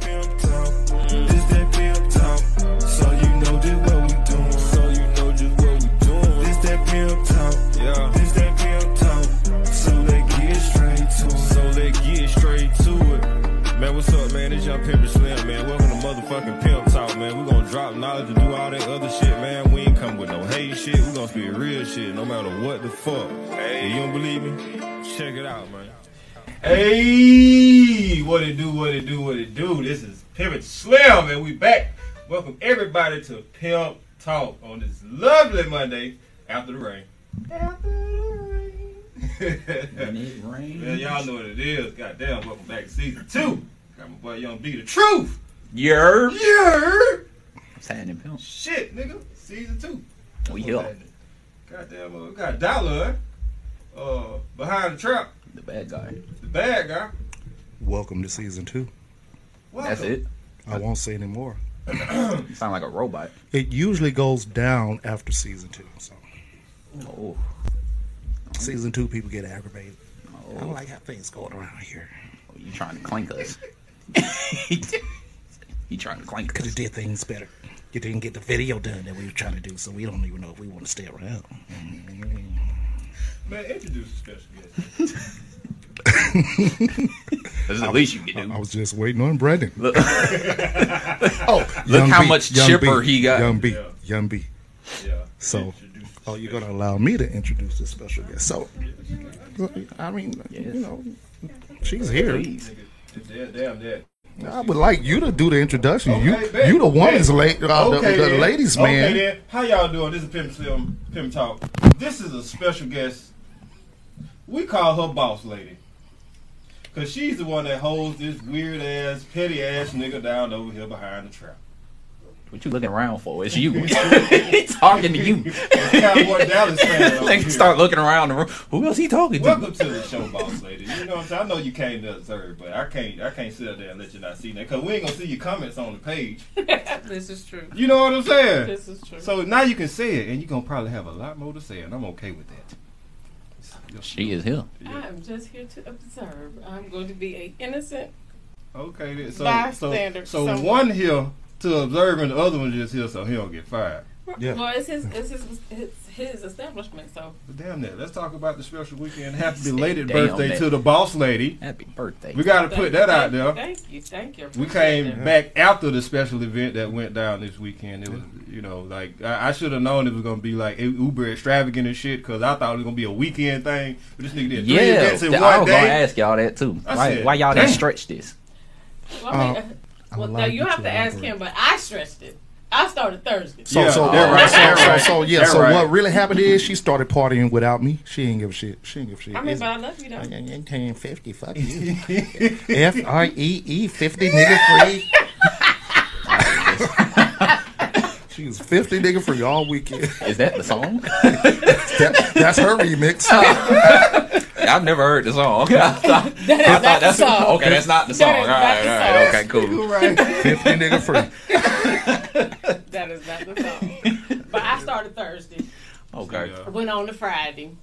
that pimp talk. This that pimp talk. So you know just what we doing. So you know just what we doing. This that pimp talk. Yeah. This that pimp talk. So let's get straight to it. So let's get straight to it. Man, what's up, man? It's Young Pimp Slim, man. Welcome to motherfucking Pimp Talk, man. we gonna drop knowledge and do all that other shit, man. We ain't come with no hate shit. we gonna speak real shit, no matter what the fuck. Hey, you don't believe me? Check it out, man. Hey, what it do, what it do, what it do. This is Pivot Slim, and we back. Welcome everybody to Pimp Talk on this lovely Monday after the rain. After the rain. When it rains. Man, y'all know what it is. Goddamn, welcome back to season two. Got my boy Young B, the truth. Yerp. Yeah. What's happening, pimp? Shit, nigga. Season two. We What's here. happening? Goddamn, uh, we got Dollar, uh, behind the trap, The bad guy. the bad guy. Welcome to season two. That's it. I won't say anymore. You sound like a robot. It usually goes down after season two. So Oh. season two, people get aggravated. I don't Oh. like how things going around here. Oh, you trying to clink us. you trying to clink Could us. have did things better. You didn't get the video done that we were trying to do, so we don't even know if we want to stay around. Mm-hmm. Man, introduce the special guest. That's the least you can I do. was just waiting on Brendan. Look, Oh, Look Young how B, much Young chipper B, he got. Young B, Yeah. Young B. Yeah. So, Introduce the oh, you're gonna allow me to introduce the special guest? So, I mean, Yes. you know, she's here. please. Damn, damn that. I would like you to do the introduction. Okay, you, bet. you the woman's Bet. la- uh, the, the then. ladies Okay man. then. How y'all doing? This is Pimp Slim, Pimp Talk. This is a special guest. We call her boss lady. Cause she's the one that holds this weird ass, petty ass nigga down over here behind the trap. What you looking around for? It's you. He's talking to you. Cowboy Dallas fan over start looking around the room. Who else he talking to? Welcome to the show, boss lady. You know what I'm saying? I know you came to observe, but I can't I can't sit up there and let you not see that. Cause we ain't gonna see your comments on the page. this is true. You know what I'm saying? This is true. So now you can say it, and you're gonna probably have a lot more to say, and I'm okay with that. She is here. I am just here to observe. I'm going to be a innocent. Okay, then. so Bystander so, so somewhere. one here to observe, and the other one just here, so he don't get fired. Yeah. Well, it's his, it's his, it's his establishment. So But damn that. Let's talk about the special weekend. Happy belated birthday that. to the boss lady. Happy birthday. We got to put that out there. Thank you, thank you. We came it. back after the special event that went down this weekend. It was, you know, like I, I should have known it was gonna be like Uber extravagant and shit because I thought it was gonna be a weekend thing. But this nigga did three yeah, events in th- one I was gonna ask y'all that too. I Why, said, why y'all damn. didn't stretch this? Well, I mean, Uh, well now you you have to to ask him, but I stretched it. I started Thursday. So, Yeah, so, oh, that right, so, that so, right. so, yeah. That so, right. what really happened is she started partying without me. She ain't give a shit. She ain't give a shit. I mean, It's- but I love you though. I ain't paying fifty. Fuck you. F R E E fifty nigga free. she was fifty nigga free all weekend. Is that the song? That- that's her remix. I've never heard the song. I thought, That is I thought not the song. okay. That's not the song. That All is right, not all the right, song. okay, cool. right. Fifty nigga free. That is not the song. but I started Thursday. Okay. Yeah. Went on to Friday.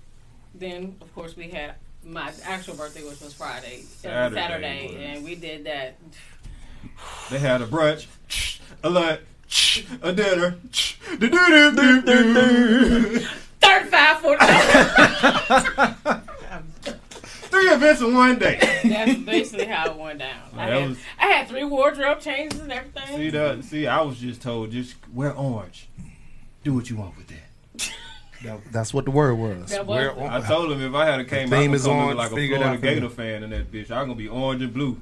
Then, of course, we had my actual birthday, which was Friday, Saturday and Saturday, was- and we did that. They had a brunch, a lunch, a dinner. do-do-do-do-do. 35, 40 Three events in one day. That's basically how it went down. I That had, was- I had three wardrobe changes and everything. See that? See, I was just told just wear orange. Do what you want with that. That- That's what the word was. That was- We're I told him if I had a came The out, theme I'm is gonna on, look like a figure it Florida out for me. Gator fan in that bitch. I'm gonna be orange and blue,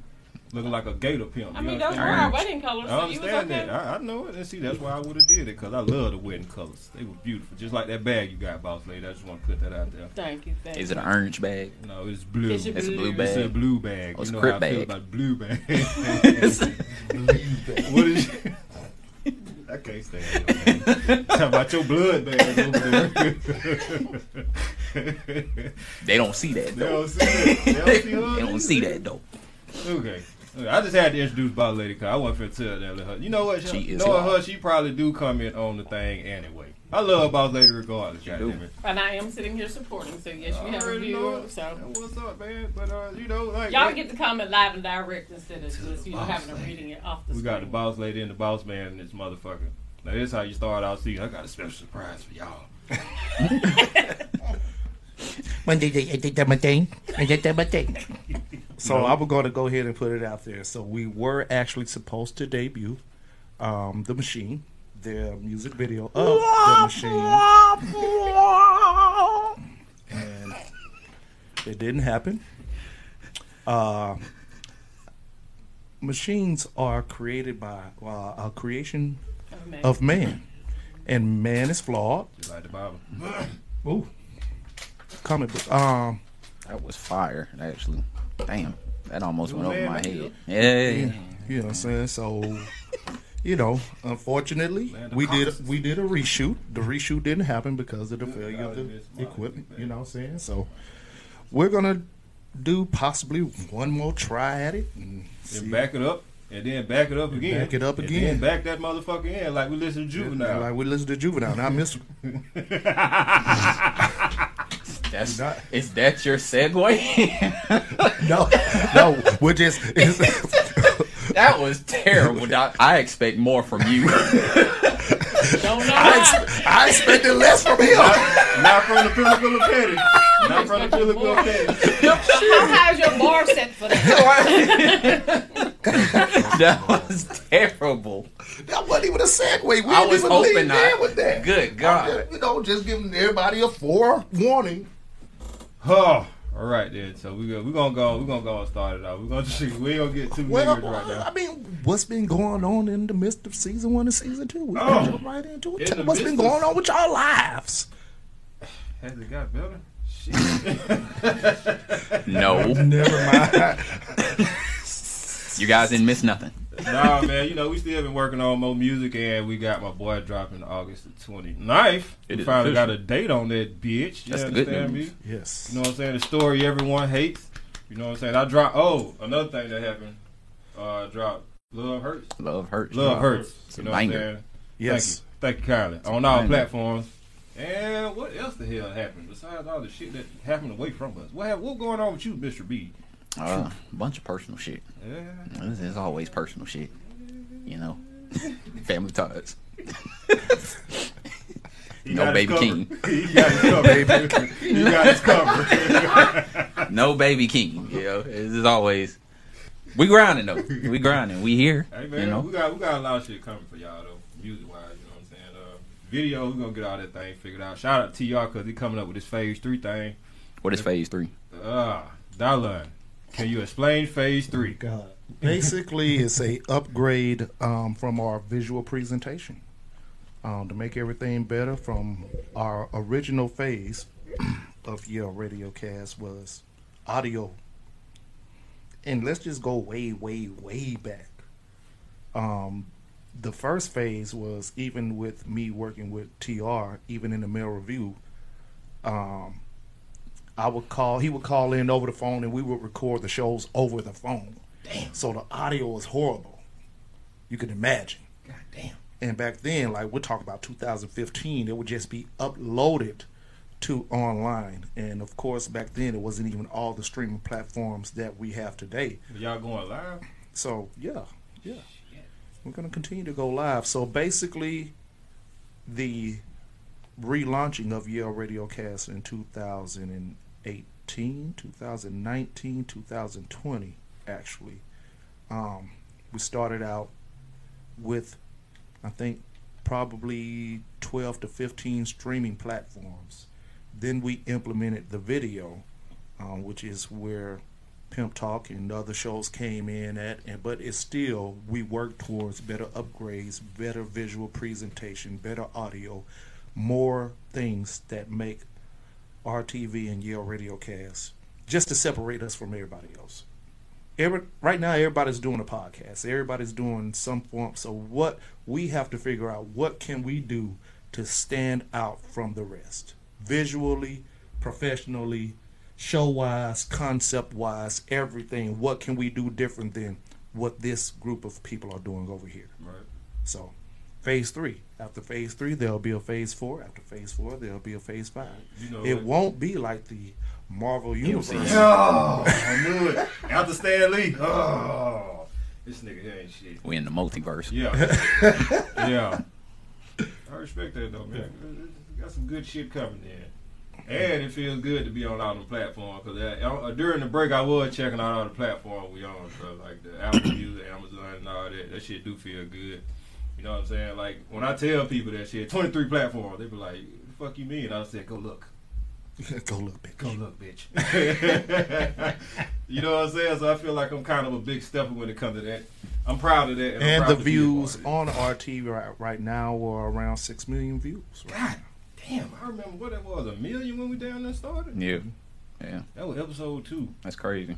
looking like a Gator pimp. I You mean, those were understand? our wedding colors, I so you was understand okay. that. I, I know it. And see, that's why I would have did it because I love the wedding colors. They were beautiful, just like that bag you got, boss lady. I just want to put that out there. Thank you, thank Is it an orange bag? No, it's blue. It's a It's a blue blue. It's a bag. blue bag. Oh, it's you a know crip how I feel bag. about blue bag. what is? I can't stand it. Talk about your blood bag over there. They don't see that they though. don't see that. They don't see, They don't see that though. Okay. I just had to introduce Boss Lady because I wasn't finna tell that. to her. You know what? She is Knowing her, she probably do comment on the thing anyway. I love Boss Lady regardless. do. Goddamn it. And I am sitting here supporting, so yes, we have a already know viewer. it. So What's up, man? But uh, you know, like y'all get to comment live and direct instead of just you know Boss having to reading it off the screen. we screen. got the boss lady and the boss man and this motherfucker. Now this how you start out season. I got a special surprise for y'all. So I was going to go ahead and put it out there. So we were actually supposed to debut um, the machine, the music video of the machine, and it didn't happen. Uh, machines are created by uh, a creation Oh, man. of man, and man is flawed. Just like the Bible. Ooh, comic book. Um, That was fire, actually. Damn, that almost went over my head. Yeah, you know what I'm saying? So, you know, unfortunately, we did caucasus. we did a reshoot. The reshoot didn't happen because of the failure of the equipment. You know what I'm saying? So, we're gonna do possibly one more try at it and see. Back it up and then back it up again. back it up and again. then back that motherfucker in like we listen to Juvenile. Like we listen to Juvenile, not Mister. that's Not- is that your segue? no, no, we're just. It's, that was terrible. Doc. I expect more from you. Don't I, why. ex- I expected less from him. Not from the pinnacle of petty. Not from the pinnacle of petty. How high is your bar set for that? that was terrible. That wasn't even a segue. We I didn't was even hoping not. with that. Good God. just, you know, just giving everybody a forewarning. Oh, all right then. So we go. We're gonna go. We're gonna go and start it out. We're gonna see. We ain't gonna get too Well, niggard right now. I mean, what's been going on in the midst of season one and season two? We Oh. can jump right into it. In Tell the me what's been going on with y'all lives. Has it got better? Shit. No, Never mind. you guys didn't miss nothing. Nah, man. You know we still been working on more music, and we got my boy dropping August the 29th. It we is finally got a date on that bitch. You That's the good understand news. me? yes. You know what I'm saying? The story everyone hates. You know what I'm saying? I dropped. Oh, another thing that happened. Uh, I dropped Love Hurts. Love hurts. Love Hurts. It's You a know what I'm saying? Yes. Thank you. Thank you kindly. On all banger. platforms. And what else the hell happened besides all the shit that happened away from us? What have, what going on with you, Mr. B? Uh, a bunch of personal shit. Is always personal shit. You know, family ties. No baby king. you got his cover. he got his cover. No baby king. You know, is always. We grinding though. We grinding. We here. hey man, you know. we got we got a lot of shit coming for y'all though, music wise. You know what I'm saying? Uh, video, we gonna get all that thing figured out. Shout out to y'all because he coming up with this phase three thing. What is phase three? Ah, Darlon, can you explain phase three? God. Basically, it's a upgrade um, from our visual presentation um, to make everything better. From our original phase of your radio cast was audio, and let's just go way, way, way back. Um, the first phase was even with me working with TR, even in the mail review. Um, I would call. He would call in over the phone, and we would record the shows over the phone. Damn. So the audio was horrible. You can imagine. God damn. And back then, like we're talking about 2015, it would just be uploaded to online. And of course, back then, it wasn't even all the streaming platforms that we have today. Y'all going live? So yeah, yeah, we're gonna continue to go live. So basically, the relaunching of Yale Radio Cast in 2018, 2019, 2020, actually, um, we started out with, I think, probably 12 to 15 streaming platforms. Then we implemented the video, um, which is where Pimp Talk and other shows came in at, and but it's still we work towards better upgrades, better visual presentation, better audio, more things that make RTV and Yale Radio Cast just to separate us from everybody else. Every, right now, everybody's doing a podcast. Everybody's doing some form. So what we have to figure out what can we do to stand out from the rest, visually, professionally, show wise, concept wise, everything. What can we do different than what this group of people are doing over here. Right. So, phase three. After phase three, there'll be a phase four. After phase four, there'll be a phase five. You know it what? won't be like the Marvel universe. Oh, I knew it. After Stan Lee. Oh, this nigga here ain't shit. We in the multiverse. Yeah. yeah. I respect that though, man. Got some good shit coming in. And it feels good to be on all the platforms because uh, during the break I was checking out all the platforms we on, so like the Apple Music, Amazon, and all that. That shit do feel good. You know what I'm saying? Like when I tell people that shit, 23 platforms, they be like, "The fuck you mean?" I said, "Go look." Go look, bitch. Go look, bitch. you know what I'm saying? So I feel like I'm kind of a big stepper when it comes to that. I'm proud of that. I'm And the to be a part views on RT right, right now are around six million views. Right? God damn, I remember what it was, a million when we down there started? Yeah. Yeah. That was episode two. That's crazy.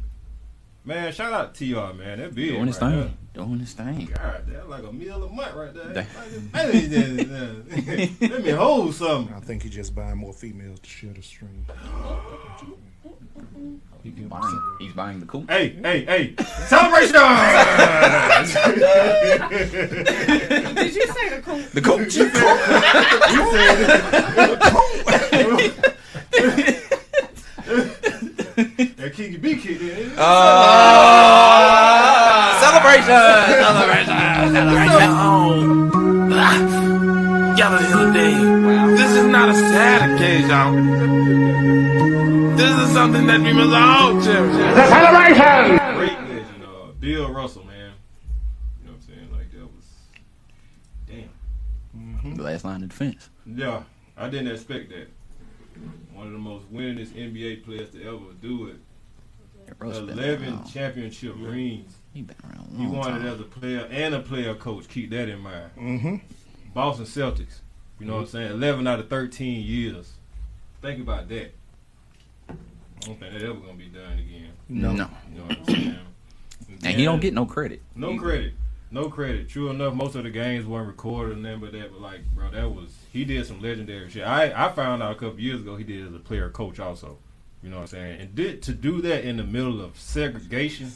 Man, shout out to TR, man. That big. Doing his right thing. Doing his thing. God, that's like a meal a month right there. Let me hold something. I think he's just buying more females to share the stream. He Buying, he's buying the cool. Hey, hey, hey. Celebration! Did you say the cool? The coach. that Kiki B kicked in. Uh, celebration! Celebration! Celebration! Gather here today. This is not a sad occasion. This is something that we must all cherish. Great legend, uh, Bill Russell, man. You know what I'm saying? Like, that was. Damn. The last line of defense. Yeah, I didn't expect that. One of the most winningest NBA players to ever do it. Russ been 11 around. championship rings. He been around He long won it as a player and a player coach. Keep that in mind. Mhm. Boston Celtics. You know what I'm saying? 11 out of 13 years. Think about that. I don't think that ever going to be done again. No. You know what I'm saying? And he don't get no credit. No Either. credit. No credit. True enough, most of the games weren't recorded and then but that, but like, bro, that was he did some legendary shit. I I found out a couple years ago he did as a player coach also. You know what I'm saying? And did to do that in the middle of segregation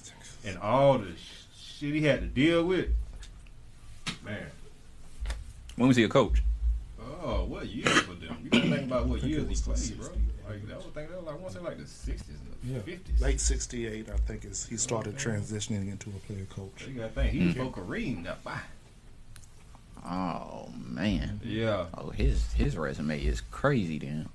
and all the sh- shit he had to deal with. Man, When was he a coach? oh, what years for them? You gotta think about what think years he was the played, bro. Like that was think that was like I want to say like the 60s and the Yeah. 50s. Late '68, I think, is he started transitioning into a player coach. You gotta think he was for Kareem that bye. Oh man. Yeah. Oh, his his resume is crazy. Then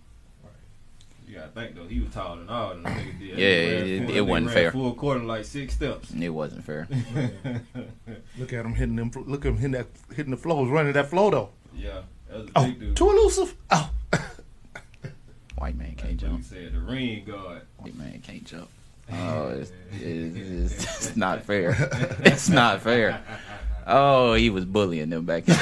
You gotta think though, he was taller than all them niggas did. Yeah, They ran it- full- it they wasn't fair. Full court in like six steps. it wasn't fair. Look at him hitting them. Look at him hitting that, hitting the flows, running that flow though. yeah, that was a Oh, big dude. too elusive. Oh, White man can't Like we jump. said, the ring guard. White man can't jump. Oh, it's, it's, it's, it's not fair. It's not fair. Oh, he was bullying them back. in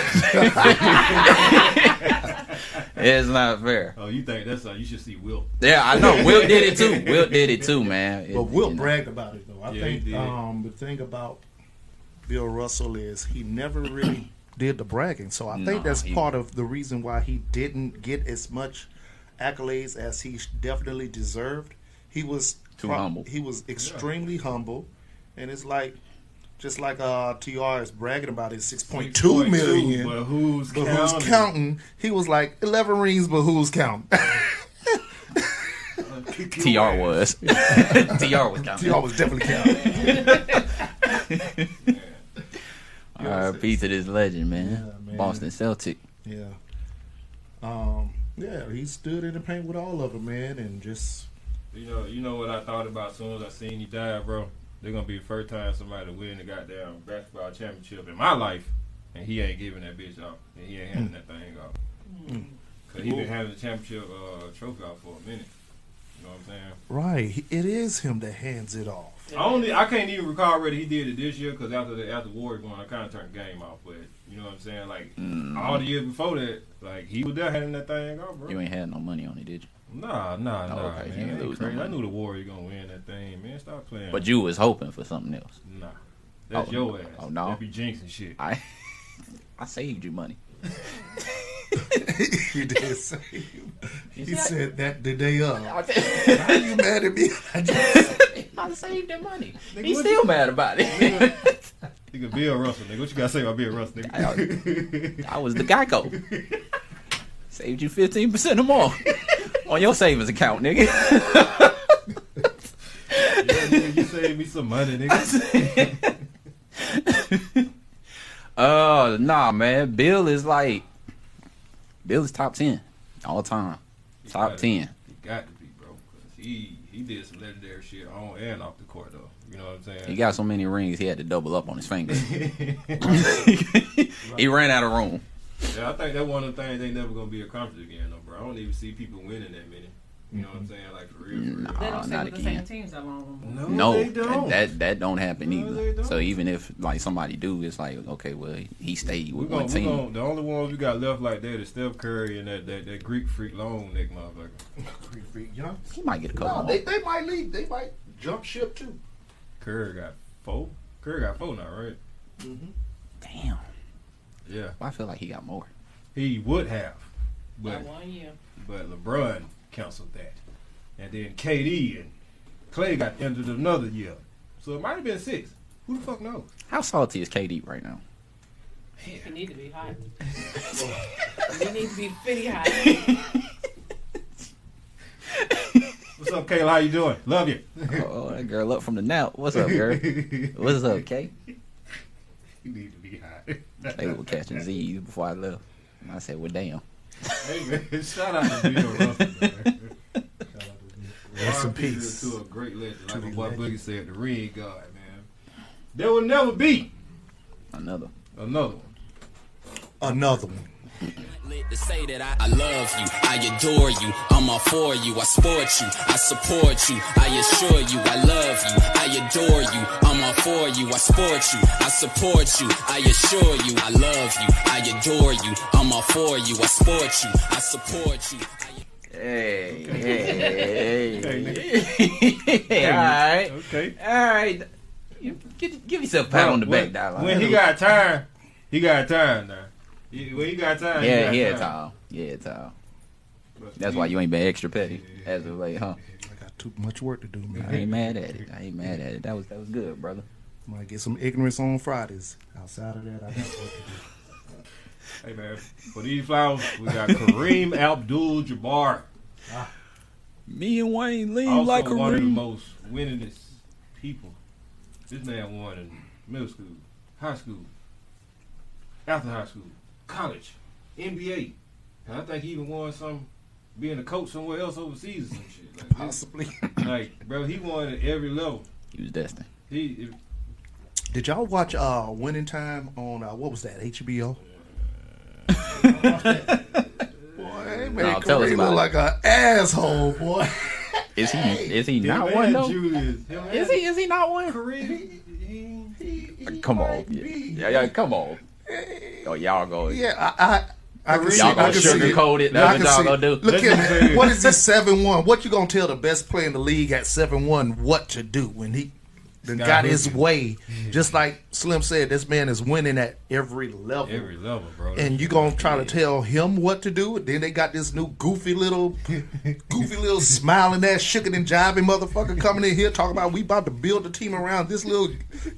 It's not fair. Oh, you think that's something you should see Wilt? Yeah, I know. Wilt did it too. Wilt did it too, man. It- but Wilt you know. bragged about it though. I Yeah, he think did. um, the thing about Bill Russell is he never really did the bragging. So I No, think that's he- part of the reason why he didn't get as much accolades as he definitely deserved. He was Too humble. He was extremely humble, and it's like just like uh Tr is bragging about his six point two 6.2, million. But who's But counting? who's counting? He was like eleven rings, but who's counting? Tr was. Tr was counting. Tr was definitely counting. R.I.P. to this legend, man. Yeah, man. Boston Celtic. Yeah. Um. Yeah, he stood in the paint with all of them, man, and just You know, you know what I thought about as soon as I seen he died, bro. They're gonna be the first time somebody win the goddamn basketball championship in my life, and he ain't giving that bitch off, and he ain't handing that thing off. Cause he been handing the championship uh, trophy off for a minute. You know what I'm saying? right. It is him that hands it off. I only I can't even recall whether he did it this year because after the after Warriors won, I kind of turned the game off. But you know what I'm saying? Like Mm, all the years before that, like he was there handing that thing off, bro. you ain't had no money on it, did you? Nah, nah, Oh, nah, okay. Man. ain't Ain't lose no. I knew the Warriors gonna win that thing, man. Stop playing. But you was hoping for something else. nah, that's Oh, your ass. oh, no? that be jinxing shit. I I saved you money. he did save. say. He said that the day of. How you mad at me? I just, I saved the money. Nigga, He's still you- mad about it. Nigga, Bill Russell, nigga. What you gotta say about Bill Russell, nigga? I was the Geico. Saved you fifteen percent or more Oh, on your savings account, nigga. yeah, nigga, you saved me some money, nigga. Oh nah, man. Bill is like Bill is top ten all time. Top ten. He got to be, bro. Cause he he did some legendary shit on and off the court, though. You know what I'm saying? He got so many rings he had to double up on his fingers. he ran out of room. Yeah, I think that one of the things they never gonna be accomplished again, though, bro. I don't even see people winning that many. You know what I'm saying? Like for real. For real. Nah. They don't stay not with the again. same tems that long. no. No, No, they don't. that, that that don't happen No, either. don't. So even if like somebody do, it's like okay, well he stayed we with gonna, one team. gonna, the only ones we got left like that is Steph Curry and that, that, that Greek freak long neck motherfucker. Greek freak, you know? He might get a couple No, they, they might leave. They might jump ship too. Curry got four. Curry got four now, right? Mm-hmm. Damn. Yeah, Well, I feel like he got more. he would have, That but one year. but LeBron canceled that, and then KD and Klay got entered another year, so it might have been six. Who the fuck knows? How salty is KD right now? He need to be hot. he need to be fitty hot. What's up, Kayla? How you doing? Love you. Oh, oh that girl up from the now. What's up, girl? What's up, Kay? You need to be hot. They were catching Z's before I left. And I said, well, damn. hey man, shout out to Bill Russell. Man. Rest in RIP peace. To a great legend, To like my the boy legend. Boogie said, the ring god, man. There will never be Another. another one. Another one. Lit to say that I, I love you, I adore you, I'm all for you, I sport you, I support you, I assure you, I love you, I adore you, I'm all for you, I sport you, I support you, I assure you, I love you, I adore you, I'm all for you, I sport you, I support you. I Hey, hey, hey, hey. All right. Okay. All right. Give, give yourself a pat on the back, when, when he got time, he got time now. He- When he got time, Yeah, he yeah, got time. tall. Yeah, tall. But That's why you ain't been extra petty as of late, huh? I got too much work to do, man. I ain't mad at it. I ain't mad at it. That was that was good, brother. Might get some ignorance on Fridays. Outside of that, I got work to do. Hey man, for these flowers, we got Kareem Abdul-Jabbar. Ah. Me and Wayne lean Also like a one of the most winningest people. This man won in middle school, high school, after high school, college, NBA. And I think he even won some being a coach somewhere else overseas or some shit. Like, this- Possibly. like bro, he won at every level. He was destined. He Did y'all watch uh Winning Time on uh, what was that HBO? boy, man, No, tell us Kareem about look it. like an asshole, boy. Is he is he not one though? Julius, Is he is he not one? Kareem, he, he, Come on. Yeah, yeah, yeah come on. Oh, y'all go. Yeah, I, I, I can see, Y'all I gonna can see it. sugarcoat it. No, I That's can what y'all see gonna do. it. Look at me me. say it. What is this seven one? What you gonna tell the best player in the league at seven one what to do when he done Scott got his Hooker. way? Just like Slim said, this man is winning at every level. every level, bro. and you gonna try to tell him what to do? Then they got this new goofy little, goofy little smiling ass, shooking and jiving motherfucker coming in here talking about we about to build a team around this little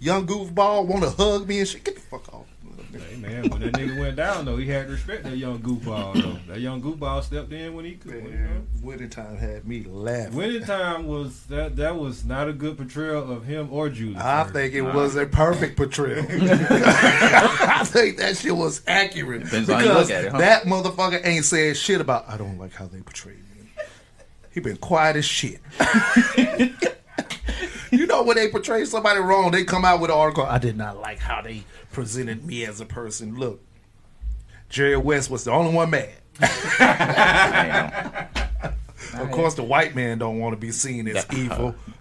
young goofball want to hug me and shit. Get the fuck off. Hey man, when that nigga went down though, he had to respect that young goofball though. That young goofball stepped in when he could. you know? Man, winning time had me laughing. Winning time was that that was not a good portrayal of him or Julius. I Erving. think it was a perfect portrayal. I think that shit was accurate Depends on you because look at it, huh? that motherfucker ain't saying shit about. I don't like how they portrayed me. He been quiet as shit. you know when they portray somebody wrong, they come out with an article. I did not like how they presented me as a person. Look, Jerry West was the only one mad. Of course, the white man don't want to be seen as evil.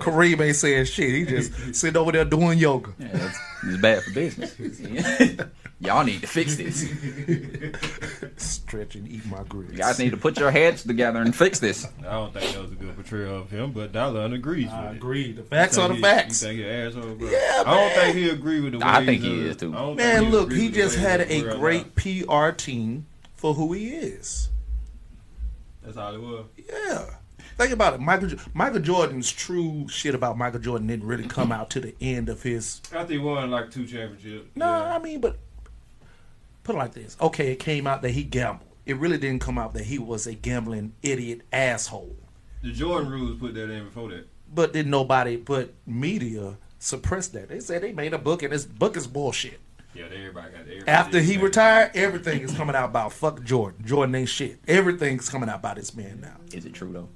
Kareem ain't saying shit. He just sitting over there doing yoga. yeah, that's, it's bad for business. Y'all need to fix this. Stretch and eat my grits. You guys need to put your heads together and fix this. I don't think that was a good portrayal of him, but Dollar agrees with I it. agree. The facts You are the he- facts. You think he asshole, bro? Yeah, I don't think he agree with the way. I think he is, too. I don't Man, look, he just had a great now. PR team for who he is. That's all it was. Yeah. think about it. Michael Michael Jordan's true shit about Michael Jordan didn't really come out to the end of his. After he won like two championships. No, yeah. I mean, but put it like this. Okay, it came out that he gambled. It really didn't come out that he was a gambling idiot asshole. the Jordan rules put that in before that. But then nobody, but media suppressed that. They said they made a book and this book is bullshit. Yeah, everybody got everybody After he retired, everything is coming out about fuck Jordan. Jordan ain't shit. Everything's coming out about this man now. Is it true though?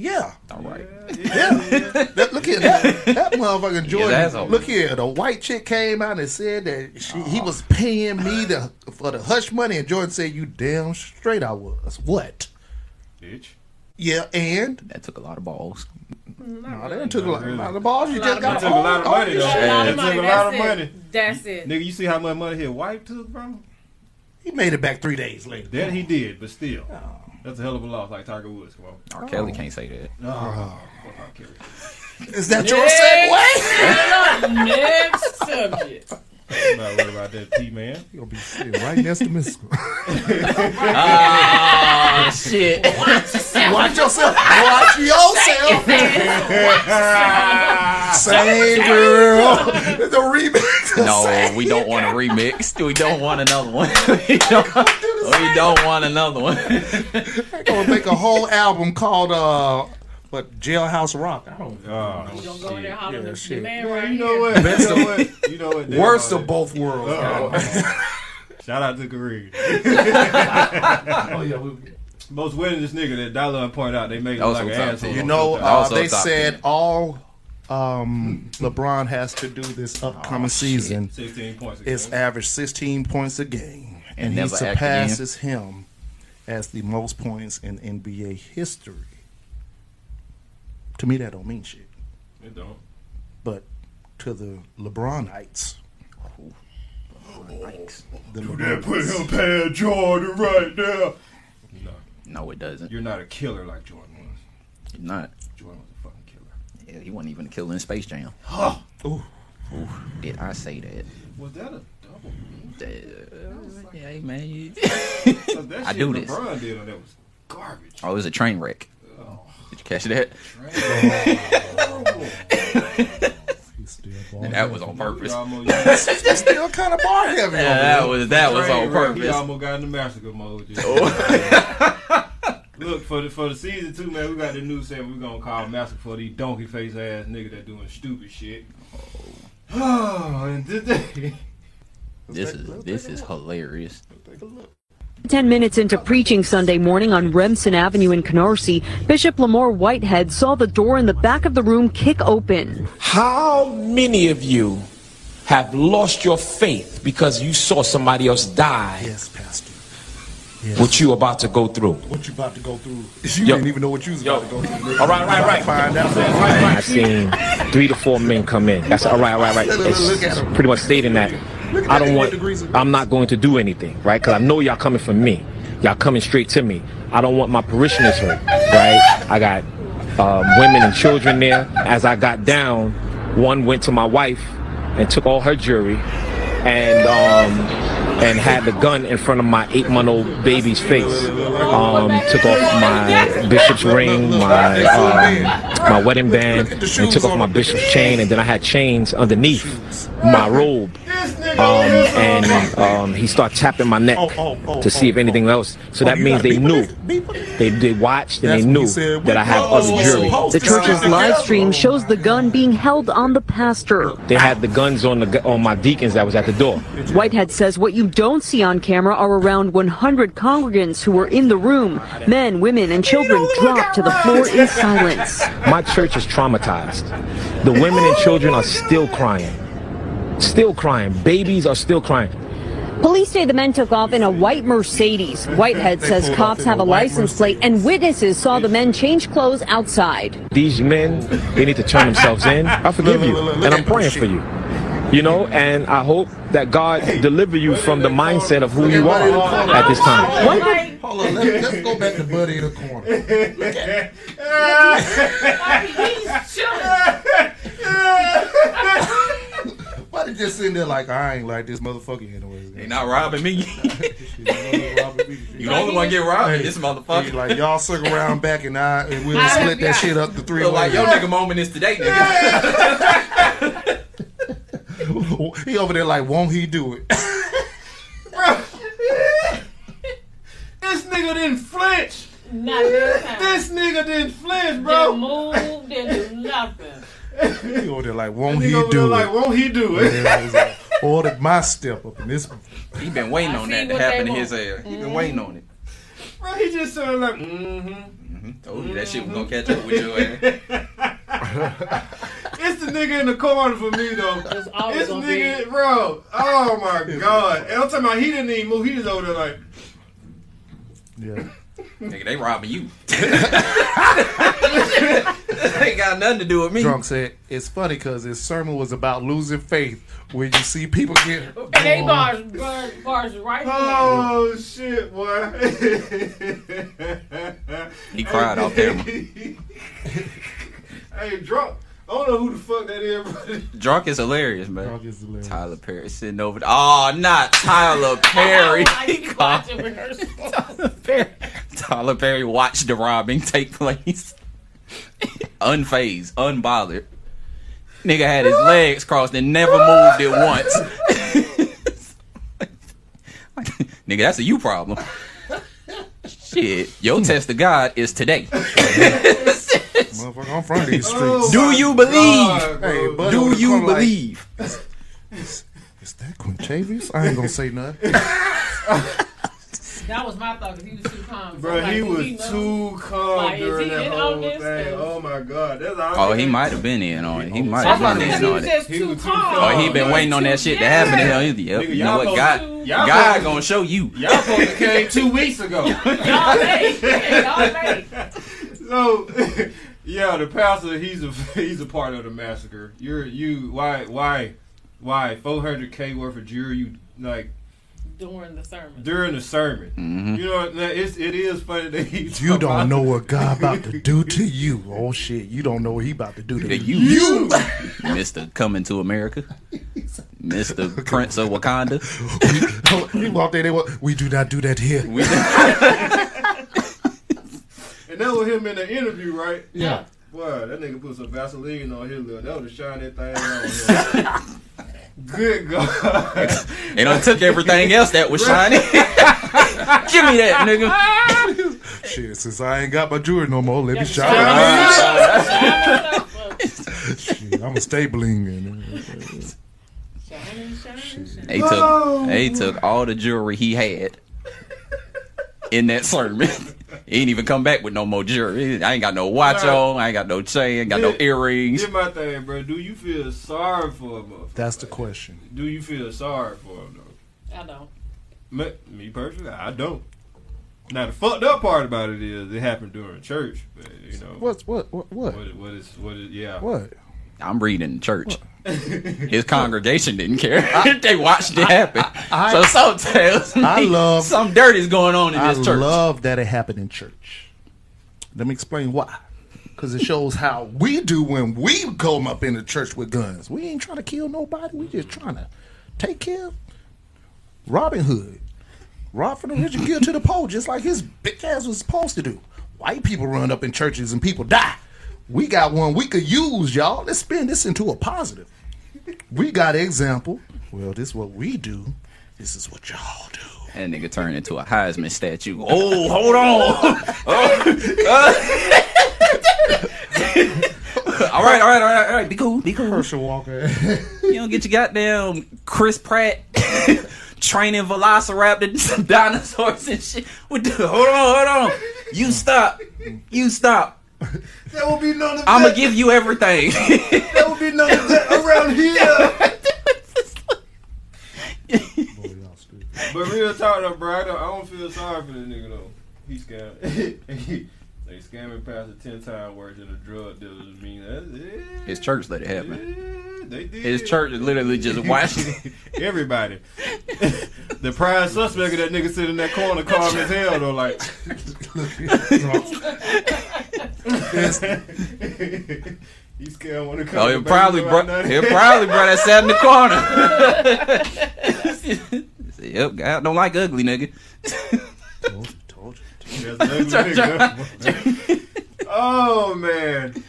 Yeah. All right. That, look here, that, that motherfucking Jordan. asshole. look here, the white chick came out and said that she, he was paying me the for the hush money, and Jordan said, "You damn straight I was." What? Bitch. Yeah, and That took a lot of balls. no, they done took a lot, a lot of balls. You A just got Took a lot of money though. A lot took money. a lot That's of it. money. That's it. Nigga, you see how much money his wife took from him? He made it back three days later. That he did, but still. Oh. That's a hell of a loss, like Tiger Woods. Come on. R. Kelly can't say that. Oh, fuck R. Kelly. Is that your segue? Next subject. I'm not worried about that T man. He gonna be sitting right next to Miss. Ah, shit. Watch yourself. Watch yourself. Same girl. The remix. No, we don't want a remix. We don't want another one. we, don't, we don't want another one. gonna make a whole album called uh, what Jailhouse Rock. I don't. Oh, You gonna go in there hollering Yeah, the, shit. man right you know here. what? You know what? You know what? Worst of both worlds. Uh-oh. Shout out to Kareem. Oh yeah, we, Most winningest nigga that Dollar point out, they make him That was like an some asshole. you know, uh, they said ten. all um, LeBron has to do this upcoming season 16 points. is average 16 points a game, and, And he never act again. surpasses him as the most points in NBA history. To me, that don't mean shit, It don't. but to the LeBronites, the That put him past Jordan right there. No, No, it doesn't. you're not a killer like Jordan was. You're not. Jordan was a fucking killer. Yeah, he wasn't even a killer in Space Jam. Ooh. Did I say that? Was that a double? Uh, yeah, hey, man. You... 'Cause that I shit do this. LeBron did on that was garbage. Oh, it was a train wreck. Did you catch that? And that was on purpose. He That's still kind of bar heavy. Yeah, that was that was on purpose. Oh. almost got in the massacre mode. just- oh. Look for the for the season two, man. We got the news saying we're gonna call massacre for these donkey face ass nigga that doing stupid shit. Oh, and today. This is this is hilarious. 10 minutes into preaching Sunday morning on Remsen Avenue in Canarsie, Bishop Lamor Whitehead saw the door in the back of the room kick open. How many of you have lost your faith because you saw somebody else die Yes, Pastor. what you about to go through? What you about to go through? You Yo. didn't even know what you was Yo. about to go through. All right, right, right. Find out. I've seen three to four men come in. That's all right, all right, right. right. It's look at 'em. pretty much stating that Look at I don't want. get degrees of- I'm not going to do anything, right? Because I know y'all coming from me. Y'all coming straight to me. I don't want my parishioners hurt, right? I got um, women and children there. As I got down, one went to my wife and took all her jewelry, and um, and had the gun in front of my eight-month-old baby's face. Um, took off my bishop's ring, my um, my wedding band, and took off my bishop's chain, and then I had chains underneath my robe. Um, and um, he started tapping my neck to see if anything else. So that means they knew. it, beep it. They they watched and they knew that I have other jewelry. The church's live stream shows the gun being held on the pastor. They had the guns on the on my deacons that was at the door. Whitehead says what you don't see on camera are around 100 congregants who were in the room. Men, women, and children dropped to the floor in silence. My church is traumatized. The women and children are still crying. Still crying. Babies are still crying. Police say the men took off in a white Mercedes. Whitehead says cops have a a license plate and witnesses saw the men change clothes outside. These men, they need to turn themselves in. I forgive you, and I'm praying for you. You know, and I hope that God deliver you from the mindset of who you are at this time. Whitehead Hold on, let, let's go back to Buddy in the corner. He's chilling. Why just sitting there like I ain't like this motherfucker anyways. They not robbing me. You You the only one get robbed. This motherfucker. Like y'all circle around back and I and we'll split that shit up to three Feel like ways. your nigga moment is today, nigga. he over there like, won't he do it? This nigga didn't flinch. Not this time. This nigga didn't flinch, bro. Didn't bro. move, didn't do nothing. he over there like, won't Nigga he over do there it? like, won't he do it? And I Ordered my step up in this. He been waiting on that to happen they in his want. air. He been mm-hmm. waiting on it. Bro, he just sounded like, mm-hmm. mm-hmm. Told you that shit was gonna mm-hmm. catch up with your ass. It's the nigga in the corner for me though. It's always This nigga, be. bro. Oh my god. And I'm talking about he didn't even move. He just over there like, Yeah. Nigga, they robbing you. ain't got nothing to do with me. Drunk said, it's funny because his sermon was about losing faith when you see people get. And they bars, bars, bars right oh, here. oh shit, boy. He cried off camera. hey, drunk. I don't know who the fuck that is, but Drunk is hilarious, man. Drunk is hilarious. Tyler Perry sitting over. Oh, not Tyler Perry. Like you watching. Tyler Perry. Tyler Perry watched the robbing take place. Unfazed, unbothered. Nigga had his legs crossed and never moved it once. Nigga, that's a you problem. Shit, your test of God is today. Motherfucker, I'm from these streets. Oh, Do you believe? God. Hey, buddy, Do you corner like, believe? Is that Quintavious? I ain't gonna say nothing. That was my thought because he was too calm. So Bro, I'm like, he was know? too calm Like, during he that whole thing. this? Oh my god, that's all. Oh, he might have been in on it. He oh, might have been in on it. He too was too calm. calm. Oh, he been waiting on that shit to happen. to him. Yep. Nigga, You know what? God, to- y'all God supposed gonna show you. Y'all supposed to came two weeks ago. Y'all made. Y'all made. So, yeah, the pastor, he's a he's a part of the massacre. You're you why why why 400k worth of jury you like During the sermon. during the sermon. Mhm. You know that it's it is funny that he's You don't know what God about to do to you. Oh shit, you don't know what he about to do to The you. you, Mister Coming to America, Mister Prince of Wakanda. he walked there. They wa- we do not do that here. We, And that was him in the interview, right? Yeah. Boy, that nigga put some Vaseline on his lip. That would have shine that thing on him. Good God. they done took everything else that was shiny. Give me that, nigga. Shit, since I ain't got my jewelry no more, let me Yeah, shine. shine Shit, I'm a stabling. And, took, they took all the jewelry he had in that sermon. He ain't even come back with no more jewelry. I ain't got no watch Right. on. I ain't got no chain. Got no earrings. Here's my thing, bro. Do you feel sorry for him? that's the question. Do you feel sorry for him, though? I don't. Me, me personally, I don't. Now the fucked up part about it is it happened during church, but you know What's what what what what, what is what is yeah. what? I'm reading the church. His congregation didn't care. they watched it happen. so some tells me I love- some dirt is going on in I this church. I love that it happened in church. Let me explain why. Because it shows how we do when we come up in the church with guns. We ain't trying to kill nobody. We just trying to take care of Robin Hood. Rob from the rich and give to the poor, just like his big ass was supposed to do. White people run up in churches and people die. We got one we could use, y'all. Let's spin this into a positive. We got an example. Well, this is what we do. This is what y'all do. That nigga turned into a Heisman statue. Oh, hold on. Oh. all right, all right, all right, all right. Be cool, be cool. Herschel Walker. You don't get your goddamn Chris Pratt training velociraptor dinosaurs and shit. What the, hold on, hold on. You stop. You stop. There will be none of I'm that. gonna give you everything. there will be none of that around here. But real talk though, bro, I don't, I don't feel sorry for this nigga though. He scammed. they scamming past the ten time worse than a drug dealers. I mean, that's it. His church let it happen. Yeah, they did. His church literally just watched. Everybody. the prime suspect of that nigga sitting in that corner calm as hell though, like. He scared when it comes Oh, to he'll probably babies bro, he'll probably bro that sat in the corner. Say, yep, God don't like ugly nigga. Told you, told you. That's an ugly nigga. oh man.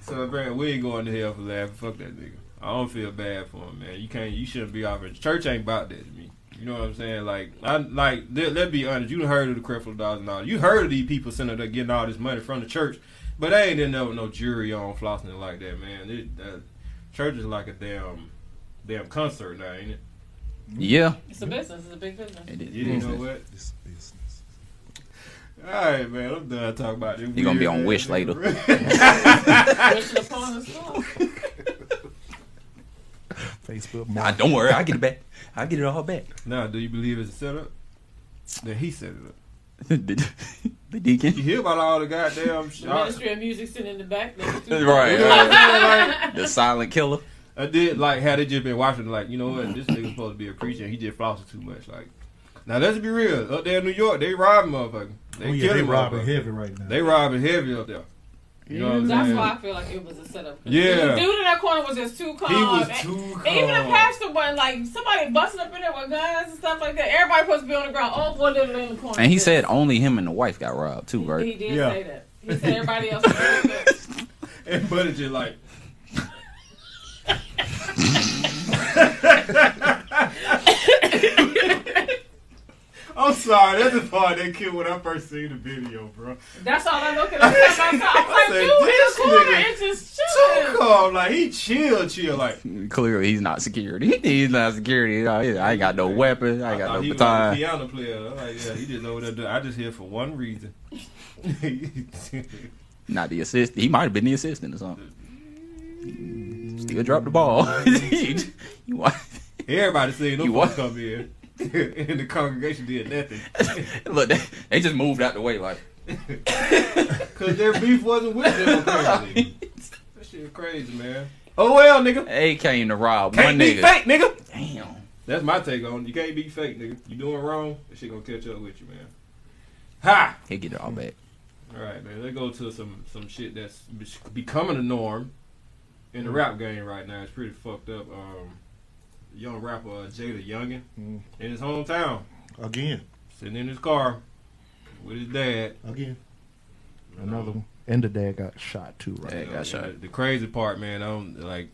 So man, we ain't going to hell for laughing. Fuck that nigga. I don't feel bad for him, man. You can't. You shouldn't be off. Church ain't about that to me. You know what I'm saying? Like, I like. Let, let's be honest. You heard of the Creflo Dollars and all. You heard of these people sitting up there getting all this money from the church, but they ain't in there with no jury on flossing like that, man. It, uh, church is like a damn, damn concert now, ain't it? Yeah, It's a business. It's a big business. it is. You know what? This business. All right, man. I'm done talking about this. You're gonna be on ass Wish later. Wishing upon a. Facebook. Nah, don't worry, I get it back. I get it all back. Now, do you believe it's a setup? That he set it up. the, the deacon. You hear about all the goddamn The shit. Ministry of Music sitting in the back. nigga, too. Right, You know what I'm saying? The silent killer. I did like had they just been watching like you know what this nigga supposed to be a preacher and he just flossing too much like now let's be real up there in New York they robbing motherfuckers they Oh, yeah, they killing robbing motherfuckers. heavy right now. they robbing heavy up there you know what I'm That's saying why I feel like it was a setup. 'Cause Yeah. The dude in that corner was just too calm. he was And- too and Even the pastor wasn't like somebody busting up in there with guns and stuff like that. Everybody supposed to be on the ground. Oh boy, literally in the corner. And he Yes. said only him and the wife got robbed too, right? he right? did Yeah. say that. He said everybody else. Was doing good. and Buddy just like I'm sorry, that's the part that killed when I first seen the video, bro. That's all I look at. I was like, I said, dude, in this the corner, nigga it's just Too chilling. calm, like he chill, chill, like Clearly, he's not security. He's not security. I ain't got no weapon. I ain't got thought no he was a baton. piano player. I'm like, yeah, he just over there. doing- I just here for one reason. Not the assist. He might have been the assistant or something. Still dropped the ball. you want? Everybody seen them You folks what? come in, and the congregation did nothing Look, they, they just moved out the way like. because their beef wasn't with them. Apparently, that shit crazy, man. Oh well, nigga. They came to rob Can't one be nigga. fake, nigga. Damn. That's my take on it. You can't be fake, nigga. You doing wrong, that shit gonna catch up with you, man. Ha! He get it all back. All right, man. Let's go to some some shit that's becoming a norm in the rap game right now. It's pretty fucked up. Um, young rapper uh, JayDaYoungan Mm. in his hometown, Again. sitting in his car with his dad. Again. Another one. And the dad got shot too, right? Yeah, You know, shot. The, the crazy part, man, I don't like.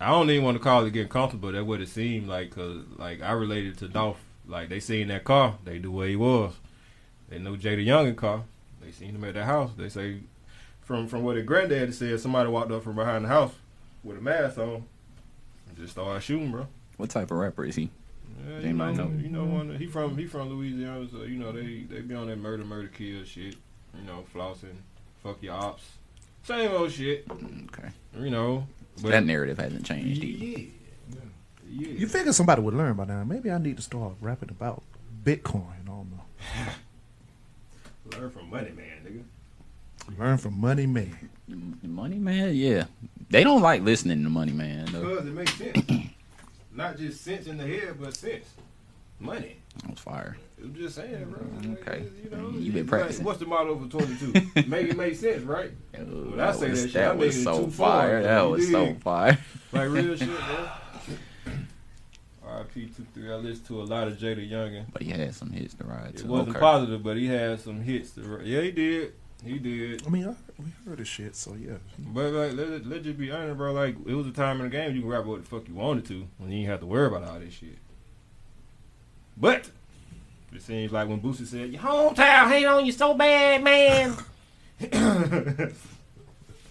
I don't even want to call it getting comfortable. That's what it seemed like, cause like I related to Dolph. Like they seen that car, they knew where he was. They know JayDaYoungan car. They seen him at that house. They say from from what his granddad said, somebody walked up from behind the house with a mask on and just started shooting, bro. What type of rapper is he? Yeah, They you might know, know. you know one. He from he from Louisiana, so you know they they be on that murder, murder, kill shit. You know, flossing, fuck your ops, same old shit. Okay. You know, but that narrative hasn't changed either. yeah, yeah. You figure somebody would learn by now. Maybe I need to start rapping about Bitcoin. I don't know. learn from Money Man, nigga. Learn from Money Man. Money Man, yeah. They don't like listening to Money Man. Though. Because it makes sense. Not just sense in the head, but sense. Money. That was fire. I'm just saying, bro. Like, Okay. You know, You been like, practicing. what's the motto for 22? make it make sense, right? Oh, When I say was, that shit, that I'm was so far, fire. bro. That was so fire. Like real shit, bro. Two three. I listened to a lot of JayDaYoungan. But he had some hits to ride It wasn't Okay. positive, but he had some hits. To, ride. yeah, he did. He did. I mean, I, we heard this shit, so yeah. But like, let let just be honest, bro. Like, it was a time in the game you can rap what the fuck you wanted to, when you didn't have to worry about all this shit. But it seems like when Boosie said, "Your hometown hate on you so bad, man."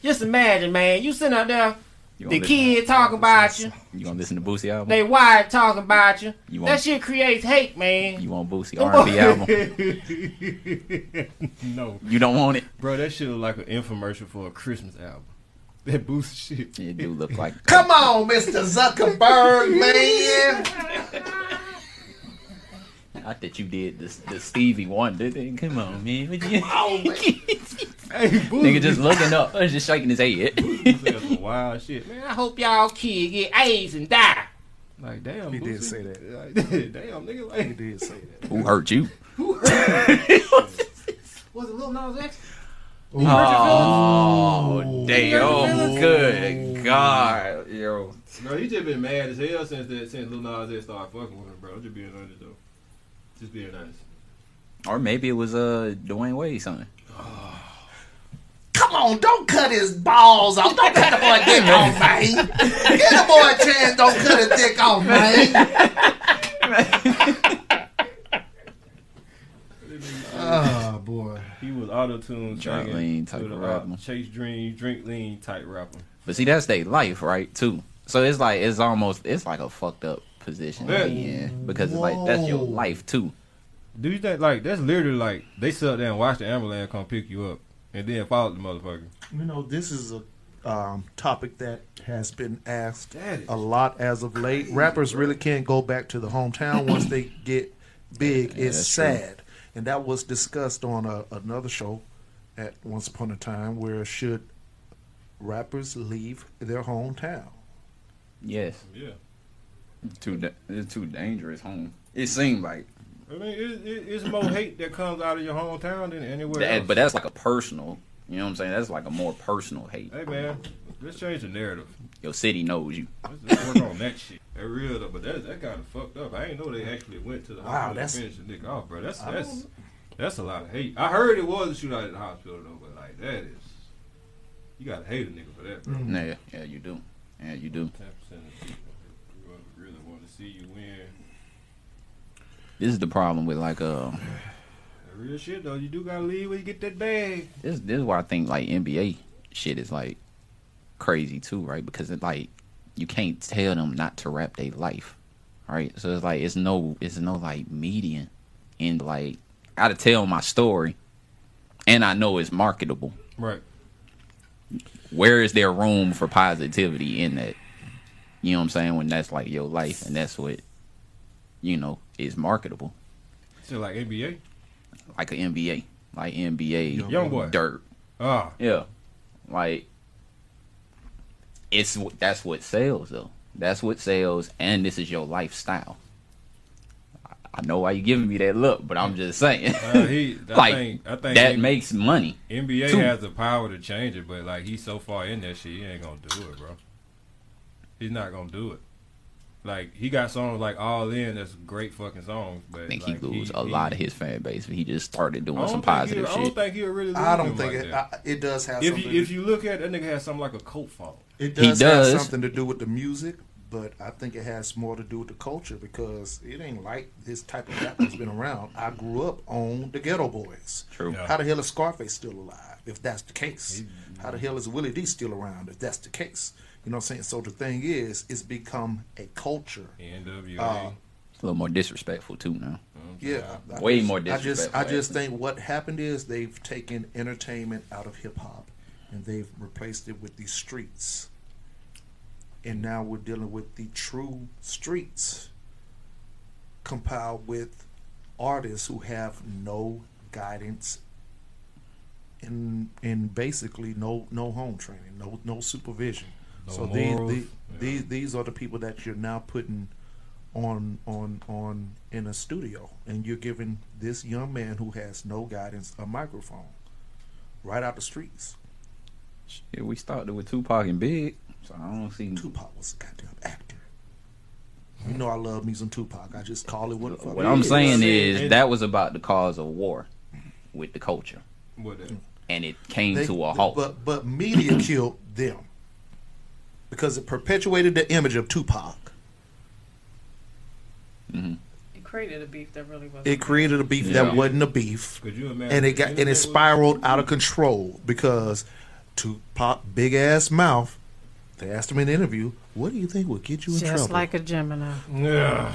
Just imagine, man. You sitting out there, the gonna kid talking about you, You gonna listen to Boosie album? they wife talking about you. You That shit creates hate, man. you want Boosie R&B album? no, You don't want it? bro. That shit look like an infomercial for a Christmas album. That Boosie shit. It do look like. Come on, Mr. Zuckerberg, man. Not that you did the, the Stevie Wonder thing. Come on, man. What you- Hey, Boosie. Nigga just looking up, uh, just shaking his head. That's wild shit, man. I hope y'all kid get AIDS and die. Like damn, He did Boosie. say that. Like, damn, nigga. like He Like, did say that. Who hurt you? Who hurt you? Was it Lil Nas X? Oh, damn. Oh, Good God. Yo. Bro, he just been mad as hell since that since Lil Nas X started fucking with him, bro. Just being honest though. Just being nice. Or maybe it was uh Dwyane Wade son. Come on, don't cut his balls off. Don't cut a boy dick off, man. Get a boy a chance. Don't cut his dick off, man. oh boy. He was auto tune Drink lean type to the rap- rapper. Chase Dream, drink lean type rapper. But see, that's their life, right? Too. So it's like it's almost it's like a fucked up position to Yeah. be in because it's like that's your life too. Do you think like that's literally like they sit there and watch the ambulance come pick you up and then follow the motherfucker? You know, this is a um, topic that has been asked a lot as of late. Rappers really can't go back to the hometown once they get big. Yeah, it's that's true. sad, and that was discussed on a, another show at once upon a time. Where should rappers leave their hometown? Yes. Yeah. Too da- it's too dangerous home. It seemed like I mean, it, it, it's more hate that comes out of your hometown than anywhere that, else. but that's like a personal. You know what I'm saying? That's like a more personal hate. Hey man, let's change the narrative. Your city knows you. Let's, let's work on that shit. That real though, but that that kind of fucked up. I didn't know they actually went to the Wow, hospital that's- and finished the nigga off, bro. That's I that's that's a lot of hate. I heard it was a shootout at the hospital though, but like that is you gotta hate a nigga for that, bro. Yeah, yeah, you do. Yeah, you do. Ten percent of people really, really want to see you win. This is the problem with like uh real shit though, you do gotta leave when you get that bag. this this is why I think like NBA shit is like crazy too, right? Because it like you can't tell them not to rap their life, right? So it's like it's no it's no like median and like I gotta tell my story, and I know it's marketable. Right. Where is there room for positivity in that? You know what I'm saying? When that's like your life, and that's what you know is marketable, So like NBA. like an NBA, like NBA, Young boy. dirt. Ah. Yeah, like it's that's what sells though. That's what sells, and this is your lifestyle. I- know why you giving me that look, but I'm just saying, Uh, he, I like think, I think that he- makes money. NBA too. has the power to change it, but like he's so far in that shit, he ain't gonna do it, bro. He's not gonna do it. Like he got songs like All In, that's great fucking songs, but I think like, he lose a he- lot of his fan base if he just started doing some positive he'll- I don't think he'll really. Lose I don't think like it. I, it does have if something. you, if you look at it, that nigga has something like a cult phone. It He does, have something to do with the music, but I think it has more to do with the culture because it ain't like this type of rap that's been around. I grew up on the Geto Boys. True. Yeah. How the hell is Scarface still alive? If that's the case, how the hell is Willie D still around? If that's the case, you know what I'm saying. So the thing is, it's become a culture. NWA. Uh, It's a little more disrespectful too now. Yeah, I Way just- more I just, disrespectful, I just think what happened is they've taken entertainment out of hip hop, and they've replaced it with the streets. And now we're dealing with the true streets, compiled with artists who have no guidance, and and basically no no home training, no no supervision. No so these, these, yeah. these these are the people that you're now putting on on on in a studio and you're giving this young man who has no guidance a microphone right out the streets Yeah, we started with Tupac and Big, so I don't see. tupac was a goddamn actor you know i love me some tupac i just call it what the fuck What I'm is. saying is that was about the cause of war with the culture, What and it came They- to a halt. but but media killed them because it perpetuated the image of tupac mm-hmm. It created a beef that really wasn't. it created a beef Yeah. that wasn't a beef Could you imagine? and it got and it spiraled out of control because Tupac big ass mouth. They asked him in an interview, "What do you think would get you in Just trouble?" Just like a Gemini. Yeah.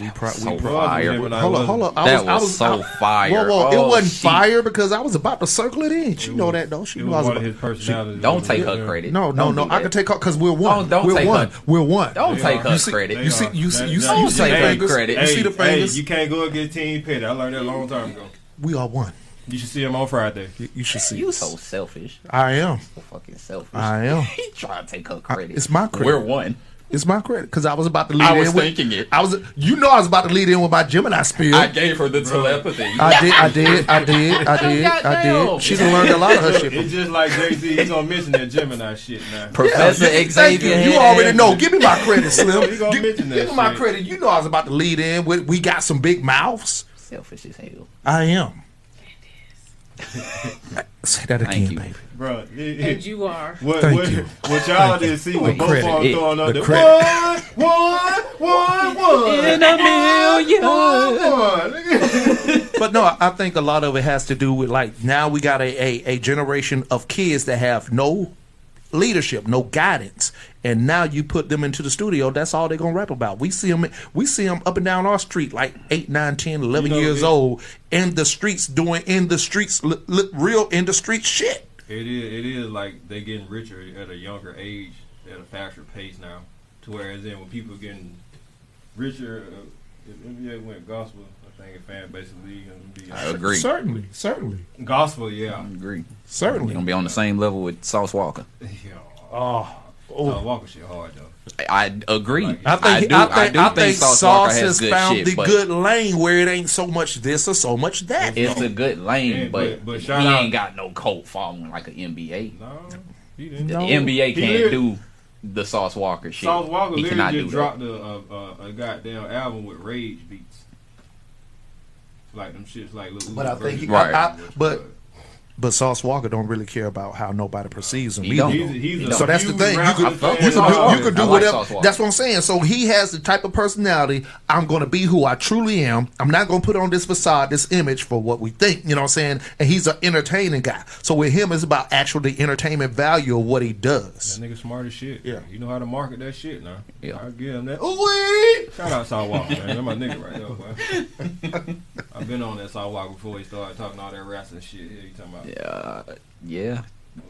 we pro- So we pro- fire. Hold on, hold on. I That I was so I- fire. Whoa, whoa! Oh, it wasn't shit. fire because I was about to circle it in. She It know was- that though. She It knew I was was one of about. his personalities. Don't take Yeah. her credit. No, no, Don't no. I can take her because we're one. Don't- don't we're take one. her. We're one. Don't They take are. her credit. You see, you see, you see, you Don't see take the her fingers. credit. You see the fingers. you can't go against Team Petty. I learned that a long time ago. We are one. You should see him on Friday. You, you should see. You us. so selfish. I am. So fucking selfish. I am. he trying to take her credit. it's my credit. We're one. It's my credit because I was about to lead I was in with, thinking it. I was, you know, I was about to lead in with my Gemini spiel. I gave her the telepathy. I did, I did, I did, I did, I Goddamn. did. She done learned a lot of her shit. It's just like Jay Z. He's gonna mention that Gemini shit now. Professor Yeah, Xavier. you. You already know. Give me my credit, Slim. He gonna Give, mention that give me my shit. credit. You know I was about to lead in with we got some big mouths. Selfish as hell. I am. Say that Thank again, you. baby. Bro, it- And it- you are. what, Thank what, you. what y'all didn't see was The both credit. of them throwing up the the credit. one, one, one, one. In a million. One, one. But no, I- I think a lot of it has to do with like now we got a, a, a generation of kids that have no leadership, no guidance, and now you put them into the studio. That's all they're gonna rap about. We see them, we see them up and down our street, like 8, 9, 10, 11 You know, years it- old, in the streets doing in the streets, li, li, real in the street shit. It is. It is like they getting richer at a younger age, at a faster pace now. To whereas then when people getting richer, uh, if NBA went gospel, I think if fan basically gonna be I agree. Certainly, certainly, gospel. Yeah. I agree. certainly. You're gonna be on the same level with Sauce Walka. yeah. Oh, Oh, Walker shit hard though. I, I agree. I think do, I think, do I think think Sauce, Sauce Walka has has good found shit, the good lane where it ain't so much this or so much that. it's though. a good lane, Yeah, but, but- but he out- ain't got no cult following like an NBA. No, he didn't. The NBA He can't lit- do the Sauce Walka shit. Sauce Walka he literally cannot just dropped a, a, a, a goddamn album with rage beats. Like them shits like little But I think he, Right. I, I, but but Sauce Walka don't really care about how nobody perceives him. He either. don't. he's, he's He a. So that's the thing. You rapper could, you could do, you could do like whatever. That's what I'm saying. So he has the type of personality. I'm going to be who I truly am. I'm not going to put on this facade, this image for what we think. You know what I'm saying? And he's an entertaining guy. So with him, it's about actual the entertainment value of what he does. That nigga smart as shit. Yeah. You know how to market that shit now. Yeah. I give him that. Ooh Shout out Saw Walker, man. That's my nigga right there, boy. I've been on that Saw Walker before he started talking all that rap and shit. Yeah, you talking about Uh, yeah,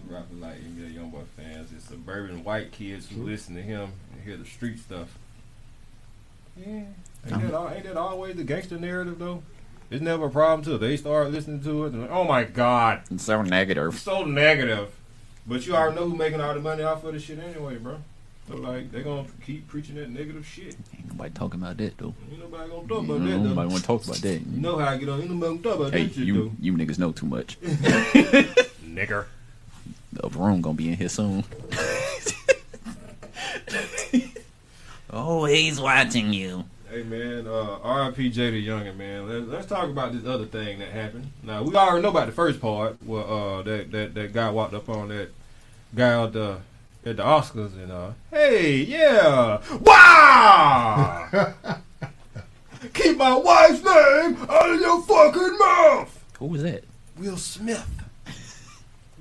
rapping like NBA Youngboy fans. It's suburban white kids who listen to him and hear the street stuff. Yeah. Ain't that, al- ain't that always the gangster narrative though? It's never a problem till they start listening to it. And like, oh my god, it's so negative. so negative. But you already know who making all the money off of this shit anyway, bro. So like they gonna keep preaching that negative shit. Ain't nobody talking about that though. Ain't nobody gonna talk about Mm, that though. Nobody want to talk about that. You know how I get on. Ain't nobody gonna talk about Hey, that shit you you niggas know too much. though. Nigger. The room gonna be in here soon. oh, he's watching you. Hey man, uh, R.I.P. JayDaYoungan, man. Let's, let's talk about this other thing that happened. Now we already know about the first part, where uh, that that that guy walked up on that guy out the at the Oscars and uh, hey, yeah, wow, keep my wife's name out of your fucking mouth, Who was that? Will Smith.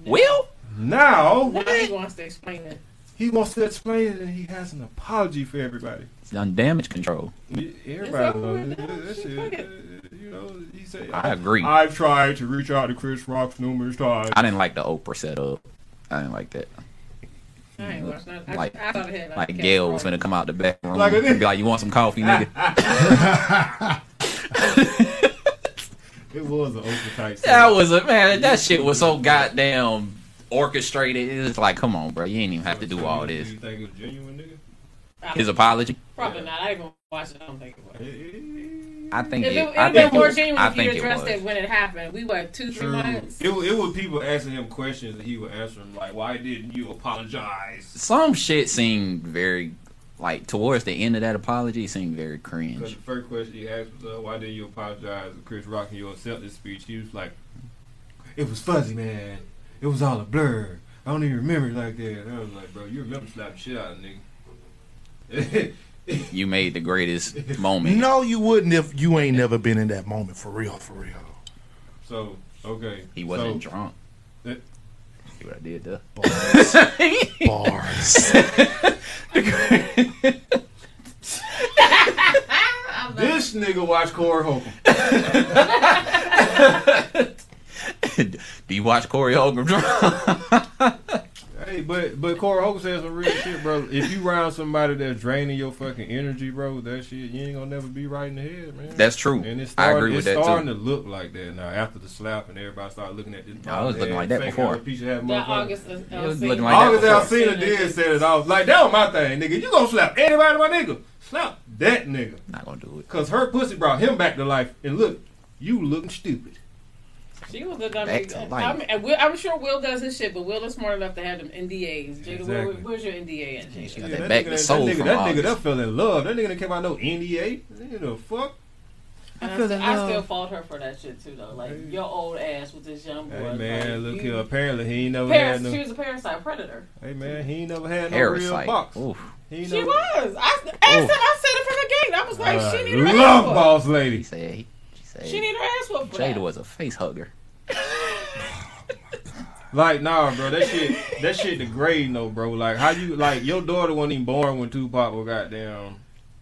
Will? Now Now he wants to explain it. he wants to explain it, and he has an apology for everybody. It's on damage control. Everybody over knows with that shit. It. You know, he said. I agree. I've tried to reach out to Chris Rock numerous times. I didn't like the Oprah setup. I didn't like that. I ain't watched that. I, Like- I thought it had Like Gayle was gonna come out the back room Like and be like, "You want some coffee, nigga?" It was an open type. that was a man. That shit was so goddamn orchestrated. It was like, come on, bro. You ain't even have to do all this. You think it was genuine, nigga? His apology. Probably not. I didn't watch it. I don't think it was. I think If it. it, would I have been think it more was. genuine I if you think it addressed was. it when it happened. We what two, three True. months. It, it was people asking him questions and he would answer them like, "Why didn't you apologize?" Some shit seemed very, like towards the end of that apology, seemed very Because cringe. the first question he asked was, uh, "Why didn't you apologize to Chris Rock in your acceptance speech?" He was like, "It was fuzzy, man. It was all a blur. I don't even remember it like that." And I was like, "Bro, you remember slapping shit out of nigga." You made the greatest moment. No, you wouldn't if you ain't never been in that moment for real, for real. so okay, He wasn't so, drunk. that- See what I did there? Bars. Bars. this nigga watched Corey Holcomb. Do you watch Corey Holcomb drunk? Hey but but Corey Holcomb said some real shit, bro. If you round somebody that's draining your fucking energy, bro, that shit you ain't gonna never be right in the head, man. That's true. And it's I starting, agree with it's that, too. to look like that now after the slap and everybody started looking at this. No, it was looking like that before. alopecia having That motherfucker. August. It was looking like August that before. Alsina did set it I was Like that was my thing, nigga. You gonna slap anybody, my nigga? Slap that nigga. Not gonna do it. Cause her pussy brought him back to life. And look, you looking stupid. She was a dummy. Back. I'm, Will, I'm sure Will does his shit, but Will is smart enough to have them NDAs. Jada, where, where's your NDA at, She Jada? got Yeah, that back nigga, to soul that nigga, that nigga August. that fell in love. That nigga didn't care about no NDA. You know, fuck. And I, feel that I still fault her for that shit too, though. Like your old ass with this young boy. Hey man, like, look here. Apparently he ain't never Paras- had no. she was a parasite predator. Hey man, he ain't never had no real Parasite. box. Oof. He She never, was. I asked him. I said it from the gate. I was like, Uh, she need her ass love whooped. boss He lady. said. She said. She need her ass whooped Jada was a face hugger. Like nah, bro. That shit, that shit degrading though, bro. Like how you like your daughter wasn't even born when Tupac was goddamn.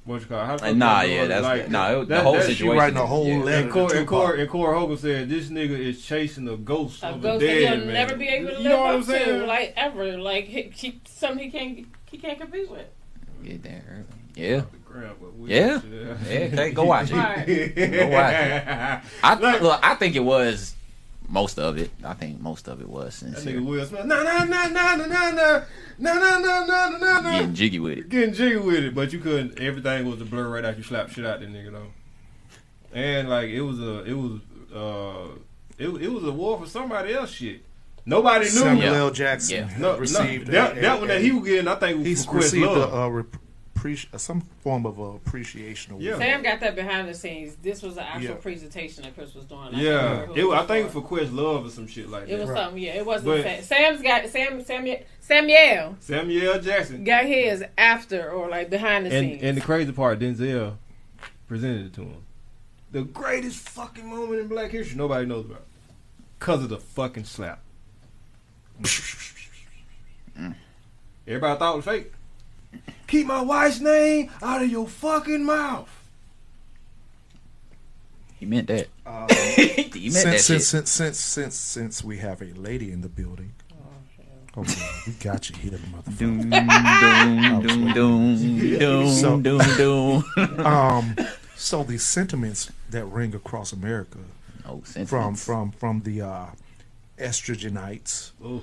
What you call? it? How the fuck Nah, yeah, that's like, nah. It, the that- whole that- She situation. writing a whole yeah. letter. And Corey, and, Tupac. Corey, and Corey Holcomb said this nigga is chasing a ghost A of ghost a that dead he'll man. never be able to you live know what up I'm saying? to, like ever. Like he, he, something he can't he can't compete with. Get there early. Yeah. Grab what we- Yeah. Yeah, okay, go watch it. Right. Go watch it. I Like- look. I think it was most of it. I think most of it was That nigga Will Smith, nah, nah, nah, nah, nah, nah, nah, nah, nah, nah, nah, nah, nah. Getting jiggy with it. Getting jiggy with it, but you couldn't. Everything was a blur right after you slap shit out that nigga though. And like it was a, it was, uh, it, it was a war for somebody else shit. Nobody knew. Samuel Yeah. L. Jackson Yeah. No, no, received that, a- that a- one that he was getting, I think, was He's for Quest received a, Love. a rep- appreci- some form of a appreciation award. Yeah. Sam got that behind the scenes. This was the actual Yeah. presentation that Chris was doing. I yeah, remember who it, was- I think for. for Questlove or some shit like that. It was that. something. Yeah, it wasn't. But- Sam. Sam's got Sam Samuel Samuel Samuel Jackson. got his after or like behind the And scenes. and the crazy part, Denzel presented it to him. The greatest fucking moment in Black history nobody knows about. Cause of the fucking slap. Mm. Everybody thought it was fake. Keep my wife's name out of your fucking mouth. He meant that. Uh, he meant that since, shit. since, since since since since we have a lady in the building. Okay, we got you here, motherfucker. Doom, doom, doom, doom, doom, So- doom, doom. Um, so the sentiments that ring across America Oh, from from from the uh, estrogenites Ooh,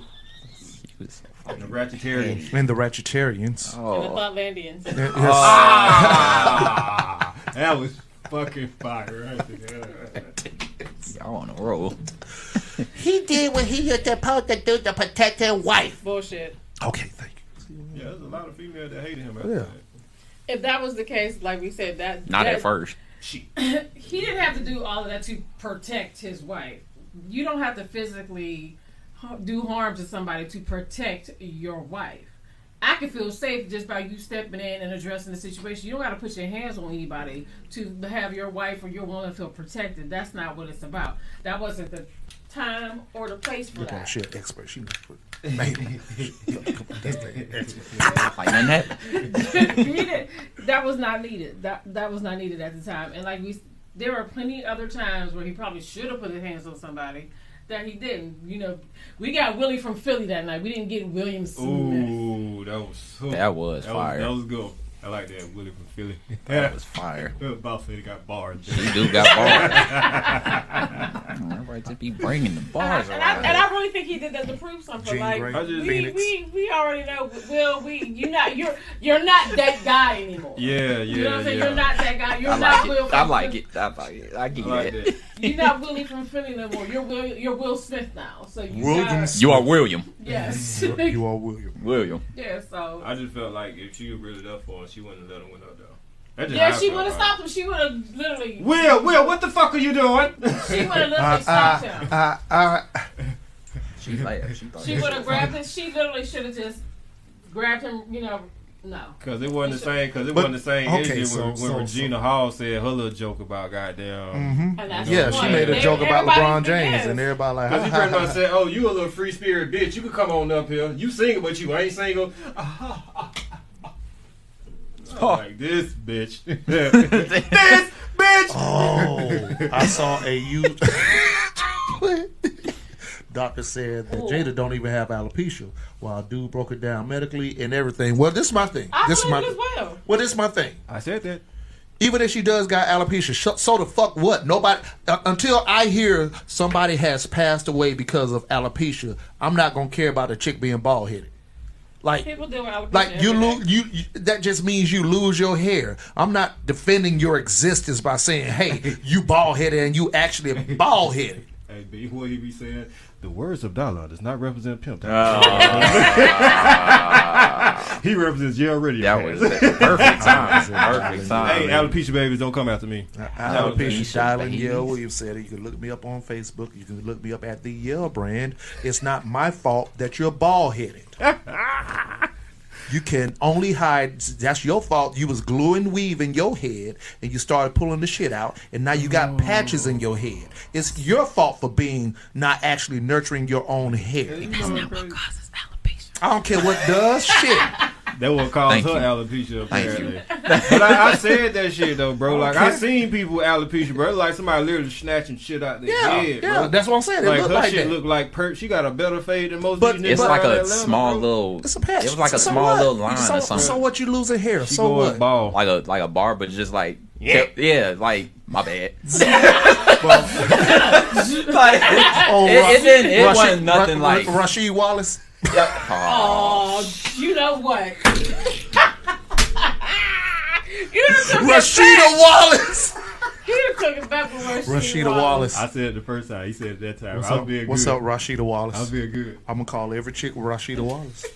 He was and the Ratchetarian. and the ratchetarians. and the Oh, Yes. Ah, that was fucking fire right there. y'all on a roll. He did what he was supposed to do to protect his wife. Bullshit. Okay, thank you. Yeah, there's a lot of females that hated him after Yeah. that. If that was the case, like we said, that Not that, at first. he didn't have to do all of that to protect his wife. You don't have to physically ha- do harm to somebody to protect your wife. I can feel safe just by you stepping in and addressing the situation. You don't got to put your hands on anybody to have your wife or your woman feel protected. That's not what it's about. That wasn't the time or the place for Look at her, that. she an expert. She knows what. Man, Like nothing happened. he did, that was not needed. That that was not needed at the time. And like we, there were plenty other times where he probably should have put his hands on somebody that he didn't. You know, we got Willie from Philly that night. We didn't get William Smith. Ooh, that was That was that fire. Was, that was good. I like that Willie from Philly. That was fire. Boss lady got bars. He do got bars. Everybody just be bringing the And I, bars and, I, and I really think he did that to prove something. Jean like Grey, I we, we we already know. Will we? You not you're you're not that guy anymore. Yeah, yeah, You know what I'm saying? yeah. You're not that guy. You're I not like Will. it. From I like Philly. it. I like it. I give I you like that. that. You're not Willie from Philly no more. You're Will. You're Will Smith now. So you Williams. You are William. Yes. you are William. William. yeah. So I just felt like if she really up for him, she wouldn't have let him win up though. That's just yeah, she would have stopped him. She would have literally. it. Will, Will, what the fuck are you doing? She would have literally Uh, stopped him. uh, uh, She like she She would have grabbed him. She literally should have just grabbed him. You know, no. Cause it wasn't the same. Cause it But- wasn't the same okay, energy so- when, when so- Regina Hall said her little joke about goddamn. And that's yeah, she made a They- joke about LeBron James, forgets. and everybody like, Cause he ha, pretty ha, much said, "Oh, you a little free spirit bitch. You can come on up here. You single, but you ain't single." I'm like this bitch. this bitch. Oh, I saw a you. Doctor said that Jada don't even have alopecia. while dude broke it down medically and everything. Well, this is my thing. I this is my believe it as well. well, this is my thing. I said that. Even if she does got alopecia, sh- so the fuck what? Nobody uh, until I hear somebody has passed away because of alopecia, I'm not gonna care about a chick being bald headed. Like People deal with alopecia like you lose you, you that just means you lose your hair. I'm not defending your existence by saying, "Hey, you bald headed and you actually bald headed." Hey, B, what he be saying? The words of Dollar does not represent pimp. he represents jail radio. That was perfect time. Perfect time. Hey, alopecia babies, don't come after me. Alopecia Alopecia Styling babies. Yell Williams said it. You can look me up on Facebook. You can look me up at the Yell brand. It's not my fault that you're bald headed. You can only hide. That's your fault. You was gluing weave in your head, and you started pulling the shit out, and now you got patches in your head. It's your fault for being not actually nurturing your own hair. That's not what causes alopecia. I don't care what does. Shit. That what caused Thank her you. alopecia Thank apparently. but I, I said that shit though, bro. Like I seen people with alopecia, bro. Like somebody literally snatching shit out their Yeah, head, yeah. bro. That's what I'm saying. It like look her like shit that. look like per. She got a better fade than most But- of these. It's like a Atlanta, small bro. little. It's a patch. It was like a So small what? little line so, or something. So what? You losing hair? She so what? bald. like a like a bar, but just like Yeah. yeah, like my bad. Oh, It- it didn't- it Rashid- wasn't nothing Ra- like- Ra- Rasheed Wallace. Oh, you know what? you took Rashida. Wallace. You done took it back with Rashida, Rashida Wallace. I said it the first time. He said it that time. What's I was up? being What's good. up, Rashida Wallace? I was being good. I'm gonna call every chick Rashida Wallace.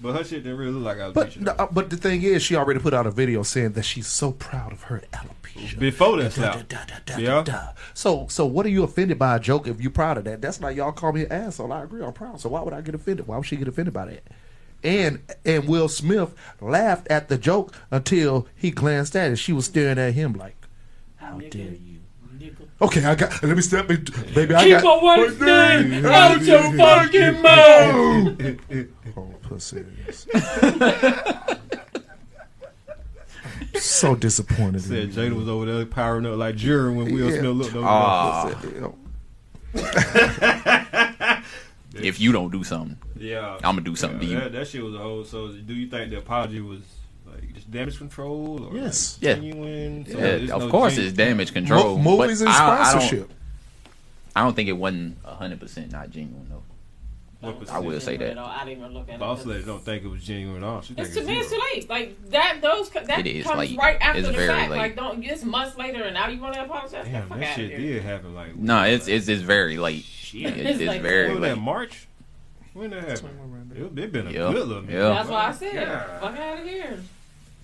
But her shit didn't really look like But alopecia. no, uh, but the thing is, she already put out a video saying that she's so proud of her alopecia. Before that Da, da, da, da, da, Yeah. da. So so what are you offended by a joke if you're proud of that? That's not y'all call me an asshole. I agree, I'm proud. So why would I get offended? Why would she get offended by that? And and Will Smith laughed at the joke until he glanced at it. She was staring at him like, "How dare you?" Okay, I got. Let me step in, baby. I Keep got. a white thing out your fucking mouth. Oh, pussy. so disappointed. in Said you. Jada was over there powering up like jury when Will Yeah. Smith looked over Ah. Yeah. if you don't do something. Yeah. I'm gonna do something to you. That, that shit was a whole. So, do you think the apology was like just damage control or Yes. Yeah. genuine? So Yeah, of no course, gen- it's damage control. Mo- movies but and I- I don't- sponsorship. I don't think it wasn't hundred percent not genuine though. I will say that. I didn't even look at Boss it. lady don't think it was genuine at all. She It's think too, it's it's too late. Like that, those that It is comes late. right after It's the very fact. late. Like, don't it's months later, and now you want to apologize? Get the Damn, that shit did happen. Like No, it's it's, it's very late. It- It's it's like- very when was that late. March? When that happened? It, it been a Yeah. good little minute. Yeah. That's why I said, Yeah. fuck out of here.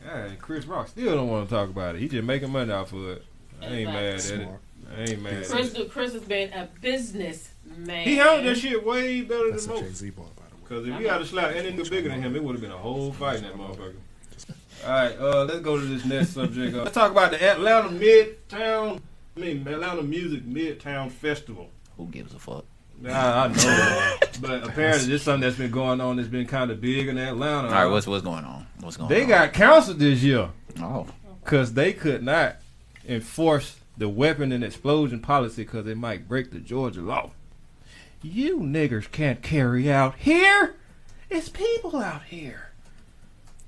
Yeah, and Chris Rock still don't want to talk about it. He just making money off of it. I ain't mad at it. I ain't mad at Chris, it. Chris has been a business man. He held that shit way better That's than a Jay most. Z boy, by the way. Because if he had a slap any nigga bigger than him, it would have been a whole fight in that motherfucker. All right, uh, let's go to this next subject. Uh, let's talk about the Atlanta Midtown, I mean Atlanta Music Midtown Festival. Who gives a fuck? I, I know, that. but apparently this is something that's been going on. That's been kind of big in Atlanta. All right, what's what's going on? What's going they on? got canceled this year oh because they could not enforce the weapon and explosion policy because it might break the Georgia law. You niggers can't carry out here. It's people out here.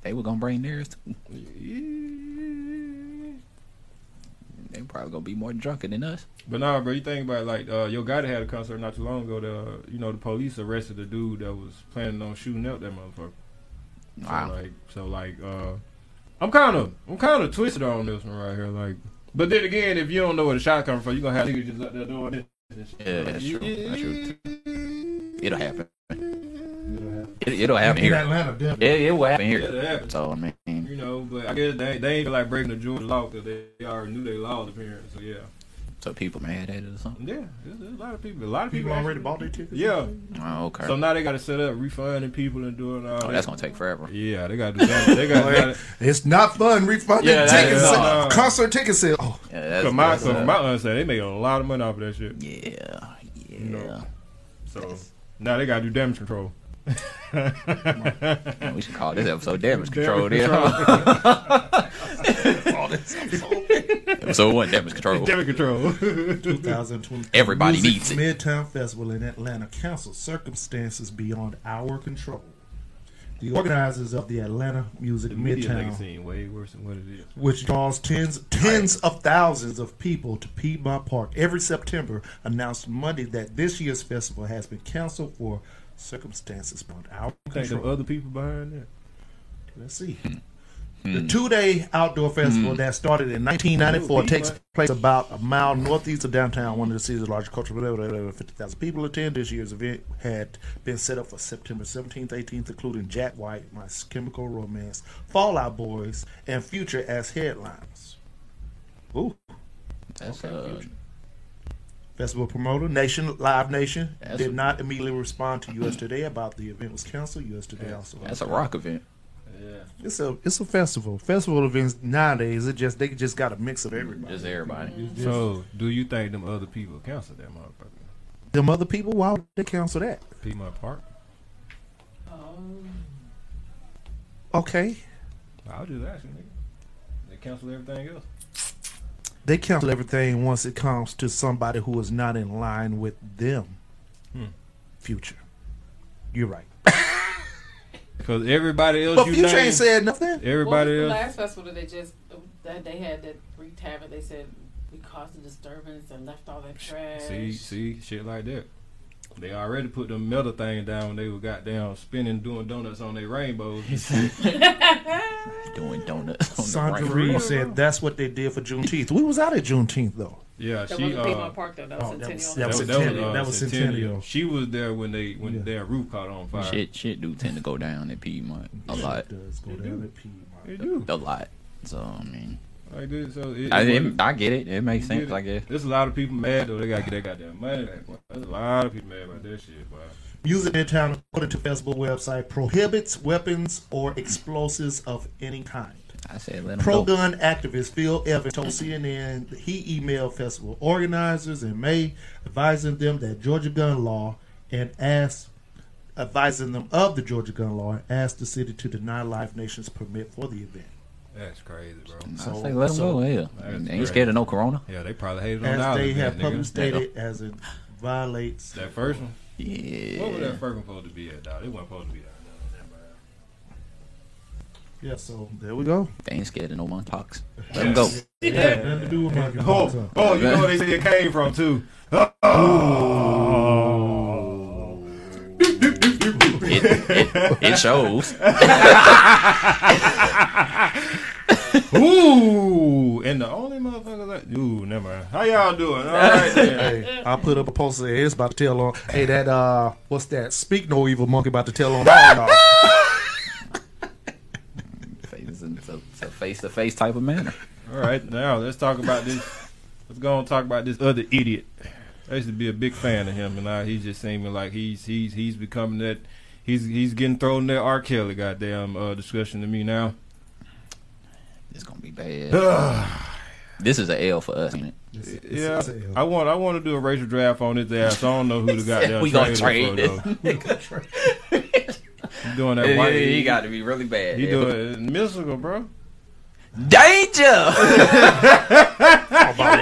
they were gonna bring theirs. Too. They probably gonna be more drunker than us. But nah, bro, you think about it, like uh, Yo Gotti had a concert not too long ago. That uh, you know the police arrested the dude that was planning on shooting up that motherfucker. Wow. So like, so like, uh, I'm kind of, I'm kind of twisted on this one right here. Like, but then again, if you don't know where the shot coming from, you are gonna have niggas just out there doing this. Yeah, that's true. That's true. It'll happen. It'll It, it'll happen here. Atlanta, It, it will happen It'll here. happen. So I mean, You know, but I guess they, they ain't like breaking the Georgia law because they already knew they laws apparently. So yeah, so people mad at it or something. yeah, there's, there's a lot of people. A lot of people, People already actually- bought their tickets. Yeah. Oh, okay. So now they got to set up refunding people and doing all Oh, that. that's gonna take forever. Yeah, they got to do that. They got. Wait, it's not fun refunding Yeah, tickets. is uh, not. concert ticket sale. Oh, Yeah, that's, Cause my, that's, cause uh, my aunt said they make a lot of money off of that shit. yeah, yeah. know. So now they got to do damage control. We should call this episode damage Damage control. Yeah. this. it was episode one, damage control. Damage control. 2020. Everybody Music needs it. Midtown Festival in Atlanta cancelled circumstances beyond our control. The organizers of the Atlanta Music The media make it Midtown, seem way worse than what it is. which draws tens tens of thousands of people to Piedmont Park every September, announced Monday that this year's festival has been canceled for circumstances beyond our You think control. the other people behind that? Let's see. Hmm. The two-day outdoor festival that started in 1994 takes place about a mile northeast of downtown, one of the city's largest cultural. Blah, 50,000 people attend. This year's event had been set up for September 17th, 18th, including Jack White, My Chemical Romance, Fallout Boys, and Future as headliners. Ooh. That's uh, Festival promoter Nation Live Nation That's did a- not immediately respond to U.S. Today about the event was canceled. U.S. Today also that's a rock event. Yeah. It's a it's a festival. Festival events nowadays, it just they just got a mix of everybody. Just everybody. So, do you think them other people canceled that motherfucker? Them other people, why would they cancel that? Piedmont Park? Um, Okay, I was just asking, nigga. They canceled everything else. They cancel everything once it comes to somebody who is not in line with them. Hmm. Future, you're right. Because everybody else But you Future named, ain't said nothing. Everybody what was the else. last festival they just that they had that free tavern? They said we caused a disturbance and left all that trash. See, see, shit like that. They already put the metal thing down when they were goddamn spinning, doing donuts on their rainbows. Doing donuts. On Sandra the right. Reed said that's what they did for Juneteenth. We was out at Juneteenth though. yeah, That she. wasn't Uh, Piedmont Park though. That was oh, that was- Centennial. that was that, Centennial. uh, That was Centennial. She was there when they when Yeah. their roof caught on fire. Shit, shit do tend to go down at Piedmont a lot, It does go down at Piedmont. They do. a lot. So I mean, Like this, so it, I, it- it, I get it. It makes You sense. get I guess. There's a lot of people mad though. They gotta get that goddamn money There's a lot of people mad about that shit, boy. Music in town, according to festival website, prohibits weapons or explosives of any kind. I said let them Pro go. gun activist Phil Evans told CNN he emailed festival organizers in May advising them that Georgia gun law and asked advising them of the Georgia gun law and asked the city to deny Live Nation's permit for the event. That's crazy, bro. I So- say let them so- go. Yeah, That's they great. ain't scared of no corona. Yeah, they probably hated on As dollars. they have publicly stated, as it violates That first one. Yeah. What was that first supposed to be at, dog? It wasn't supposed to be that. Man. Yeah, so there we go. They ain't scared of no montauk. Let them go. Yeah, nothing to do with my Oh, oh, you know where they say it came from too. Oh. It, it, it shows. Ooh, and the only motherfucker that ooh, never mind. How y'all doing? All right, then. Hey, I put up a post there. It's about to tell on. Hey, that uh, what's that? Speak no evil monkey about to tell on all y'all. It's a- it's a- it's a face to face type of manner. All right, now let's talk about this. Let's go and talk about this other idiot. I used to be a big fan of him, and now he's just seeming like he's he's he's becoming that. He's he's getting thrown in that R. Kelly goddamn uh, discussion to me now. It's gonna be bad. this is a L for us, ain't it? Yeah, I want I want to do a racial draft on his ass. I don't know who the goddamn We gonna trade trade him this for, though. Doing that white. he got to be really bad. He yeah. doing it mystical, bro. danger. Watch,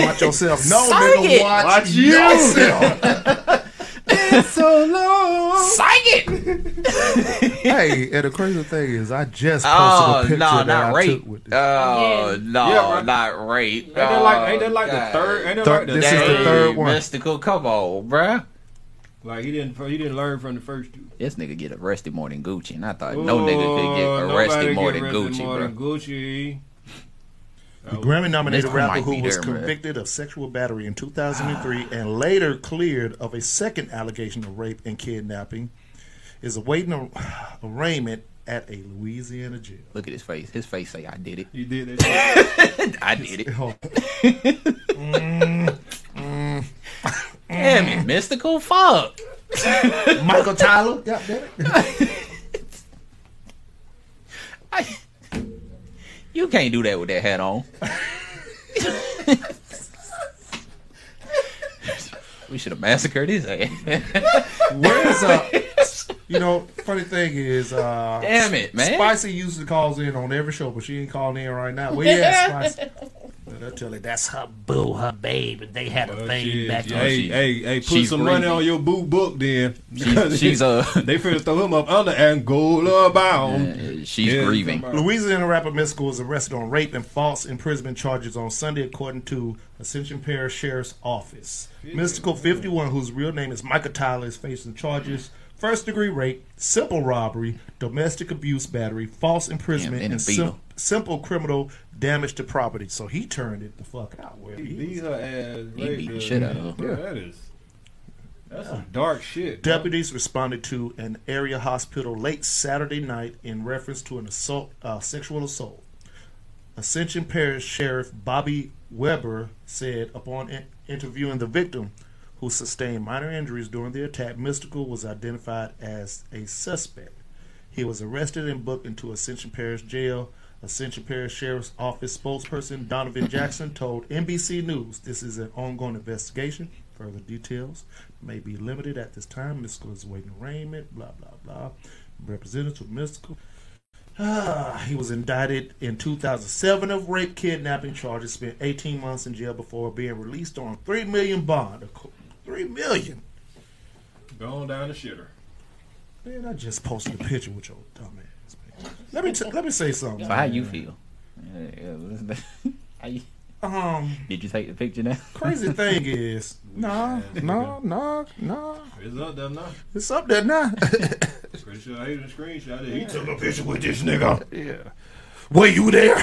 your, watch yourself. No, Psych nigga, watch, Watch you. yourself. It's so long. Psych it. hey, and the crazy thing is, I just posted Oh a picture no, that not I rape. took with this. Oh Yeah. no, Yeah, bro. not rape. Ain't that like ain't that Oh, like God. the third? Ain't that Third- like the this is the third one. Mystikal, come on, bruh. Like he didn't he didn't learn from the first two. This nigga get arrested more than Gucci, and I thought no nigga could Oh, get arrested more get than arrested Gucci, more bro. than Gucci. The Grammy nominated rapper who was there, man. convicted of sexual battery in 2003 and later cleared of a second allegation of rape and kidnapping is awaiting a arraignment at a Louisiana jail. Look at his face. His face say, "I did it. He did that. I did it." Oh, Damn it, Mystikal. Fuck. Michael Tyler, God damn it. I, you can't do that with that hat on. we should have massacred his ass. Where's uh You know, funny thing is, uh, Damn it, man. Spicy usually calls in on every show, but she ain't calling in right now. Well, yeah, Spicy. But I tell you, that's her boo, her babe, and they had a Oh, thing shit. back hey, on. hey, hey, put she's some money on your boo book then. She's- she's, uh, they finna throw him up under Angola bound. she's Yeah, grieving. come on. Louisiana rapper Mystikal was arrested on rape and false imprisonment charges on Sunday, according to Ascension Parish Sheriff's Office. Mystikal, 51, whose real name is Michael Tyler, is facing charges first degree rape, simple robbery, domestic abuse battery, false imprisonment, Damn, and and a sim- simple criminal damage to property. So he turned it the fuck out. Where He he beat her ass. He raped beat the shit out of her. Bro, That is. That's some dark shit. bro. Deputies responded to an area hospital late Saturday night in reference to an assault, uh, sexual assault. Ascension Parish Sheriff Bobby Weber said upon in- interviewing the victim, who sustained minor injuries during the attack, Mystikal was identified as a suspect. He was arrested and booked into Ascension Parish Jail. Ascension Parish Sheriff's Office spokesperson Donovan Jackson told NBC News this is an ongoing investigation. Further details may be limited at this time. Mystikal is waiting arraignment, blah, blah, blah. Representative Mystikal. Ah, he was indicted in 2007 of rape kidnapping charges, spent 18 months in jail before being released on 3 million bond. A co- 3 million? Going down the shitter. Man, I just posted a picture with your dumb ass. Man. Let me t- let me say something. So how you feel? Yeah, yeah, Um, did you take the picture now? crazy thing is, no, no, no, no. It's up there now. It's up there now. Pretty sure I hit a screenshot. He took a picture with this nigga. yeah. Were you there?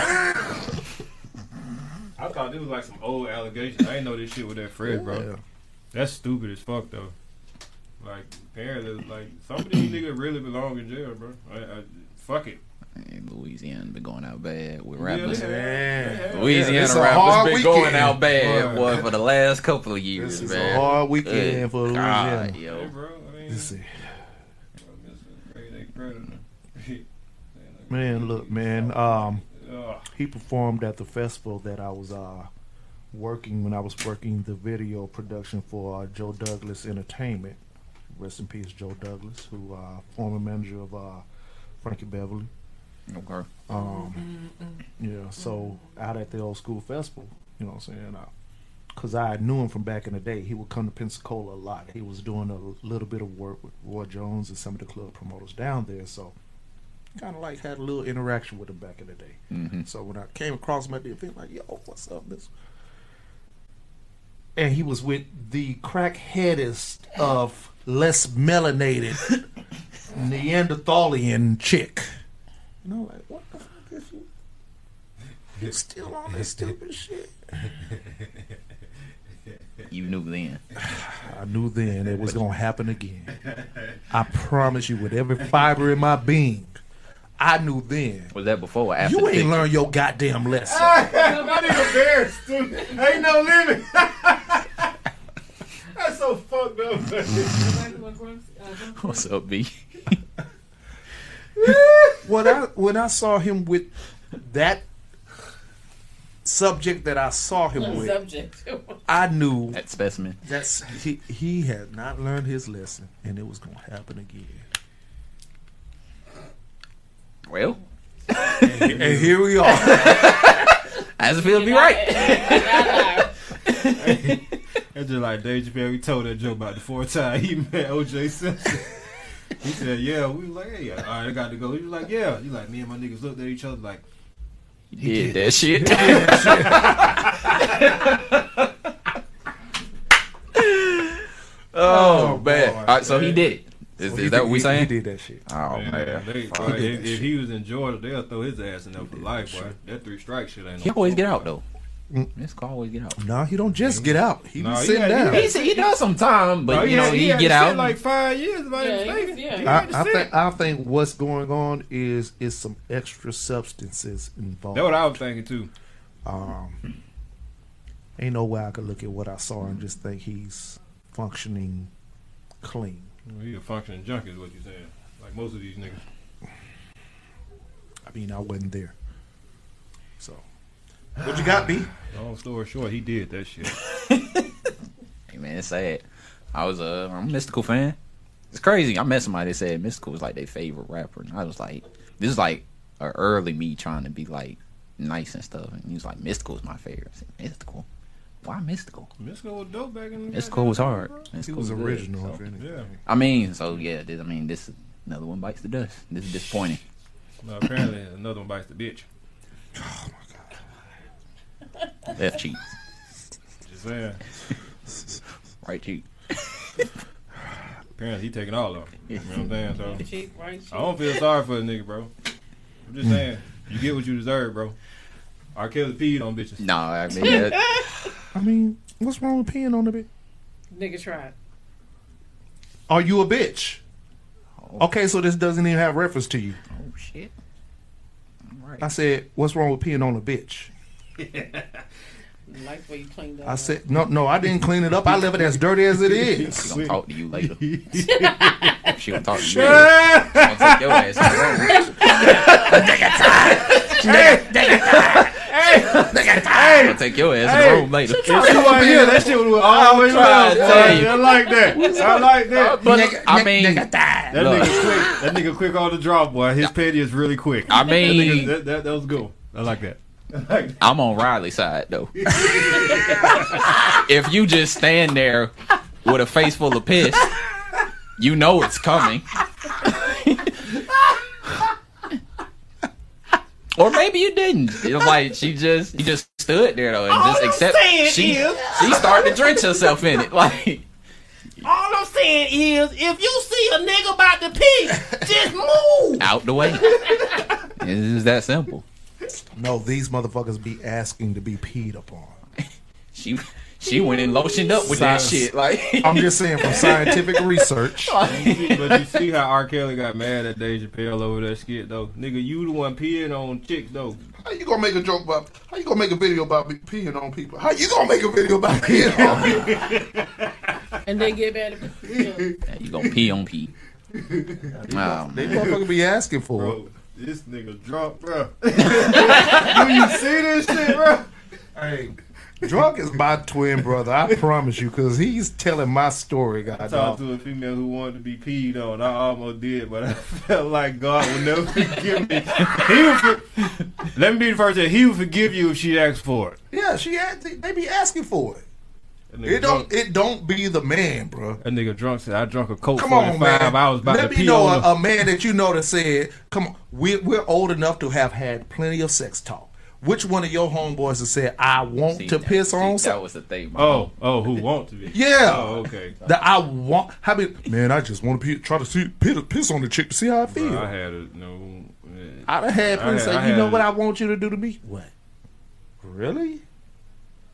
I thought this was like some old allegations. I didn't know this shit with that Fred, bro. Yeah. That's stupid as fuck, though. Like, apparently, like, some of these niggas really belong in jail, bro. I, I, fuck it. Man, Louisiana been going out bad with Yeah, rappers. they Man. have. Louisiana Yeah, it's rappers hard been going out bad, Boy. boy, for the last couple of years, This is a hard weekend Good for God, Louisiana. yo. Hey, bro. I mean, Let's see. grade A predator. Man, look, man. Um, he performed at the festival that I was uh, working when I was working the video production for uh, Joe Douglas Entertainment. Rest in peace, Joe Douglas, who uh, former manager of uh, Frankie Beverly. Okay. Um, yeah, so out at the old school festival, you know what I'm saying? Because I knew him from back in the day. He would come to Pensacola a lot. He was doing a little bit of work with Roy Jones and some of the club promoters down there. So kind of like had a little interaction with him back in the day. Mhm. So when I came across him at the event, like, yo, what's up, this? And he was with the crackheadest of less melanated Neanderthalian chick. You I'm like, what the fuck is you? You still on this stupid shit? You knew then. I knew then it was gonna happen again. I promise you, with every fiber in my being, I knew then. Was that before or after? You the ain't picture? learned your goddamn lesson. that nigga Bear stupid. Ain't no limit. That's so fucked up, man. What's up, B? when I when I saw him with that subject that I saw him with, Subject. I knew That specimen. that's he he had not learned his lesson, and it was gonna happen again. Well, And here we are. as it feels to be right. That's just like Dave Chappelle. We told that joke about the fourth time he met OJ Simpson. He said, "Yeah." We was like, "Hey, all right, I got to go." He was like, "Yeah." He like, me and my niggas looked at each other like, He did that shit. Oh, oh, man. boy. All right, so he did it. Is, So is that did- what we saying? He did that shit. Oh, man, man. they- Fuck. like, if, if he was in Georgia, they'll throw his ass in there for life, boy. That three strike shit ain't. He no always fun, get out, though. This car always get out. No, he don't just get out. He Nah, be he sitting had- he down. had- He, said he does sometime, but No, you know had- he, had get to sit out. like five years, if I Yeah, ain't he was- yeah. He I, had to I sit. think I think what's going on is is some extra substances involved. That's what I was thinking too. Um, ain't no way I could look at what I saw and just think he's functioning clean. Well, he a functioning junkie, is what you saying. Like most of these niggas. I mean, I wasn't there. So, what you got, B? Long story short, he did that shit. Hey man, it's sad. I was a I'm a Mystikal fan. It's crazy. I met somebody that said Mystikal was like their favorite rapper, and I was like, this is like a early me trying to be like nice and stuff, and he was like, Mystikal is my favorite. I said, Mystikal. Why Mystikal? Mystikal was dope back in the day. Mystikal was hard. He Mystikal was good, original, so- Yeah. I mean, so yeah, this, I mean, this is another one bites the dust. This is disappointing. No, apparently another one bites the bitch. Oh, Left cheek, Just saying. right cheek. Apparently he taking all of them. You know what I'm saying? So Cheek, right cheek. I don't feel sorry for the nigga, bro. I'm just saying, you get what you deserve, bro. R. Kelly peed on bitches. No, I mean, that, I mean, what's wrong with peeing on a bitch? Nigga tried. Are you a bitch? Oh. Okay, so this doesn't even have reference to you. oh shit. All right. I said, what's wrong with peeing on a bitch? Like the way you cleaned up. I said, no, no, I didn't clean it up. I left it as dirty as it She gonna talk to you later. she gonna talk to you later. She gonna take your ass in the room. Gonna take your ass in the room later. If she wasn't here, that shit would always trying to well. tell you. I like that. I like that. But I mean, That Look. nigga quick. That nigga quick on the drop, boy. His petty is really quick. I That, mean, nigga, that, that, that was good. I like that. I like that. I'm on Riley's side though. if you just stand there with a face full of piss, you know it's coming. or maybe you didn't. It was like she just you just stood there though and just accept she she started to drench herself in it. Like All I'm saying is, if you see a nigga about to pee, just move. out the way. It's that simple. No, these motherfuckers be asking to be peed upon. She she went and lotioned up with that shit. Like I'm just saying from scientific research. But you see how R. Kelly got mad at Dave Chappelle over that skit, though. Nigga, you the one peeing on chicks, though. How you gonna make a joke about? How you gonna make a video about me peeing on people? How you gonna make a video about peeing on people? And they get mad at yeah. Yeah, you gonna pee on pee. Oh, They man. motherfucker be asking for it. Bro, this nigga drunk, bro. Do you see this shit, bro? Hey, drunk is my twin brother. I promise you, because he's telling my story. I talked to a female who wanted to be peed on. I almost did, but I felt like God would never forgive me. He would for- Let me be the first. to say, He would forgive you if she asked for it. yeah, she had, they, they be asking for it. That nigga It don't. drunk- It don't be the man, bro. A nigga drunk said, I drunk a Coke Come on, 45. man. I was about Let to me pee know on a, her. a man that you know that said, "Come on, we're, we're old enough to have had plenty of sex talk." Which one of your homeboys has said, "I want See, to that- piss see, on"? That was the thing. Oh, oh, who want to be? Yeah. Oh, okay. That I want. How many? Man, I just want to pee, try to see piss, piss on the chick to see how I feel. Bro, I had a no. I'd have had I plenty say, I "You know had- what I want you to do to me?" What? Really?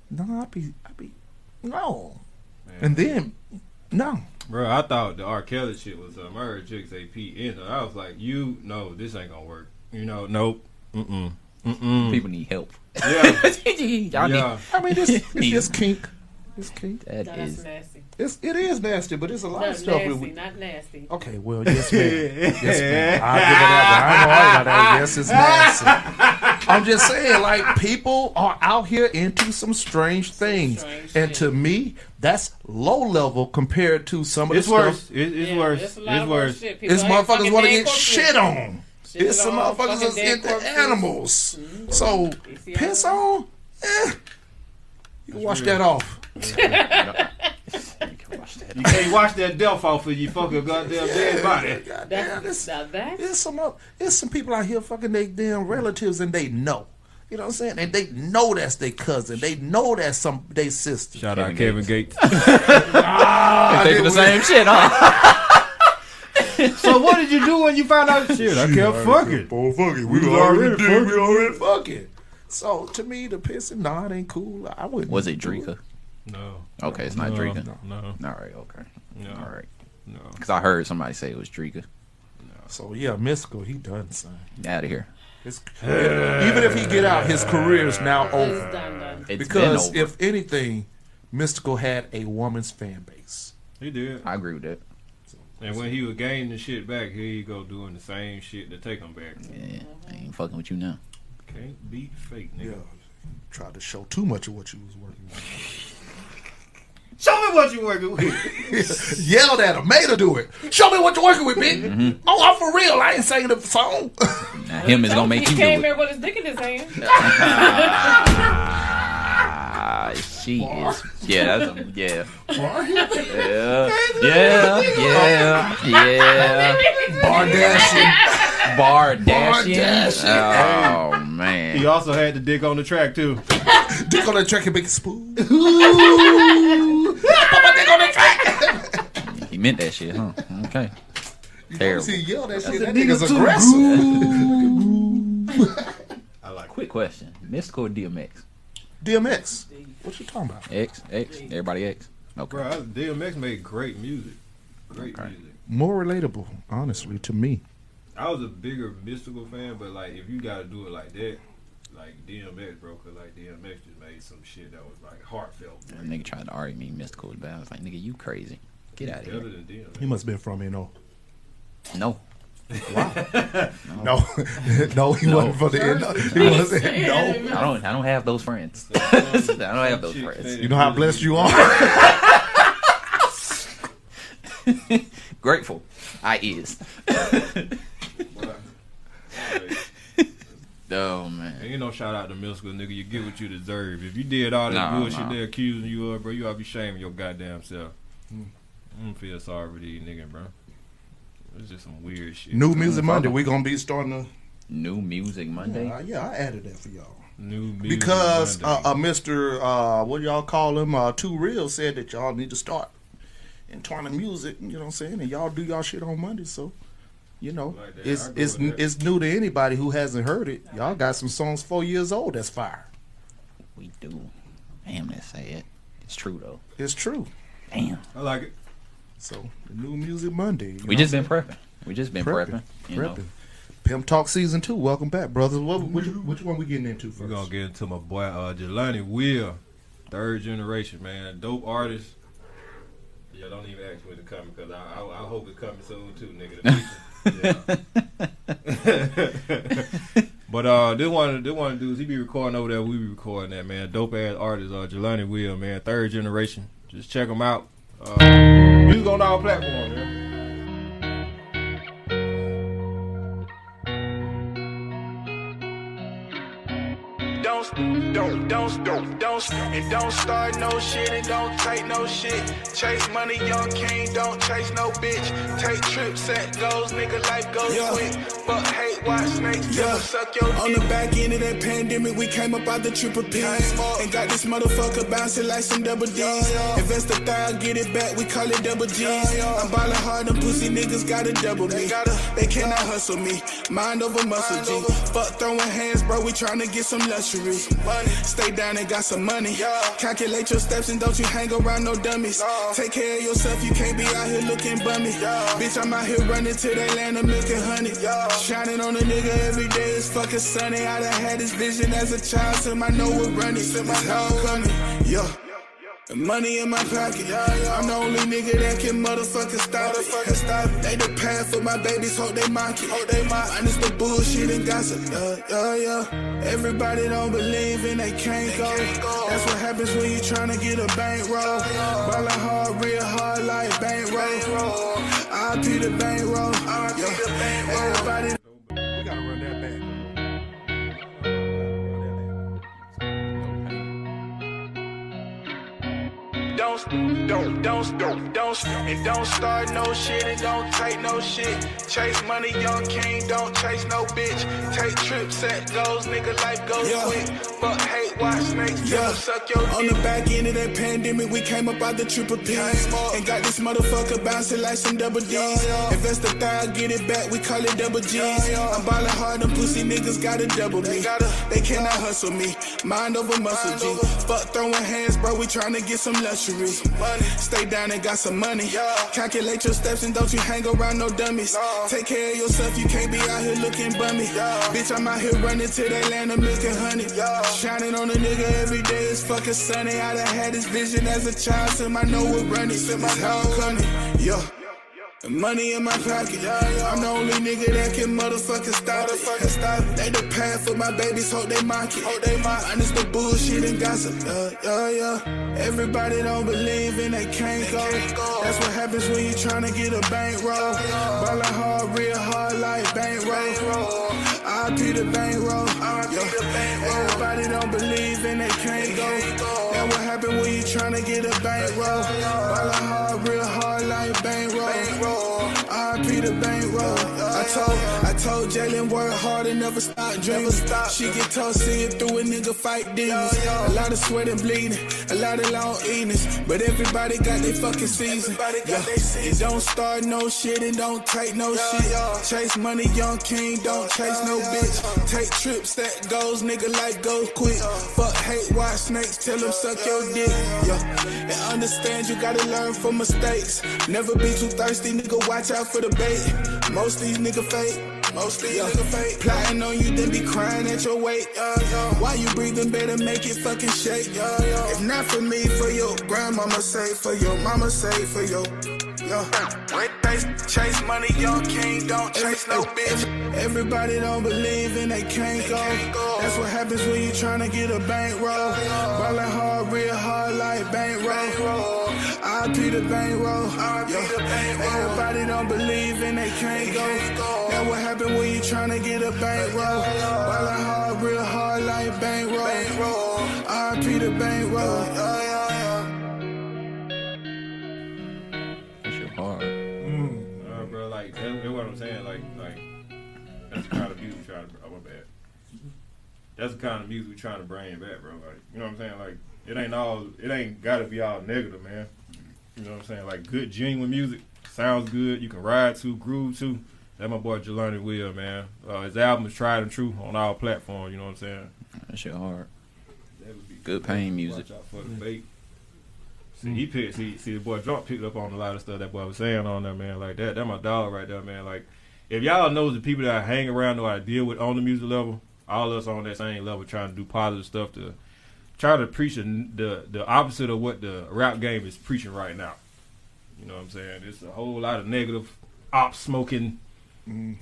No, I be, I be, no. And then, no. Bro, I thought the R. Kelly shit was um, I heard chicks say P in it. I was like, you no, this ain't gonna work. You know, nope. Mm mm. Mm-mm. People need help. Yeah. Y'all need- yeah. I mean, it's, it's just kink. It's kink. that No, that's is nasty. It's, it is nasty, but it's a lot No, of stuff. nasty, we- not nasty. Okay, well, yes, ma'am. Yes, ma'am. I'll give it that. I ain't gonna argue about that. Yes, it's nasty. I'm just saying, like, people are out here into some strange things. strange and shit. to me, that's low level compared to some of It's the worse. stuff. It, it's Yeah, worse. it's It's worse worse. shit. It's motherfuckers want to get corpses. shit on. Shit It's some motherfuckers fucking that's into corpses. animals. Mm-hmm. So, piss on? Eh. You can wash that off. You can't wash that death off of you fucking goddamn dead body. Goddamn, That's, it's- There's some up, there's some people out here fucking they damn relatives and they know. You know what I'm saying? And they know that's their cousin. They know that's some they sister. Shout Kevin out Kevin Gates. Ah, thinking they the same shit, huh? so what did you do when you found out shit? I kept fucking. Oh, fuck it. We, was already, already did. We already fucking. So to me, the pissing, nah, it ain't cool. I wouldn't. Was it Drika? No. Okay, it's not no, Drika. No. All right, okay. No. All right. No. Because I heard somebody say it was Drika. No. So yeah, Mystikal. He done son. Out of here. His, even if he get out, his career is now is over. done done. It's Because been over. if anything, Mystikal had a woman's fan base. He did. I agree with that. And when he was gaining the shit back, here you go doing the same shit to take him back. Yeah, I ain't fucking with you now. Can't beat fake, Yeah. nigga. Tried to show too much of what you was working with. Show me me what you working with. Yelled at her, made her do it. Show me what you're working with, bitch. Mm-hmm. Oh, I'm for real. I ain't singing the song. Now, him is gonna make he you came do it. here with his dick in his hand. Ah, she is. Yeah, that's a, yeah. Yeah, yeah, yeah, yeah. Bar dashing. Bar dashing. dashing. Oh He man. He also had the dick on the track too. Dick on the track and big spoon. Put my dick on the track. He meant that shit, huh? Okay. You Terrible. see, yell that shit. That nigga's aggressive. I like Quick question: Mystikal DMX? DMX. What you talking about? X, X, everybody X. Okay. Bro, I- DMX made great music. Great Okay. music. More relatable, honestly, to me. I was a bigger Mystikal fan, but like if you gotta do it like that, like DMX, bro, cause like DMX just made some shit that was like heartfelt. That nigga tried to argue me Mystikal was bad. I was like, nigga, you crazy. Get out of here. than DMX. He must have been from you know. No. No, no, he wasn't from the end. He wasn't. No. I don't I don't have those friends. I don't have those friends. You know how blessed you are. Grateful. I is. oh man. And you know, shout out to Mystikal, nigga. You get what you deserve. If you did all that Nah, bullshit nah. they accusing you of, bro, you ought to be shaming your goddamn self. Mm. I don't feel sorry for these niggas, bro. It's just some weird shit. New Music Monday. We're gonna be starting to. New Music Monday. Uh, yeah, I added that for y'all New music because Monday. uh, uh, Mr. Uh, what y'all call him? Uh, Too Real said that y'all need to start entwining music. You know what I'm saying? And y'all do y'all shit on Monday, so you know Like that. it's go it's with that. it's new to anybody who hasn't heard it. Y'all got some songs four years old. That's fire. We do. Damn, that's sad. It's true though. It's true. Damn. I like it. So the New Music Monday. We know just been prepping. We just been prepping. Prepping. Prepping. Pimp Talk Season 2. Welcome back, brothers. What, which, which one we getting into first? We're gonna get into my boy uh Jelani Will, third generation, man. Dope artist. Yeah, don't even ask me to come because I, I I hope it's coming soon too, nigga. The but uh this one this one dudes he be recording over there, we be recording that man. Dope ass artist, uh Jelani Will, man, third generation. Just check him out. Uh music on all platforms, man. Don't, don't, don't, don't, don't, and don't start no shit and don't take no shit. Chase money, young king, don't chase no bitch. Take trips, set goals, nigga, life goes Yeah. quick. Fuck, hate, watch snakes, Yeah. yeah. suck your On dick. the back end of that pandemic, we came up out the triple P. And got this motherfucker bouncing like some double D's. Invest a thou, get it back, we call it double G's. I'm ballin' hard, them pussy niggas gotta double me. They cannot hustle me. Mind over muscle, G. Fuck throwing hands, bro, we tryna get some luxury. Stay down and got some money. Calculate your steps and don't you hang around no dummies. Take care of yourself, you can't be out here looking bummy. Bitch, I'm out here running to that land of milk and honey. Shining on a nigga every day, is fucking sunny. I done had this vision as a child, so my know we're running. It's my I'm coming, yeah. The money in my pocket, I'm the only nigga that can motherfucking stop it. Stop. They the path for my babies, hope they mock it. Hope they mock. Minus the bullshit and gossip, yeah, yeah, yeah. Everybody don't believe and they can't go. That's what happens when you tryna get a bankroll. Ballin' hard, real hard like bankroll. I P the bankroll, yeah. Everybody. Don't, don't, don't, don't, don't, and don't start no shit and don't take no shit. Chase money, young king, don't chase no bitch. Take trips, set goals, nigga, life goes Yeah. quick. Fuck, hate, watch snakes, Yeah. yeah. suck your On dick. the back end of that pandemic, we came up out the triple P. And got this motherfucker bouncing like some double D's. Invest a thou, get it back, we call it double G's. I'm ballin' hard, them pussy niggas gotta double me. They cannot hustle me. Mind over muscle, G. Fuck throwing hands, bro, we tryna get some luxury. Stay down and got some money. Calculate your steps and don't you hang around no dummies. Take care of yourself, you can't be out here looking bummy. Bitch, I'm out here running to that land of milk and honey. Shining on a nigga every day, is fucking sunny. I done had this vision as a child, so I know we're running. It's how I'm coming, yeah. Money in my pocket. I'm the only nigga that can motherfucking stop it. Stop it. They the path for my babies, hope they mock it. Hope they mock. Minus the bullshit and gossip. Yeah, yeah, yeah. Everybody don't believe and they can't go. That's what happens when you tryna get a bankroll. Ballin' hard, real hard like bankroll. I be the bankroll. Yeah. Everybody don't believe and they can't go. That's what happens when you tryna get a bankroll. Ballin' hard, real told, told Jalen work hard and never stop dreaming. She get tough, see it through a nigga fight demons. A lot of sweat and bleeding, a lot of long evenings, but everybody got their fucking season. Yeah. It don't start no shit and don't take no shit. Chase money, young king, don't chase no bitch. Take trips that goes, nigga like go quick. Fuck hate, watch snakes, tell them suck your dick. Yeah. And understand you gotta learn from mistakes. Never be too thirsty, nigga. Watch out for the bait. Most these nigga fake. Most these nigga fake. Plotting on you, then be crying at your weight. Yeah, yeah. While you breathing, better make it fucking shake. Yeah, yeah. If not for me, for your grandmama say, for your mama say, for your. Yeah. Chase, chase money, young king, don't chase no bitch. Everybody don't believe and they can't go. That's what happens when you tryna get a bankroll. Ballin' hard, real hard like bankroll. I be the bankroll. Yeah. Everybody don't believe and they can't go. That's what happens when you tryna get a bankroll. Ballin' hard, real hard like bankroll. I be the bankroll. Yeah, yeah, yeah. That shit hard. Bro, like that's, that's what I'm saying. Like, like that's the kind of music we trying to. Oh, my bad. That's the kind of music we trying to bring back, bro. Like, you know what I'm saying? Like, it ain't all. It ain't got to be all negative, man. You know what I'm saying? Like, good, genuine music sounds good. You can ride to, groove to. That my boy Jelani Will, man. Uh, his album is tried and true on all platforms. You know what I'm saying? That shit hard. That would be Good pain music. Watch out for the bait. See, he picked. See, see, the boy Drunk picked up on a lot of stuff that boy was saying on there, man. Like that, that my dog right there, man. Like, if y'all know the people that I hang around, know I deal with on the music level, all of us on that same level, trying to do positive stuff to try to preach the the, the opposite of what the rap game is preaching right now. You know what I'm saying? It's a whole lot of negative, op smoking,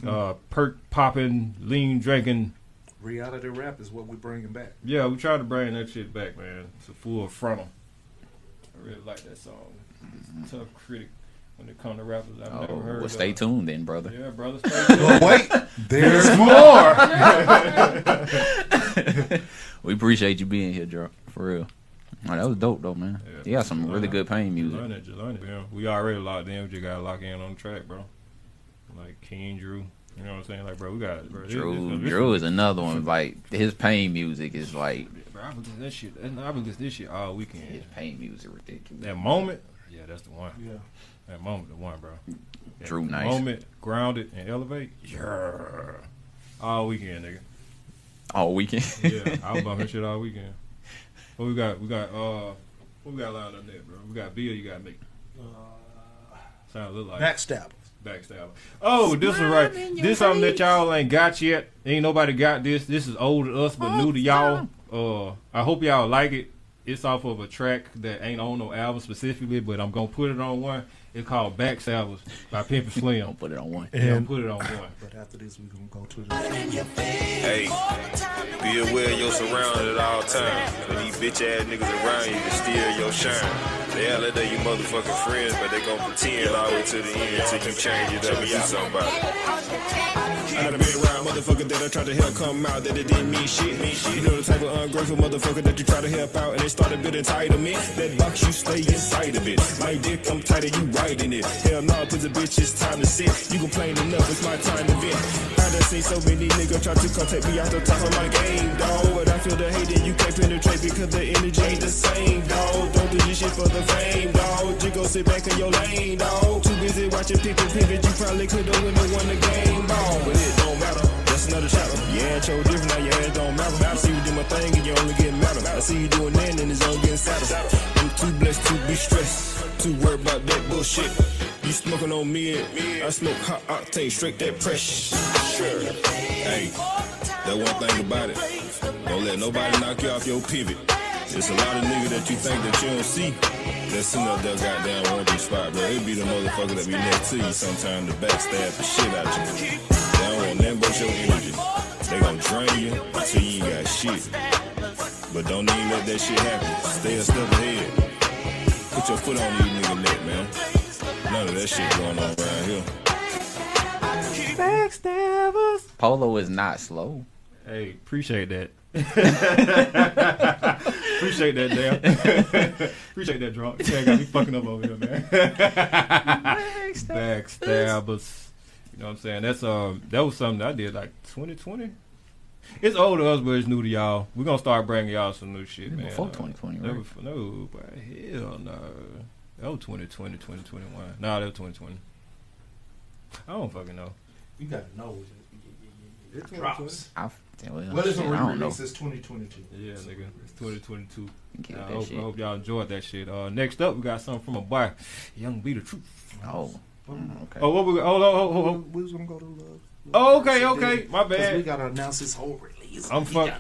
uh, perk popping, lean drinking. Reality rap is what we're bringing back. Yeah, we try to bring that shit back, man. It's a full frontal. I really like that song. It's a tough critic when it comes to rappers I've never Oh, heard. well, stay of. tuned then, brother. Yeah, brother. Stay tuned. Wait, there's we appreciate you being here, Joe. For real. Oh, that was dope, though, man. Yeah. You got some really good pain music. Learn it, just learn it, man. We already locked in. We just gotta lock in on the track, bro. Like King Drew. You know what I'm saying? Like, bro, we got it, bro. Drew, this- this- Drew is another one. Like his pain music is like Bro, I've been listening to that shit. I've been listening this shit all weekend. his pain music ridiculous. That moment, yeah, that's the one. Yeah. That moment, the one, bro. That Drew nice. Moment, grounded and elevate. Yeah. All weekend, nigga. All weekend. Yeah, I was bumping shit all weekend. What we got? We got uh, what we got lined up there, bro? We got Bill. You got me. Sound a little like Backstab. backstab. Oh, this is right. This something that y'all ain't got yet. Ain't nobody got this. This is old to us, but new to y'all. Uh, I hope y'all like it. It's off of a track that ain't on no album specifically, but I'm gonna put it on one. It's called Back Salvers by Pimpin' Slim. Don't put it on one. Yeah, I'm put it on one. But after this, we're going to go to the. Hey, be aware of your surroundings at all times. When these bitch ass niggas around you can steal your shine. They act like they you motherfucking friends, but they gon' pretend all the way to the end until you change it up and do something about it. I got a big round motherfucker that I tried to help come out that it didn't mean shit. You know the type of ungrateful motherfucker that you try to help out and they started building entitlement. That box you stay inside of it. My dick, I'm tired of you riding it. Hell no, cause the bitch it's time to sit. You complain enough, it's my time to vent. I done seen so many niggas try to contact me out the top of my game, dog. But I feel the hate and you can't penetrate because the energy ain't the same, dog. Don't do this shit for the fame, dog. Just go sit back in your lane, dog. Too busy watching people pivot, you probably could've won the game, dog. But it don't matter. Another. Yeah, it's so different now. Your ass don't matter. I see you do my thing and you only get madder. I see you doing that and it's only getting sadder. I'm too blessed to be stressed. Too worried about that bullshit. You smoking on me, I smoke hot octane, straight that pressure. Sure. Hey, that one thing about it. Don't let nobody knock you off your pivot. It's a lot of niggas that you think that you don't see. That's up there goddamn one spot, bro. It be the motherfucker that be next to you sometime to backstab the shit out you. They don't want nothing but your energy. They gon' drain you until you ain't got shit. But don't even let that shit happen. Stay a step ahead. Put your foot on these nigga neck, man. None of that shit going on around here. Backstabbers. Polo is not slow. Hey, appreciate that. appreciate that, damn. appreciate that, drunk. Yeah, got me fucking up over here, man. Backstabbers. You know what I'm saying? That's um, that was something I did like 2020. It's old to us, but it's new to y'all. We're gonna start bringing y'all some new shit, man. Before Uh, 2020, that right? was- No, but hell no. That was 2020, 2021. Nah, that was 2020. I don't fucking know. You gotta know. It's It drops. I, well, Well, it's shit, on don't know. re-release. It's 2022. Yeah, nigga. It's 2022. Get I hope. I hope y'all enjoyed that shit. Uh, next up, we got something from a boy, Young Be the Truth. Oh, okay. Oh, what we? Oh, oh, oh, oh. We was gonna go to love. Oh, okay, okay. My 'Cause We gotta announce this whole release. I'm We fuck.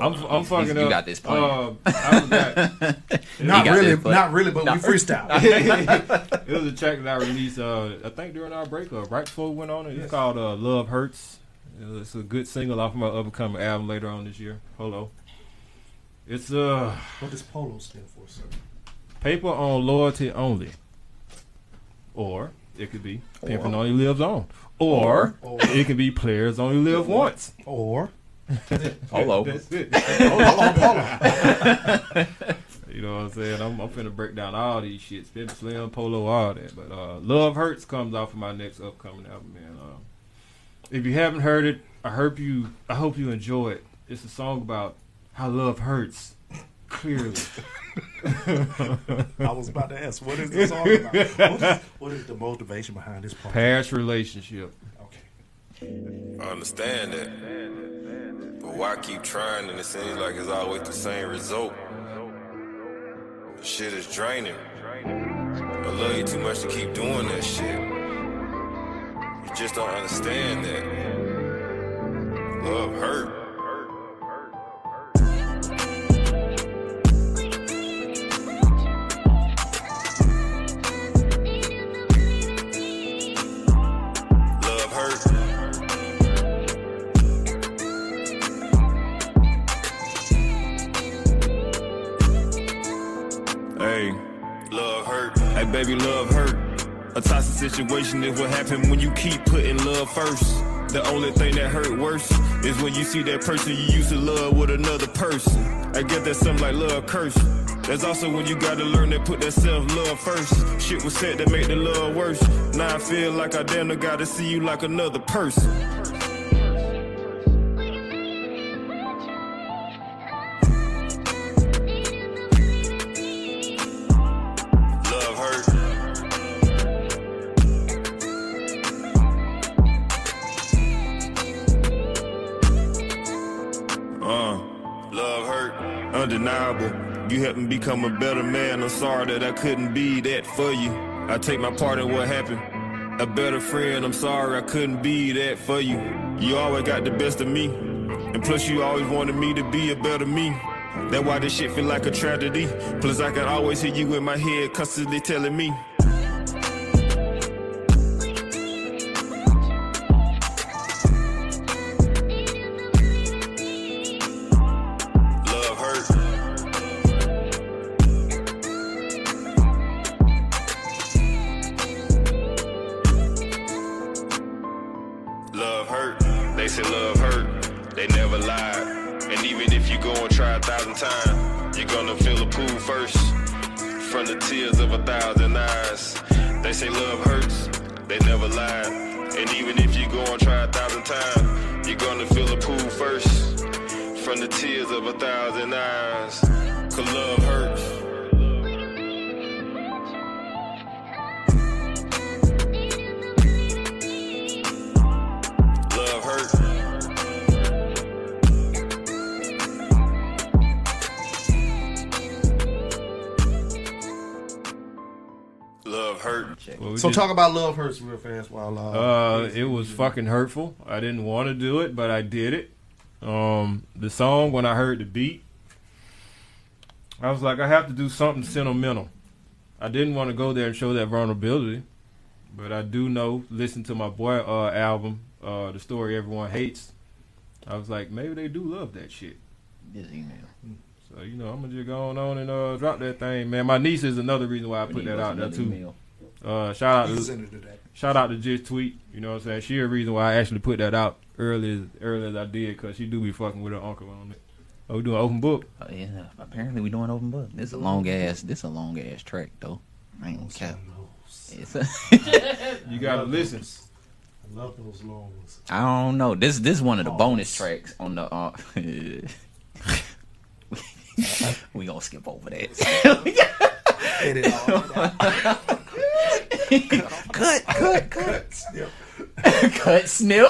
I'm, I'm fucking you up. got this plan. Uh, I forgot. Not got really, this, but- not really, but No. we freestyle. it was a track that I released. Uh, I think during our breakup, right before we went on it. It's called uh, "Love Hurts." It's a good single off my upcoming album later on this year. Polo. It's uh What does polo stand for, sir? paper on loyalty only, or it could be pimping Or. only lives on, or, Or. it could be players only live once. Or Polo. That's it. polo, polo. You know what I'm saying? I'm, I'm finna break down all these shits. Spin Slim, Polo, all that. But uh, Love Hurts comes off of my next upcoming album, man. Uh, if you haven't heard it, I hope you I hope you enjoy it. It's a song about how love hurts. Clearly. I was about to ask, what is this all about? What is, what is the motivation behind this part? Past relationship. Okay. I understand that. But why keep trying and it seems like it's always the same result? The shit is draining. I love you too much to keep doing that shit. You just don't understand that. Love hurt. Situation is what when you keep putting love first. The only thing that hurt worse is when you see that person you used to love with another person. I get that something like love curse. That's also when you gotta learn to put that self love first. Shit was said to make the love worse. Now I feel like I damn near gotta see you like another person. Become a better man. I'm sorry that I couldn't be that for you. I take my part in what happened. A better friend, I'm sorry I couldn't be that for you. You always got the best of me. And plus, you always wanted me to be a better me. That's why this shit feel like a tragedy. Plus, I can always hear you in my head constantly telling me. Well, we So just- talk about love hurts real fast while uh, Uh, it was fucking hurtful. I didn't want to do it, but I did it. Um, the song when I heard the beat, I was like, I have to do something sentimental. I didn't want to go there and show that vulnerability, but I do know. Listen to my boy uh, album, uh, the story everyone hates. I was like, maybe they do love that shit. This email. So you know, I'm gonna just go on, on and uh, drop that thing, man. My niece is another reason why I put that out there too. Uh, shout out You to send it that. shout out to Just Tweet. You know what I'm saying? She a reason why I actually put that out early as early as I did, cause she do be fucking with her uncle on it. Oh, we doing open book? Uh, yeah, apparently we doing open book. This a long ass. This a long ass track though. I ain't gonna cap. It's a You gotta listen. I love those long ones. I don't know. This this one of the bonus tracks on the. Uh, we gonna skip over that. Edit all cut, cut, snip, cut, snip.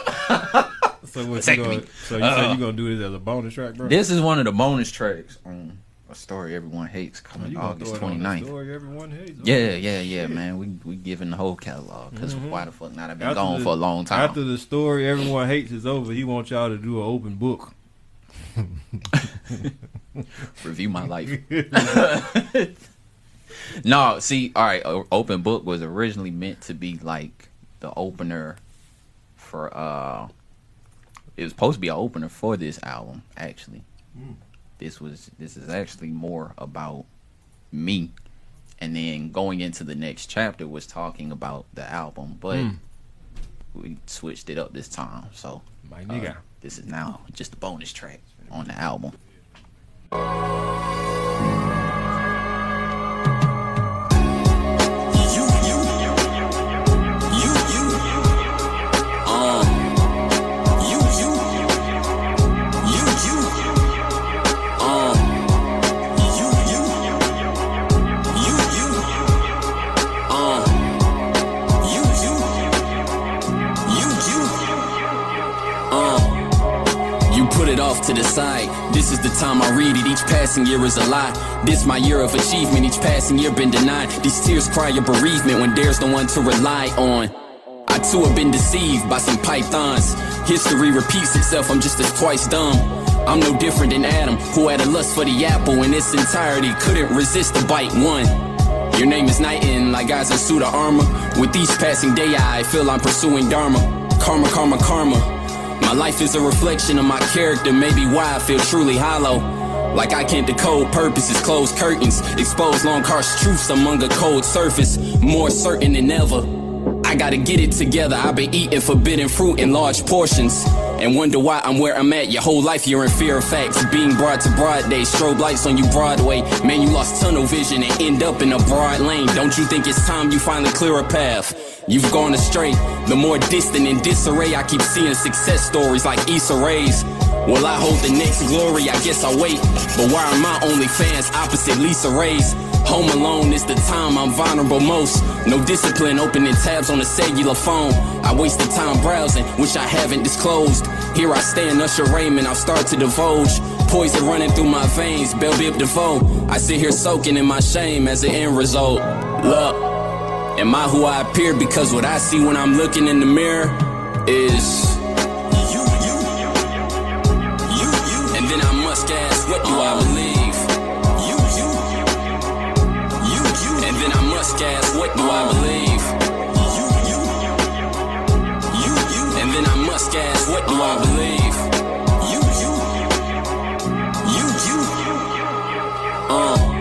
So what you Vasectomy. gonna, so you Uh, say you gonna do this as a bonus track, bro? This is one of the bonus tracks on a story everyone hates coming you gonna August throw it on the 29th. story everyone hates? Yeah, yeah, yeah, man. We we giving the whole catalog because Mhm. why the fuck not? I've been After gone the- for a long time. After the story everyone hates is over, he wants y'all to do an open book. Review my life. No, see, all right. Open book was originally meant to be like the opener for. uh It was supposed to be an opener for this album. Actually, Mm. this was this is actually more about me, and then going into the next chapter was talking about the album, but Mm. we switched it up this time. So, My uh, nigga. this is now just a bonus track on the album. This is the time I read it. Each passing year is a lie. This my year of achievement. Each passing year been denied. These tears cry a bereavement when there's no one to rely on. I too have been deceived by some pythons. History repeats itself. I'm just as twice dumb. I'm no different than Adam, who had a lust for the apple in its entirety. Couldn't resist the bite one. Your name is Knighton, like guys in suit of armor. With each passing day, I feel I'm pursuing Dharma. Karma, karma, karma. My life is a reflection of my character, maybe why I feel truly hollow. Like I can't decode purposes, closed curtains, expose long harsh truths among a cold surface, more certain than ever. I gotta get it together. I've been eating forbidden fruit in large portions. And wonder why I'm where I'm at. Your whole life you're in fear of facts. Being brought to broad day, strobe lights on you Broadway. Man, you lost tunnel vision and end up in a broad lane. Don't you think it's time you finally clear a path? You've gone astray. The more distant and disarray, I keep seeing success stories like Issa Rae's. Will I hold the next glory? I guess I'll wait. But why are my only fans opposite Lisa Ray's? Home alone is the time I'm vulnerable most. No discipline opening tabs on a cellular phone. I wasted time browsing, which I haven't disclosed. Here I stand, Usher Raymond, I'll start to divulge. Poison running through my veins, Bell Biv DeVoe. I sit here soaking in my shame as an end result. Look, am I who I appear? Because what I see when I'm looking in the mirror is. Ask, what do I believe? You, you, you, you. And then I must ask, what do I believe? You, you, you, you. Uh.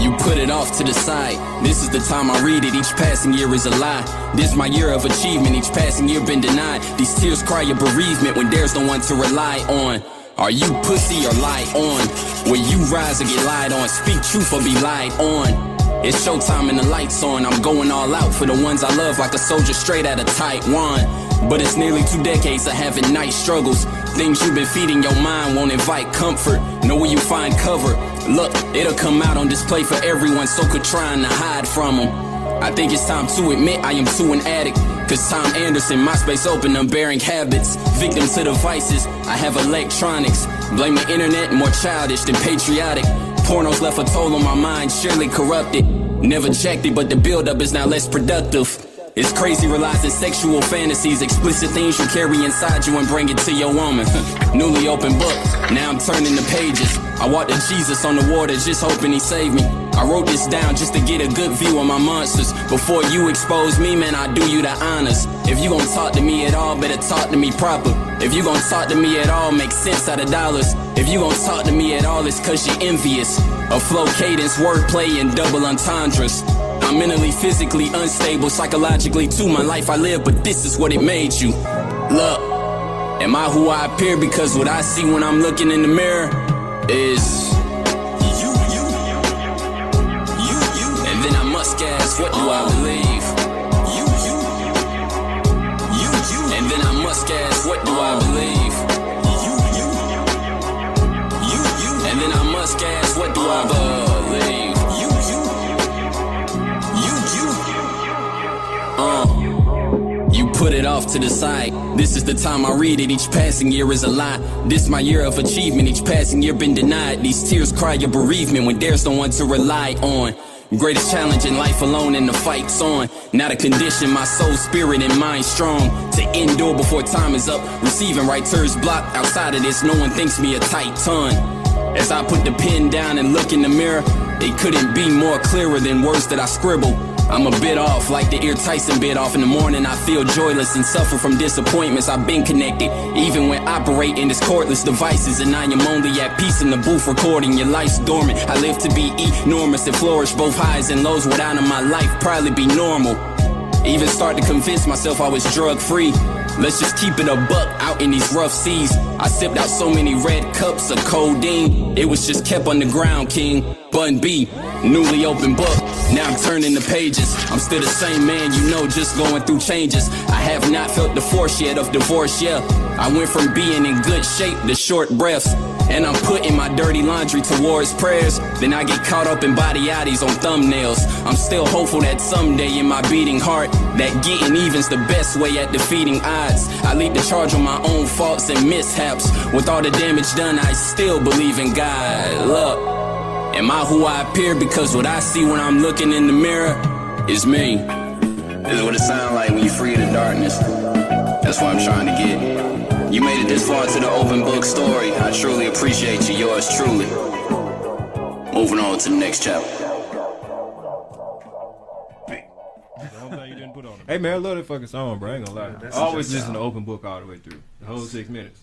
You put it off to the side. This is the time I read it. Each passing year is a lie. This my year of achievement. Each passing year been denied. These tears cry a bereavement when there's no one to rely on. Are you pussy or lie on? Will you rise or get lied on? Speak truth or be lied on. It's showtime and the lights on. I'm going all out for the ones I love, like a soldier straight out of Taiwan. But it's nearly two decades of having night struggles. Things you've been feeding your mind won't invite comfort. Know where you find cover. Look, it'll come out on display for everyone, so quit trying to hide from them. I think it's time to admit I am too an addict. Cause Tom Anderson, my space open, unbearing habits. Victim to the vices, I have electronics. Blame the internet, more childish than patriotic. Pornos left a toll on my mind, surely corrupted. Never checked it, but the buildup is now less productive. It's crazy realizing sexual fantasies, explicit things you carry inside you and bring it to your woman. Newly open book, now I'm turning the pages. I walked to Jesus on the water, just hoping he saved me. I wrote this down just to get a good view of my monsters. Before you expose me, man, I do you the honors. If you gon' talk to me at all, better talk to me proper. If you gon' talk to me at all, make sense out of dollars. If you gon' talk to me at all, it's cause you're envious. A flow cadence, wordplay, and double entendres. I'm mentally, physically unstable, psychologically too. My life I live, but this is what it made you. Look, am I who I appear? Because what I see when I'm looking in the mirror is you, you, you, you. And then I must ask, what do I believe? What do I believe? You, you, you, you. And then I must ask, what do I believe? You, you, you, you. Uh. You put it off to the side. This is the time I read it. Each passing year is a lie. This my year of achievement. Each passing year been denied. These tears cry your bereavement when there's no one to rely on. Greatest challenge in life alone and the fight's on. Now the condition, my soul, spirit, and mind strong. To endure before time is up. Receiving right turns blocked. Outside of this, no one thinks me a tight ton. As I put the pen down and look in the mirror, it couldn't be more clearer than words that I scribble. I'm a bit off, like the ear Tyson bit off in the morning. I feel joyless and suffer from disappointments. I've been connected, even when operating this cordless devices. And I am only at peace in the booth recording. Your life's dormant. I live to be enormous and flourish both highs and lows. Without in my life, probably be normal. Even start to convince myself I was drug free. Let's just keep it a buck out in these rough seas. I sipped out so many red cups of codeine. It was just kept on the ground, King. Bun B, newly open book. Now I'm turning the pages. I'm still the same man, you know, just going through changes. I have not felt the force yet of divorce, yeah. I went from being in good shape to short breaths. And I'm putting my dirty laundry towards prayers. Then I get caught up in body oddies on thumbnails. I'm still hopeful that someday in my beating heart, that getting even's the best way at defeating odds. I lead the charge on my own faults and mishaps. With all the damage done, I still believe in God. Look, am I who I appear? Because what I see when I'm looking in the mirror is me. This is what it sounds like when you free of the darkness. That's what I'm trying to get. You made it this far to the open book story. I truly appreciate you. Yours truly. Moving on to the next chapter. Hey man, I love that fucking song, bro. I ain't gonna lie. that's I always just- listen to open book all the way through. The whole six minutes.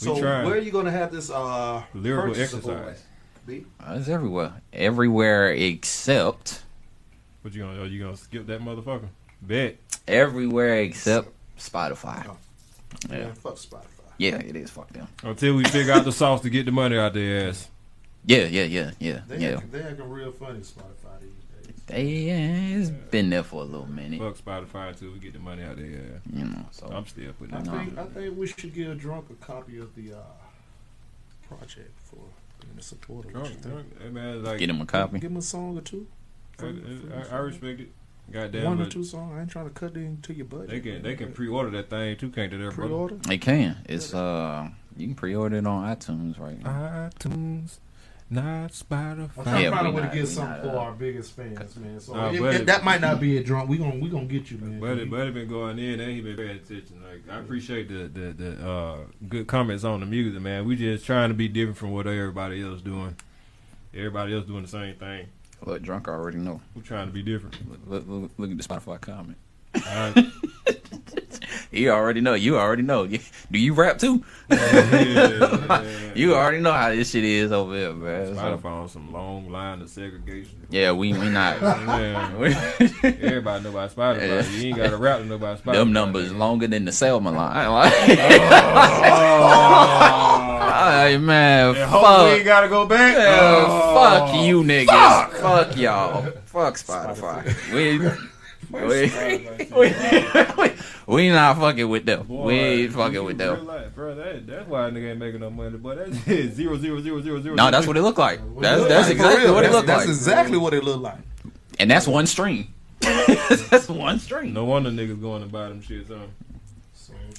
We So trying. where are you gonna have this uh Lyrical purchase exercise. support? B? Uh, It's everywhere. Everywhere except. What you gonna? Are you gonna skip that motherfucker? Bet. Everywhere except Spotify. Yeah. Man, fuck Spotify. Yeah, it is. Fuck them. Until we figure out the sauce to get the money out their ass. Yeah, yeah, yeah, yeah, They yeah. acting, they acting real funny, Spotify these days. They, yeah, it's been there for a little minute. Fuck Spotify until we get the money out their ass. You know, so I'm still putting I it think I think we should give a Drunk a copy of the uh, project for being a supporter. Drunk, drunk. Hey man, like Get him a copy. Give him a song or two. I, I, I respect it. Goddamn, One or two songs. I ain't trying to cut into your budget. They can they can pre-order that thing too, can't they? There, brother? Pre-order? They can. It's uh, you can pre-order it on iTunes right now. iTunes, not Spotify. I'm trying Yeah, to find a way to get we something for uh, our biggest fans, man. So Nah, if- Buddy- if that might not be a drunk. We gonna we gonna get you, man. Buddy, Buddy been going in and he been paying attention. Like I appreciate the the, the uh, good comments on the music, man. We just trying to be different from what everybody else doing. Everybody else doing the same thing. Look, drunk I already know. We're trying to be different. Look, look, look at the Spotify comment. Alright. you already know. You already know. Do you rap too? yeah. you already know how this shit is over here, man. So- Spotify on some long line of segregation. yeah, we we not. Everybody know about Spotify. Yeah. You ain't got to rap to know about Spotify. Them numbers longer than the Selma line. Oh. Hey man, And fuck. hope we ain't gotta go back. Yeah, Oh, fuck you niggas. Fuck, y'all. Fuck Spotify. We, we, we, we not fucking with them. Boy, we ain't fucking with real them. life, bro. That, that's why a nigga ain't making no money. But that's it. Zero, zero, zero, zero, zero. No, that's what it look like. That's Look that's like, exactly what it That's- look That's like. exactly what it look like. And that's one stream. that's one stream. No wonder niggas going to buy them shits, huh?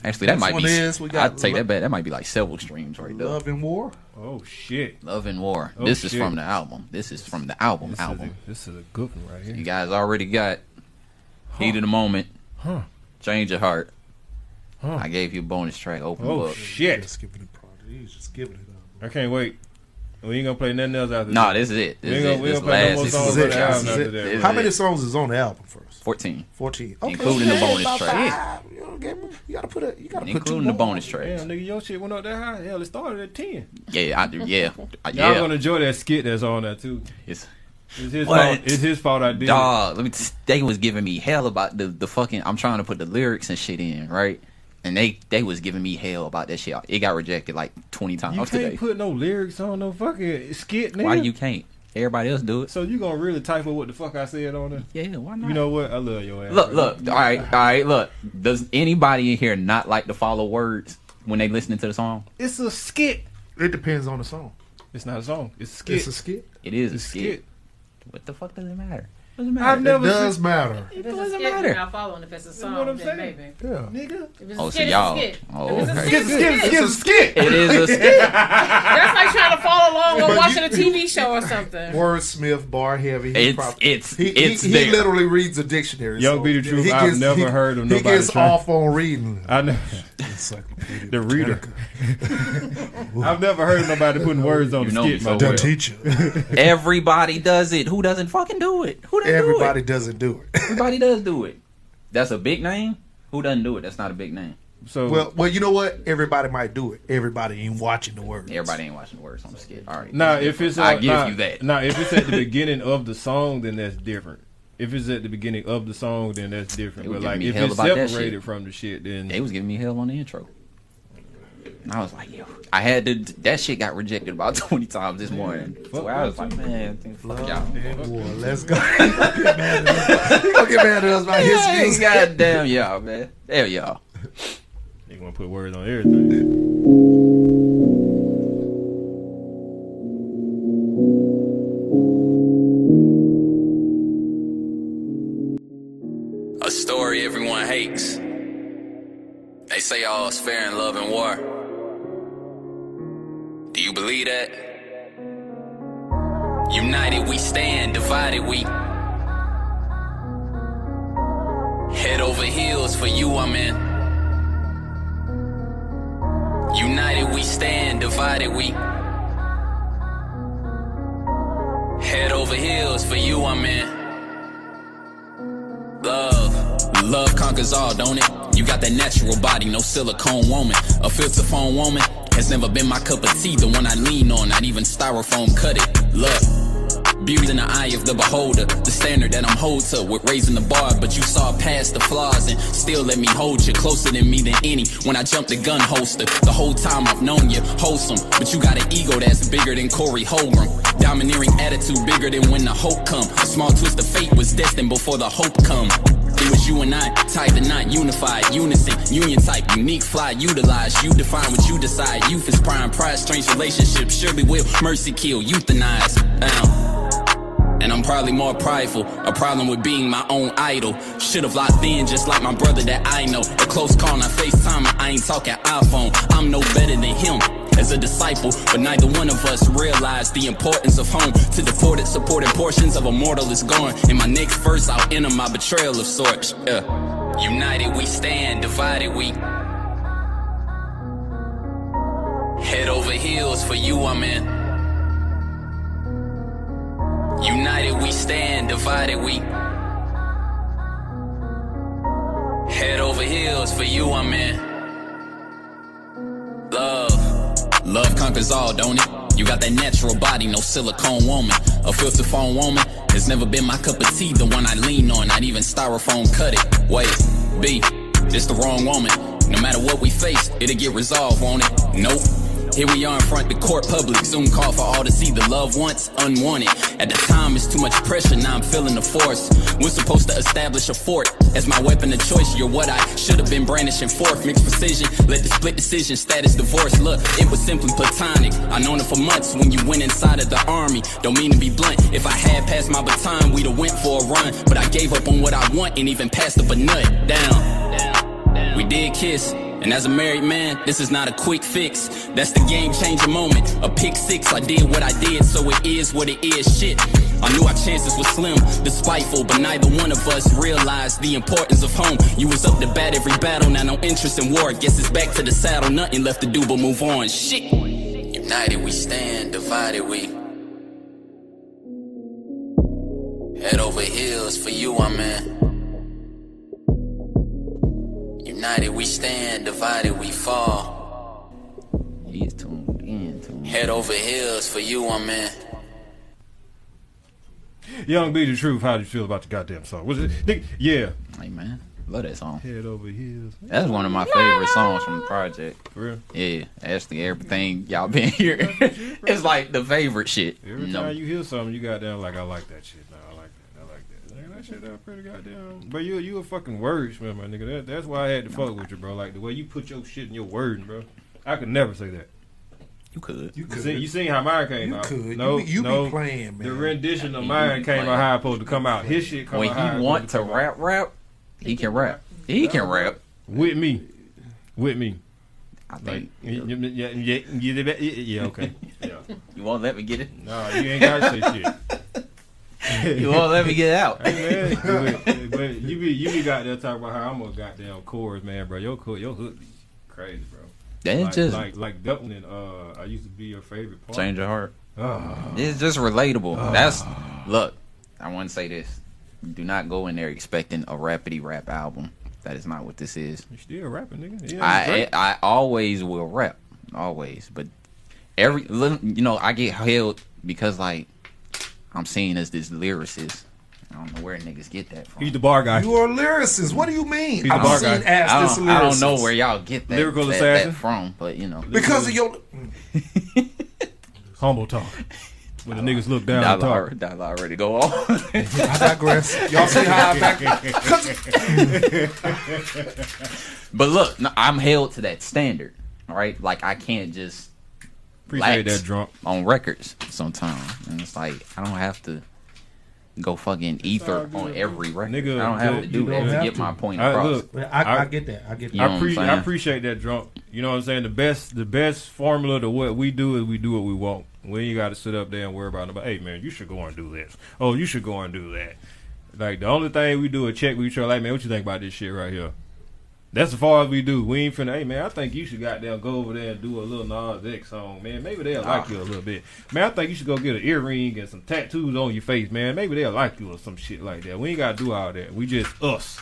Actually, that Next might be. is, we got I'd take Lo- that bet. That might be like several streams right there. Love and War. Oh shit. Love and War. Oh, this is from the album. This is from the album. This album. Is a, this is a good one right here. You guys already got Heat of the Moment. Huh. Change your heart. Huh. I gave you a bonus track. Open Oh book. shit! Just giving it product. He's just giving it up. I can't wait. We ain't gonna play nothing else after Nah, this. this is it. We This ain't is gonna, it. we This ain't play no last- more this songs is for it. the album This is after it. that. This is How it. many songs is on the album first? 14. 14. Okay. Including the bonus about track. five. You, know, get- you gotta put a. You gotta put two Including the more. bonus tracks. Damn, nigga, your shit went up that high. Hell, it started at ten. Yeah, I do. Yeah. Uh, Y'all yeah. gonna enjoy that skit that's on there too. It's, It's his What? fault. It's his fault I did. it. Dog, let me. T- they was giving me hell about the the fucking. I'm trying to put the lyrics and shit in, right? And they they was giving me hell about that shit. It got rejected like 20 times You can't put no lyrics on no fucking skit, nigga. Why you can't? Everybody else do it. So you gonna really type up what the fuck I said on there? Yeah, why not? You know what? I love your ass. Look, bro. look. All right, all right. Look. Does anybody in here not like to follow words when they listening to the song? It's a skit. It depends on the song. It's not a song. It's a skit. It's a skit. It is a It's skit. What the fuck does it matter? Doesn't I've matter. never It does seen- matter. If it's a doesn't matter. you're not following. If it's a song, what I'm then saying. maybe. Yeah. Nigga. If it's a Oh, so skit, y'all- it's a skit. oh, if it's a okay. skit, it's a skit. Skit, skit. It is a skit. That's like trying to follow along But or watching a TV show or something. Wordsmith, bar heavy. He It's- prob- it's- he, it's he, there. he literally reads a dictionary. Young so Be the Truth, he I've never heard of He gets trying- off on reading. I know. Encyclopedia The reader. I've never heard nobody putting words on the know skit. me so my The teacher. Everybody does it. Who doesn't fucking do it? Who doesn't Everybody do doesn't do it? it. Everybody does do it. That's a big name. Who doesn't do it? That's not a big name. So Well, well, you know what? Everybody might do it. Everybody ain't watching the words. Everybody ain't watching the words on the skit. All right. now if it's different. uh, I give nah, you that. Now if it's at the beginning of the song, then that's different. If it's at the beginning of the song, then that's different. But like if it's separated from the shit, then They was giving me hell on the intro. And I was like, yo, I had to. That shit got rejected about twenty times this morning. So I was like, man, fuck y'all. Boy, let's go. He gonna get mad at us. He gonna get mad at us about his Yeah, music. goddamn y'all, man. Hell y'all. they gonna put words on everything. A story everyone hates. They say all is fair in love and war. Stand, divided we. Head over heels for you, I'm in. United we stand, divided we. Head over heels for you, I'm in. Love, love conquers all, don't it? You got that natural body, no silicone woman. A filter phone woman has never been my cup of tea. The one I lean on, not even styrofoam cut it. Look, beauty in the eye of the beholder. The standard that I'm hold to with raising the bar, but you saw past the flaws and still let me hold you closer than me than any. When I jumped the gun holster, the whole time I've known you wholesome, but you got an ego that's bigger than Corey Holcomb. Domineering attitude bigger than when the hope come. A small twist of fate was destined before the hope come. It was you and I, tied the knot, unified, unison, union type, unique, fly, utilize. You define what you decide. Youth is prime, pride, strange relationship. Surely will mercy kill, euthanize. And I'm probably more prideful. A problem with being my own idol. Should've locked in just like my brother that I know. A close call, not FaceTime, I ain't talking iPhone. I'm no better than him as a disciple, but neither one of us realized the importance of home. To the deported, supported portions of a mortal is gone. In my next verse, I'll enter my betrayal of sorts. Yeah. United we stand, divided we. Head over heels for you, I'm in. United we stand, divided we. Head over heels for you, I'm in. Love, love conquers all, don't it? You got that natural body, no silicone woman. A filter phone woman has never been my cup of tea. The one I lean on, not even styrofoam cut it. Wait, B, this the wrong woman. No matter what we face, it'll get resolved, won't it? Nope. Here we are in front the court public. Zoom call for all to see the love once unwanted. At the time, it's too much pressure. Now I'm feeling the force. We're supposed to establish a fort as my weapon of choice. You're what I should have been brandishing forth. Mixed precision. Let the split decision status divorce. Look, it was simply platonic. I known it for months when you went inside of the army. Don't mean to be blunt. If I had passed my baton, we'd have went for a run. But I gave up on what I want and even passed up a nut. Down. We did kiss. And as a married man, this is not a quick fix. That's the game changer moment. A pick six, I did what I did, so it is what it is. Shit. I knew our chances were slim, despiteful, but neither one of us realized the importance of home. You was up to bat every battle, now no interest in war. Guess it's back to the saddle, nothing left to do but move on. Shit. United we stand, divided we. Head over heels for you, I'm in. United we stand, divided we fall. He's tuned in. Tuned Head over heels for you, I'm in. Young B, the truth. How do you feel about the goddamn song? Was it? Nick, yeah. Hey man, love that song. Head over heels. That's one of my favorite songs from the project. For real? Yeah, actually everything y'all been here. it's like the favorite shit. Every No. time you hear something, you goddamn like, I like that shit. No, I like that. I like that. Nigga, that shit that pretty goddamn. But you you a fucking wordsmith, my nigga. That, that's why I had to fuck with you, bro. Like the way you put your shit in your wording, bro. I could never say that. You could. You You, see, you seen how mine came You out? could. You No, be- you be no. playing, The rendition of You mine be came playing. out how it's supposed to come out. His shit come When out how he it's want to rap, rap, he can rap. He can rap. with me, with me. I Like, think. yeah, yeah, yeah, yeah, yeah, yeah, okay. Yeah. You won't let me get it. No, you ain't gotta say shit. You won't let me get out. Hey, man, but, but you be you be got there talking about how I'm a goddamn chorus man, bro. Your chord, your hook be crazy, bro. That's like, just like like Dublin. Uh, I used to be your favorite part. change your heart. Oh. It's just relatable. That's look. I want to say this. Do not go in there expecting a rapidy rap album. That is not what this is. You still rapping, nigga? Yeah, I great. I always will rap, always. But every you know I get held because like I'm seen as this lyricist. I don't know where niggas get that from. He's the bar guy. You are a lyricist. What do you mean? He's the I'm bar seen guy. as I this don't, lyricist. I don't know where y'all get that, Lyrical that, assassin? that from, but you know Because of your Humble talk. When the niggas look down and Dollar, talk. dollar already go on. I digress. Y'all see how I back But look, no, I'm held to that standard. right? like I can't just Appreciate lax that drunk. on records sometimes, and it's like I don't have to go fucking ether on every record. Nigga, I don't have to do that to get to. my point I, across. look, I, I, I- get that. I get that. You know I, pre- I appreciate that drunk. You know what I'm saying? The best the best formula to what we do is we do what we want. We ain't got to sit up there and worry about nobody. Hey man, you should go and do this. Oh, you should go and do that. Like the only thing we do is check with each other. Like man, what you think about this shit right here? That's as far as we do. We ain't finna. Hey man, I think you should goddamn go over there and do a little Nas X song, man. Maybe they'll like you a little bit. Man, I think you should go get an earring and some tattoos on your face, man. Maybe they'll like you or some shit like that. We ain't gotta do all that. We just us.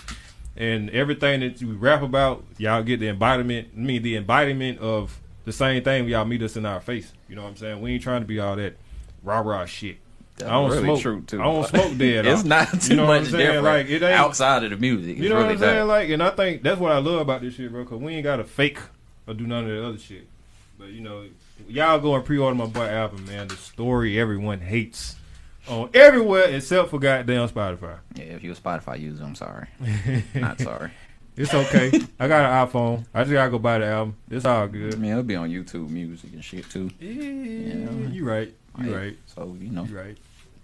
And everything that we rap about, y'all get the embodiment. I mean, the embodiment of the same thing. Y'all meet us in our face. You know what I'm saying? We ain't trying to be all that rah rah shit. I don't really smoke. true, too. I don't smoke dead. it's not too You know much different Like it ain't outside of the music. you know really what I'm saying? that. Like, and I think that's what I love about this shit, bro. Cause we ain't got to fake or do none of that other shit. But you know, y'all go and pre-order my boy album, man. The story everyone hates on everywhere except for goddamn Spotify. Yeah, if you're a Spotify user, I'm sorry. Not sorry. It's okay. I got an iPhone. I just gotta go buy the album. It's all I good. mean, it'll be on YouTube Music and shit too. Yeah, know. you right. You Like, right. So you know, You right.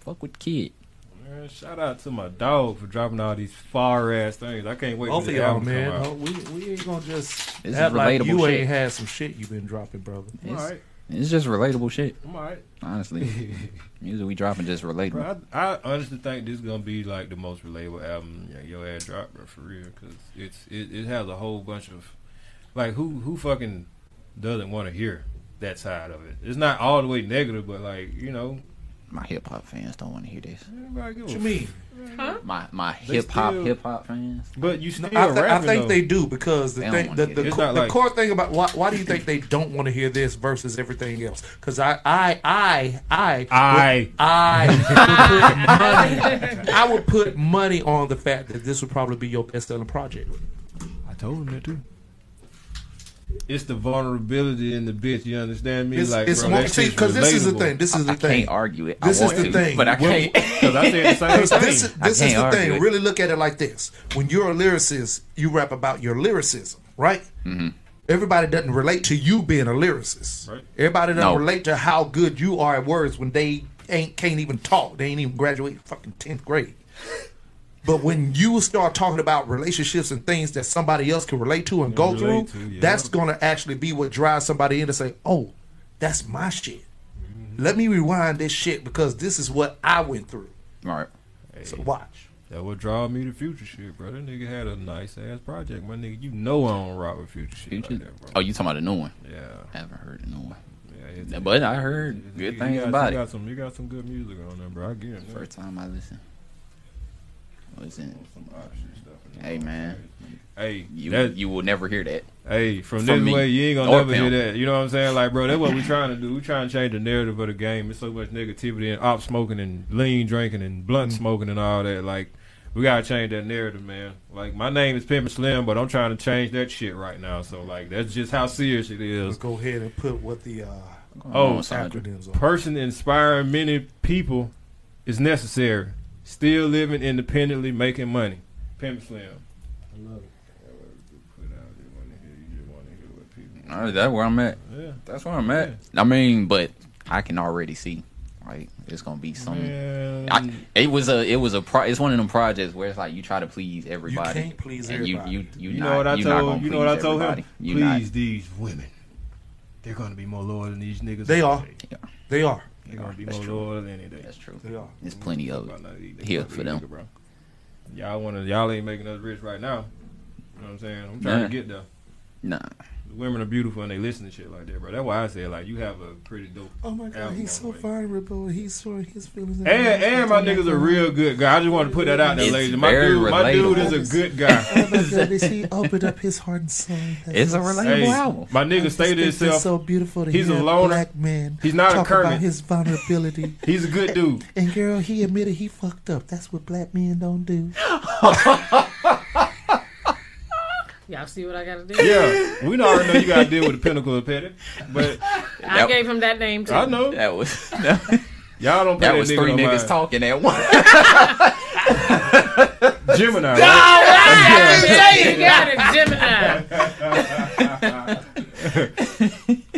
Fuck with kid. Man, shout out to my dog for dropping all these far ass things. I can't wait Both for of the y'all, album man. come out. No, we we ain't gonna just This is act like relatable you shit. ain't had some shit you've been dropping, brother. It's, alright. it's just relatable shit. I'm alright. Honestly, music we dropping just relatable. Bro, I, I honestly think this is gonna be like the most relatable album yeah, your ass drop, bro, for real. Because it's it, it has a whole bunch of like who who fucking doesn't want to hear that side of it. It's not all the way negative, but like you know, My hip hop fans don't want to hear this. What a you mean? My my hip hop hip hop fans. But you still I, th- I think though. they do because the They thing, wanna the, the, co- not the core thing about why, why do you think they don't want to hear this versus everything else? Because I, I, I, I, I I would put money. I would put money on the fact that this would probably be your best selling project. I told him that too. It's the vulnerability in the bitch. You understand me? It's, like, it's bro, more, see, because this is the thing. This is the I thing. I can't argue it. This I is want the to, thing. but I Well, can't. 'cause I said the same Because this, thing. This is the thing. it. Really look at it like this: when you're a lyricist, you rap about your lyricism, right? Mm-hmm. Everybody doesn't relate to you being a lyricist. Right. Everybody doesn't No. relate to how good you are at words when they ain't can't even talk. They ain't even graduate fucking tenth grade. But when you start talking about relationships and things that somebody else can relate to and go through, to, yeah. that's going to actually be what drives somebody in to say, "Oh, that's my shit." Mm-hmm. Let me rewind this shit because this is what I went through. Right. So watch. That what draw me to future shit, bro. That nigga had a nice ass project, my nigga. You know I don't rock with future shit like that, bro. Oh, you talking about the new one? Yeah. I haven't heard the new one. Yeah, it's- but I heard it's- good you things got, about you it. Got some, you got some good music on there, bro. I get it. man. First time I listen. Listen. Some option stuff. Hey man. Hey, you that- you will never hear that. Hey, from, From this me way, you ain't gonna or never hear that. You know what I'm saying? Like, bro, that's what we trying to do. We trying to change the narrative of the game. There's so much negativity and op smoking and lean drinking and blunt Mm. smoking and all that. Like, we gotta change that narrative, man. Like, my name is Pimp Slim, but I'm trying to change that shit right now. So, like, that's just how serious it is. Let's go ahead and put what the uh, Oh, acronyms are. person inspiring many people is necessary. Still living independently, making money. Pimp Slim. I love it. All right, that's where I'm at. Yeah. That's where I'm at. I mean, but I can already see, like, it's gonna be some. Man. I, it was a, it was a, pro, it's one of them projects where it's like you try to please everybody. You can't please and everybody. You, you, you, You not, know what I told gonna you know what I please told him? You Please not. these women. They're gonna be more loyal than these niggas. They are. Yeah. They are. They're gonna be That's more true. loyal than any day. That's true. They are. There's plenty of About not eating- here for them. bro. Y'all wanna y'all ain't making us rich right now. You know what I'm saying? I'm trying Nah. to get there. Nah. The women are beautiful and they listen to shit like that, bro. That's why I said like you have a pretty dope. Oh my god, he's so on the way. vulnerable. He's showing his feelings. And and my nigga's a real good guy. I just want to put that out there, ladies. My very dude, my dude is a good guy. Oh my goodness, he opened up his heart and soul. It's a relatable Hey, album. my nigga stated It's himself. so beautiful to He's a loner. black man. He's not a talk Kermit. about his vulnerability. He's a good dude. and girl, he admitted he fucked up. That's what black men don't do. Y'all see what I gotta do? Yeah, we already know you got to deal with the pinnacle of petty, but I That- gave him that name too. I know That was y'all don't pay that that, was nigga three no niggas mind. talking at once. Gemini, All right? right, I didn't say you got it, Gemini.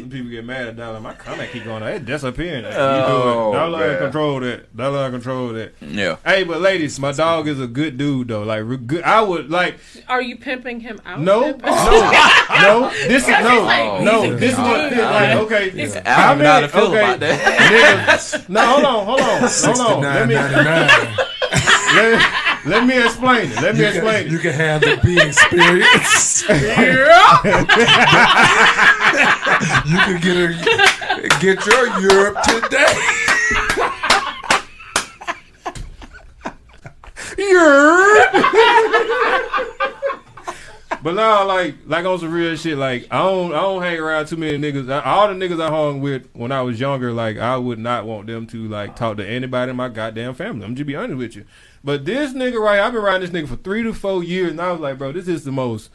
People get mad at Dollar. My comment keep going. It's disappearing. You Oh, do. Dollar man. control that. Dollar control that. yeah. Hey, but ladies, my dog is a good dude though. Like re- good. I would like. Are you pimping him out? No, Pimping- no, no. This is no, like, no. This is what. dude. Like, okay. It's- I don't know how to feel about that. Niggas, no, hold on, hold on, hold on. Let me, let, let me explain it. Let me You explain can, you can have the big experience. you can get a, get your Europe today. But now, like, like on some real shit, like I don't, I don't hang around too many niggas. I- All the niggas I hung with when I was younger, like I would not want them to like talk to anybody in my goddamn family. I'm just be honest with you. But this nigga right, I've been around this nigga for three to four years, and I was like, bro, this is the most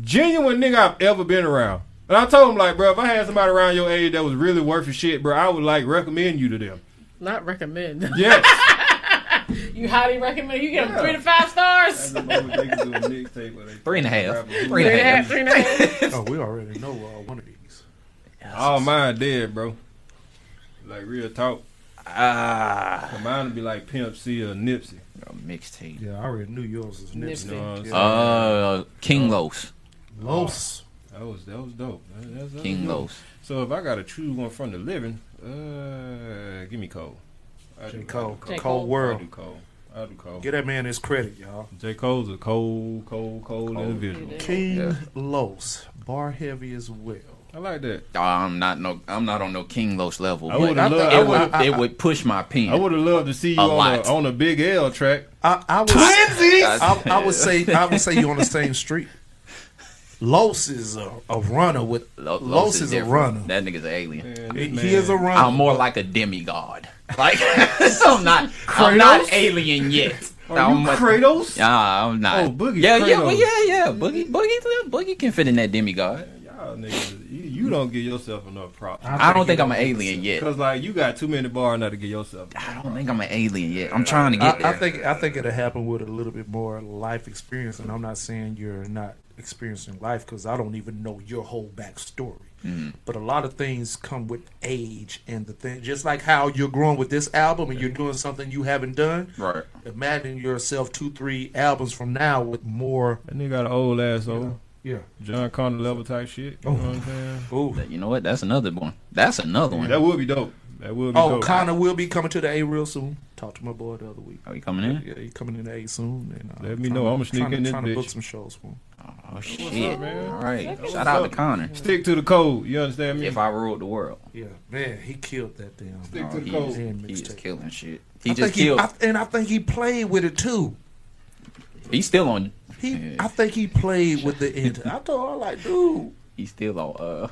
genuine nigga I've ever been around. And I told him like, bro, if I had somebody around your age that was really worth your shit, bro, I would like recommend you to them. Not recommend. Yes. You highly recommend. You give him three to five stars. Three and a half. Three Three and a half. Three and a half. oh, we already know uh, one of these. All mine dead, bro. Like real talk. Ah, Mine would be like Pimp C or Nipsey. Mixtape. Yeah, I already knew yours was Nipsey. You know what Uh, King Los. Los. That was that was dope. That- that's- that's King dope. Los. So if I gotta choose one from the living, uh, give me Cole. I J. do- Cole. I do J. Cole World. I do Cole. I do Cole. Get that man his credit, y'all. J. Cole's a cold, cold, cold, individual. King Yeah. Los, bar heavy as well. I like that. Oh, I'm not no. I'm not on no King Los level. I but would've it loved- I would. would've- it would push my pen. I would have loved to see you A on a, on a big L track. I, I would, Twinsies! I, I would say I would say you on the same street. Los is a, a runner with Lo- Los, is, a runner. That nigga's an alien. He, he is a runner. I'm more like a demigod. Like I'm not. I'm not alien yet. Are I'm you a- Kratos? Nah, I'm not. Oh, Boogie Yeah, yeah, well, yeah, yeah. Boogie, Boogie, Boogie can fit in that demigod. Y'all niggas, you, you you don't give yourself enough props. I don't think I'm an alien yet. Cause like you got too many bars now to give yourself. I don't think I'm an alien yet. I'm trying to I, get there. I think I think it'll happen with a little bit more life experience, and I'm not saying you're not experiencing life because I don't even know your whole backstory. Mhm. But a lot of things come with age and the thing, just like how you're growing with this album and you're doing something you haven't done. Right. Imagine yourself two, three albums from now with more. That nigga got an old ass old. Yeah. Jon Connor level type shit. You know what I'm saying? Ooh. You know what? That's another one. That's another one. That would be dope. That will be Oh, dope. Connor will be coming to the A real soon. Talked to my boy the other week. Are you coming in? Yeah, he coming in the A soon. And, uh, Let me know. to- I'ma sneak trying to- in this Trying to book some shows for him. Oh shit! up, man? All right. What's Shout out to? Connor. Stick to the code. You understand me? If I ruled the world. Yeah, man, he killed that damn. Stick Oh, to the he, code. is, Damn he is killing shit. I He just think he, killed. I, and I think he played with it too. he's still on. He, I think he played with the. Int- I told her like, dude, He's still on. Uh.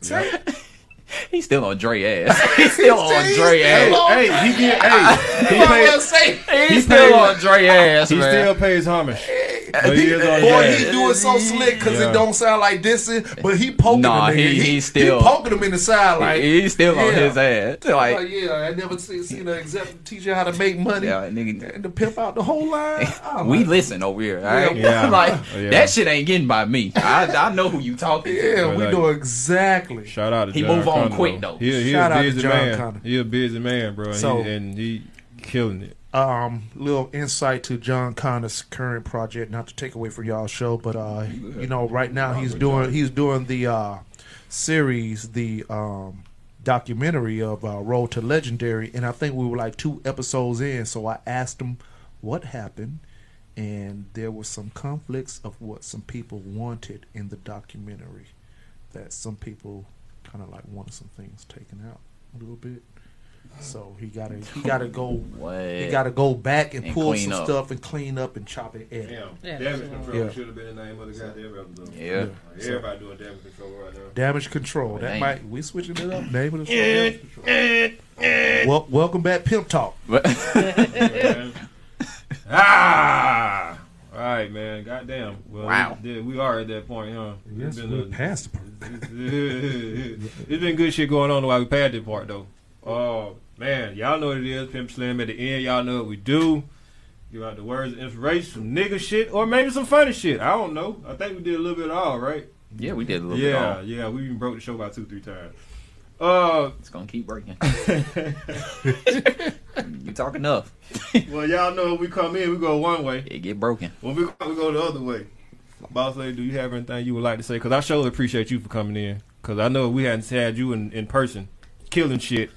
say, He's still on Dre ass. He's still on Dre ass. hey, he get hey. He I pays. say, He's he still paid- on Dre ass, He man. still pays homage. But he is boy, his he do it so slick because Yeah. it don't sound like dissing, but he poking Nah, the nigga. he- he still- poking him in the side like. he's still on his ass. Like, Like, yeah, I never seen, seen an executive teach you how to make money yeah, nigga. and to pimp out the whole line. I'm We like, listen over here, all right? Yeah. like Yeah. that shit ain't getting by me. I I know who you talking to. yeah, But we like- know exactly. Shout out to He Jon move on Connor, quick, though. He, he Shout a out to busy Jon man. Connor. He a busy man, bro. And So- he, and he killing it. um little insight to Jon Connor's current project, not to take away from y'all show, but uh you know, right now he's doing he's doing the uh series, the um documentary of uh Road to Legendary and I think we were like two episodes in, so I asked him what happened and there were some conflicts of what some people wanted in the documentary that some people kind of like wanted some things taken out a little bit. So he gotta he gotta go What? he got to go back and, And pull some up. stuff and clean up and chop it. Damn. Yeah. Damage control Yeah. should have been the name of the goddamn episode. Yeah. Like, Everybody doing damage control right now. Damage control. That Dang. might we switching it up. Name of the show. Damage control. well, welcome back, Pimp Talk. Man. ah! All right, man. Goddamn. Well, Wow. We, we are at that point, huh? Yes, It's been we're a- past the part. it's been good shit going on while we passed that part though. Oh man, y'all know what it is. Pimp Slim at the end. Y'all know what we do. Give out the words of inspiration, some nigga shit, or maybe some funny shit. I don't know. I think we did a little bit of all, right? Yeah, we did a little yeah, bit. yeah. Yeah. We even broke the show about two, three times. Uh, It's gonna keep breaking. you talk enough. well, y'all know when we come in, we go one way. It get broken. When we go, we go the other way. Boss lady, do you have anything you would like to say? Because I surely appreciate you for coming in. Because I know if we hadn't had you in, in person killing shit,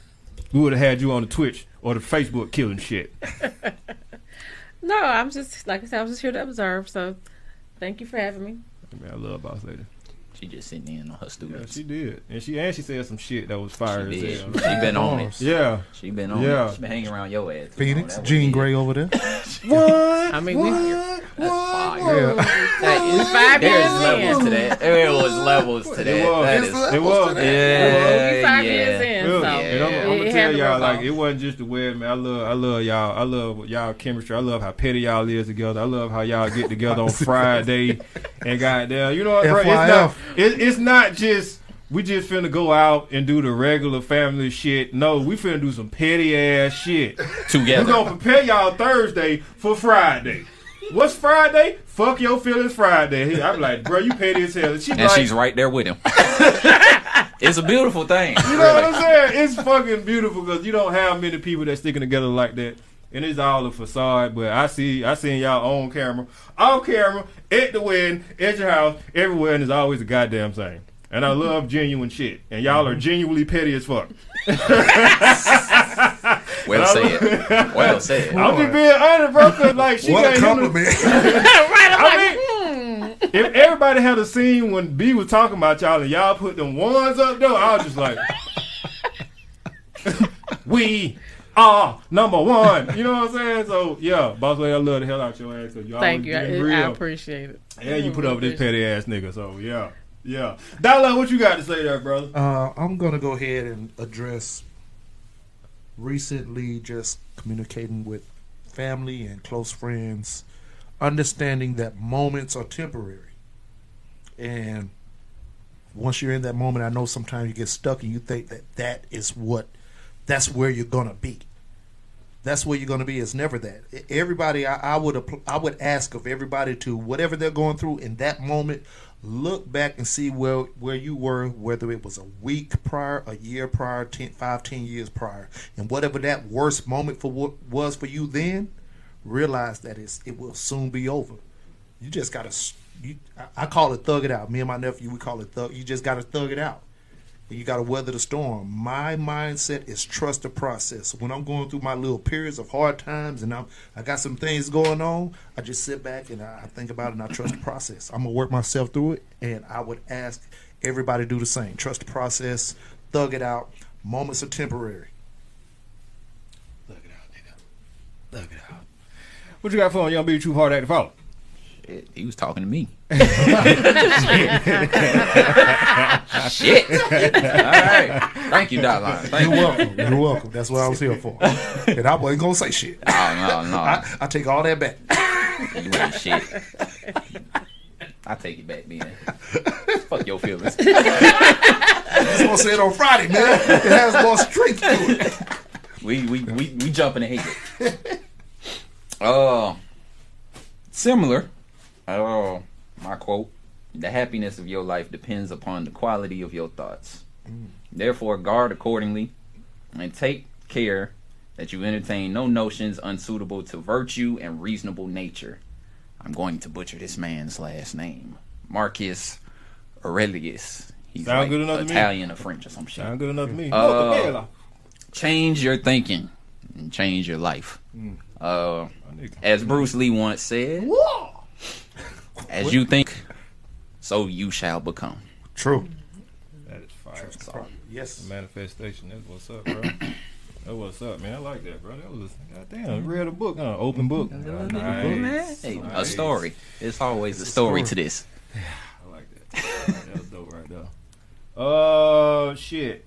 we would have had you on the Twitch or the Facebook killing shit. No, I'm just like I said, I was just here to observe. So, thank you for having me. Man, I love Boss Lady. She just sitting in on her Yeah, students. she did, and she and she said some shit that was fire She as hell. She been on it. Yeah, She been on Yeah. it. She been hanging around your ass. Phoenix, that Jean Grey over there. What? I mean, we. That's fire. Yeah. That is, Five there's years levels in. to that. There was levels to that. It was. That It's is, levels It was. to that. yeah, we five yeah. years in, Yeah. so And I'm, I'm gonna tell y'all rub like off. it wasn't just the wedding, man. I love, I love y'all. I love y'all chemistry. I love how petty y'all is together. I love how y'all get together on Friday and goddamn, you know what, bro? It's not, FYF. It, it's not just we just finna go out and do the regular family shit. No, we finna do some petty ass shit. Together. We gonna prepare y'all Thursday for Friday. What's Friday? Fuck your feelings Friday. I'm like, bro, you petty as hell. And, she And like, she's right there with him. it's a beautiful thing. You know what I'm saying? It's fucking beautiful because you don't have many people that sticking together like that. And it's all a facade, but I see, I seen y'all on camera, off camera, at the wedding, at your house, everywhere, and it's always a goddamn thing. And I love genuine shit, and y'all are mm-hmm. genuinely petty as fuck. Well said. Well said. I'm just being honest, bro. Cause like she What a can't handle- compliment. right, I'm I like, mean, hmm. if everybody had a scene when B was talking about y'all and y'all put them ones up though, I was just like, we are number one. You know what I'm saying? So yeah, boss lady, I love the hell out your ass. Cause you thank always you. I, being I appreciate it. Yeah, you put I up with this petty ass nigga. So yeah, yeah. Dollar, what you got to say there, brother? Uh, I'm gonna go ahead and address recently just communicating with family and close friends, understanding that moments are temporary, and once you're in that moment, I know sometimes you get stuck and you think that that is what, that's where you're gonna be. That's where you're gonna be. It's never that. Everybody, I, I would I would ask of everybody to whatever they're going through in that moment, look back and see where where you were, whether it was a week prior, a year prior, 10, five, ten years prior, and whatever that worst moment for what was for you then, realize that it's it will soon be over. You just gotta. You, I- I call it thug it out. Me and my nephew, we call it thug. You just gotta thug it out. And you gotta weather the storm. My mindset is trust the process. When I'm going through my little periods of hard times and I'm I got some things going on, I just sit back and I, I think about it and I trust the process. I'm gonna work myself through it, and I would ask everybody to do the same. Trust the process. Thug it out. Moments are temporary. Thug it out, nigga. Thug it out. What you got for on Young B True Hard Act to follow? Shit, he was talking to me. Shit. All right. Thank you, Dotline. Thank You're you. welcome. You're welcome. That's what I was here for. And I wasn't gonna say shit. Oh, no, no. I, I take all that back. You ain't shit. I take it back, man. Fuck your feelings. I just want to say it on Friday, man. It has more strength to it. We we we we jumping ahead. Uh, similar. Uh, my quote: "The happiness of your life depends upon the quality of your thoughts. Therefore, guard accordingly, and take care that you entertain no notions unsuitable to virtue and reasonable nature." I'm going to butcher this man's last name, Marcus Aurelius. He's Sound like good enough to me? Italian or French or some shit. Sound good enough to me. Uh, change your thinking and change your life. Mm. Uh, as Bruce Lee once said, as you think, so you shall become. True. That is fire. So, Yes. Manifestation. That's what's up, bro. That's what's up, man. I like that, bro. That was goddamn. Read a book, huh? Open book. Nice. hey, a story. It's always a story to this. Yeah, I like that. All right, that was dope right there. Oh shit.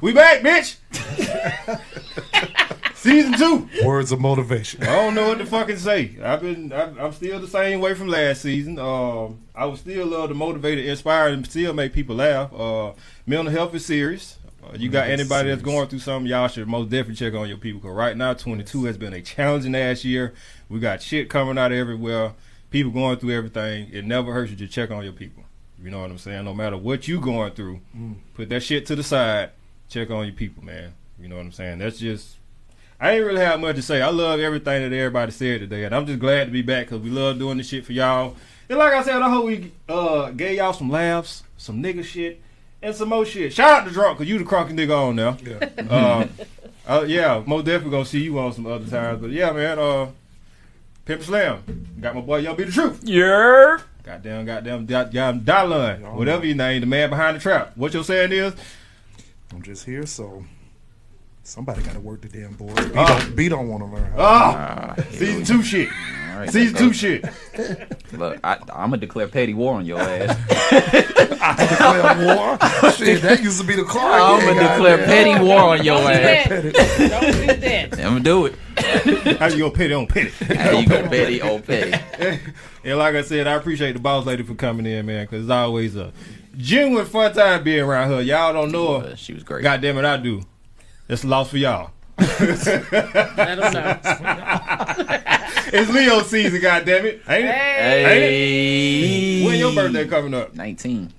We back, bitch. Season two. Words of motivation. I don't know what to fucking say. I've been, I'm, I'm still the same way from last season. Um, I would still love to motivate, and inspire, and still make people laugh. Uh, mental health is serious. Uh, you got anybody that's going through something, y'all should most definitely check on your people. Cause right now, 22 has been a challenging ass year. We got shit coming out everywhere. People going through everything. It never hurts you to check on your people. You know what I'm saying? No matter what you going through, Mm. put that shit to the side. Check on your people, man. You know what I'm saying? That's just I ain't really have much to say. I love everything that everybody said today, and I'm just glad to be back because we love doing this shit for y'all. And like I said, I hope we uh, gave y'all some laughs, some nigga shit, and some more shit. Shout out to Drunk, because you the crunky nigga on now. Yeah. Uh, uh, yeah, most definitely gonna see you on some other times. But yeah, man, uh, Pimp Slam. Got my boy Yo Be the Truth. Yeah. Goddamn, goddamn, goddamn, Dylan. Whatever your name, the man behind the trap. What your saying is? I'm just here, so somebody got to work the damn board. B Ah. don't, B don't want to learn. How Ah, Ah, season two shit. All right, Season two shit. Look, I, I'm gonna declare petty war on your ass. I declare war. Shit, that used to be the car. I'm gonna declare there. petty war on your Don't ass. that. Don't do that. I'm gonna do it. How you gonna petty on petty? How you gonna petty on petty? and like I said, I appreciate the boss lady for coming in, man, because it's always a genuine fun time being around her. Y'all don't know her. Uh, she was great. God damn it, I do. It's a loss for y'all. Let 'em know. It's Leo season, God damn it. Ain't it? Hey, When your birthday coming up? 19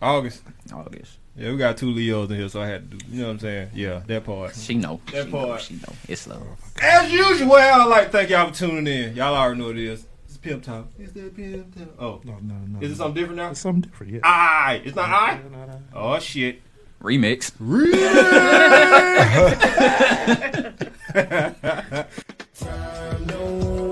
August. August. Yeah, we got two Leos in here, so I had to do. You know what I'm saying? Yeah, that part. She know. That she know. part. She know. It's love. As usual, I'd like to thank y'all for tuning in. Y'all already know what it is. It's Pimp Talk. Is that Pimp Talk? Oh, No, no, no. is it something different now? It's something different, yeah. I. It's not I. Oh shit. Remix. Time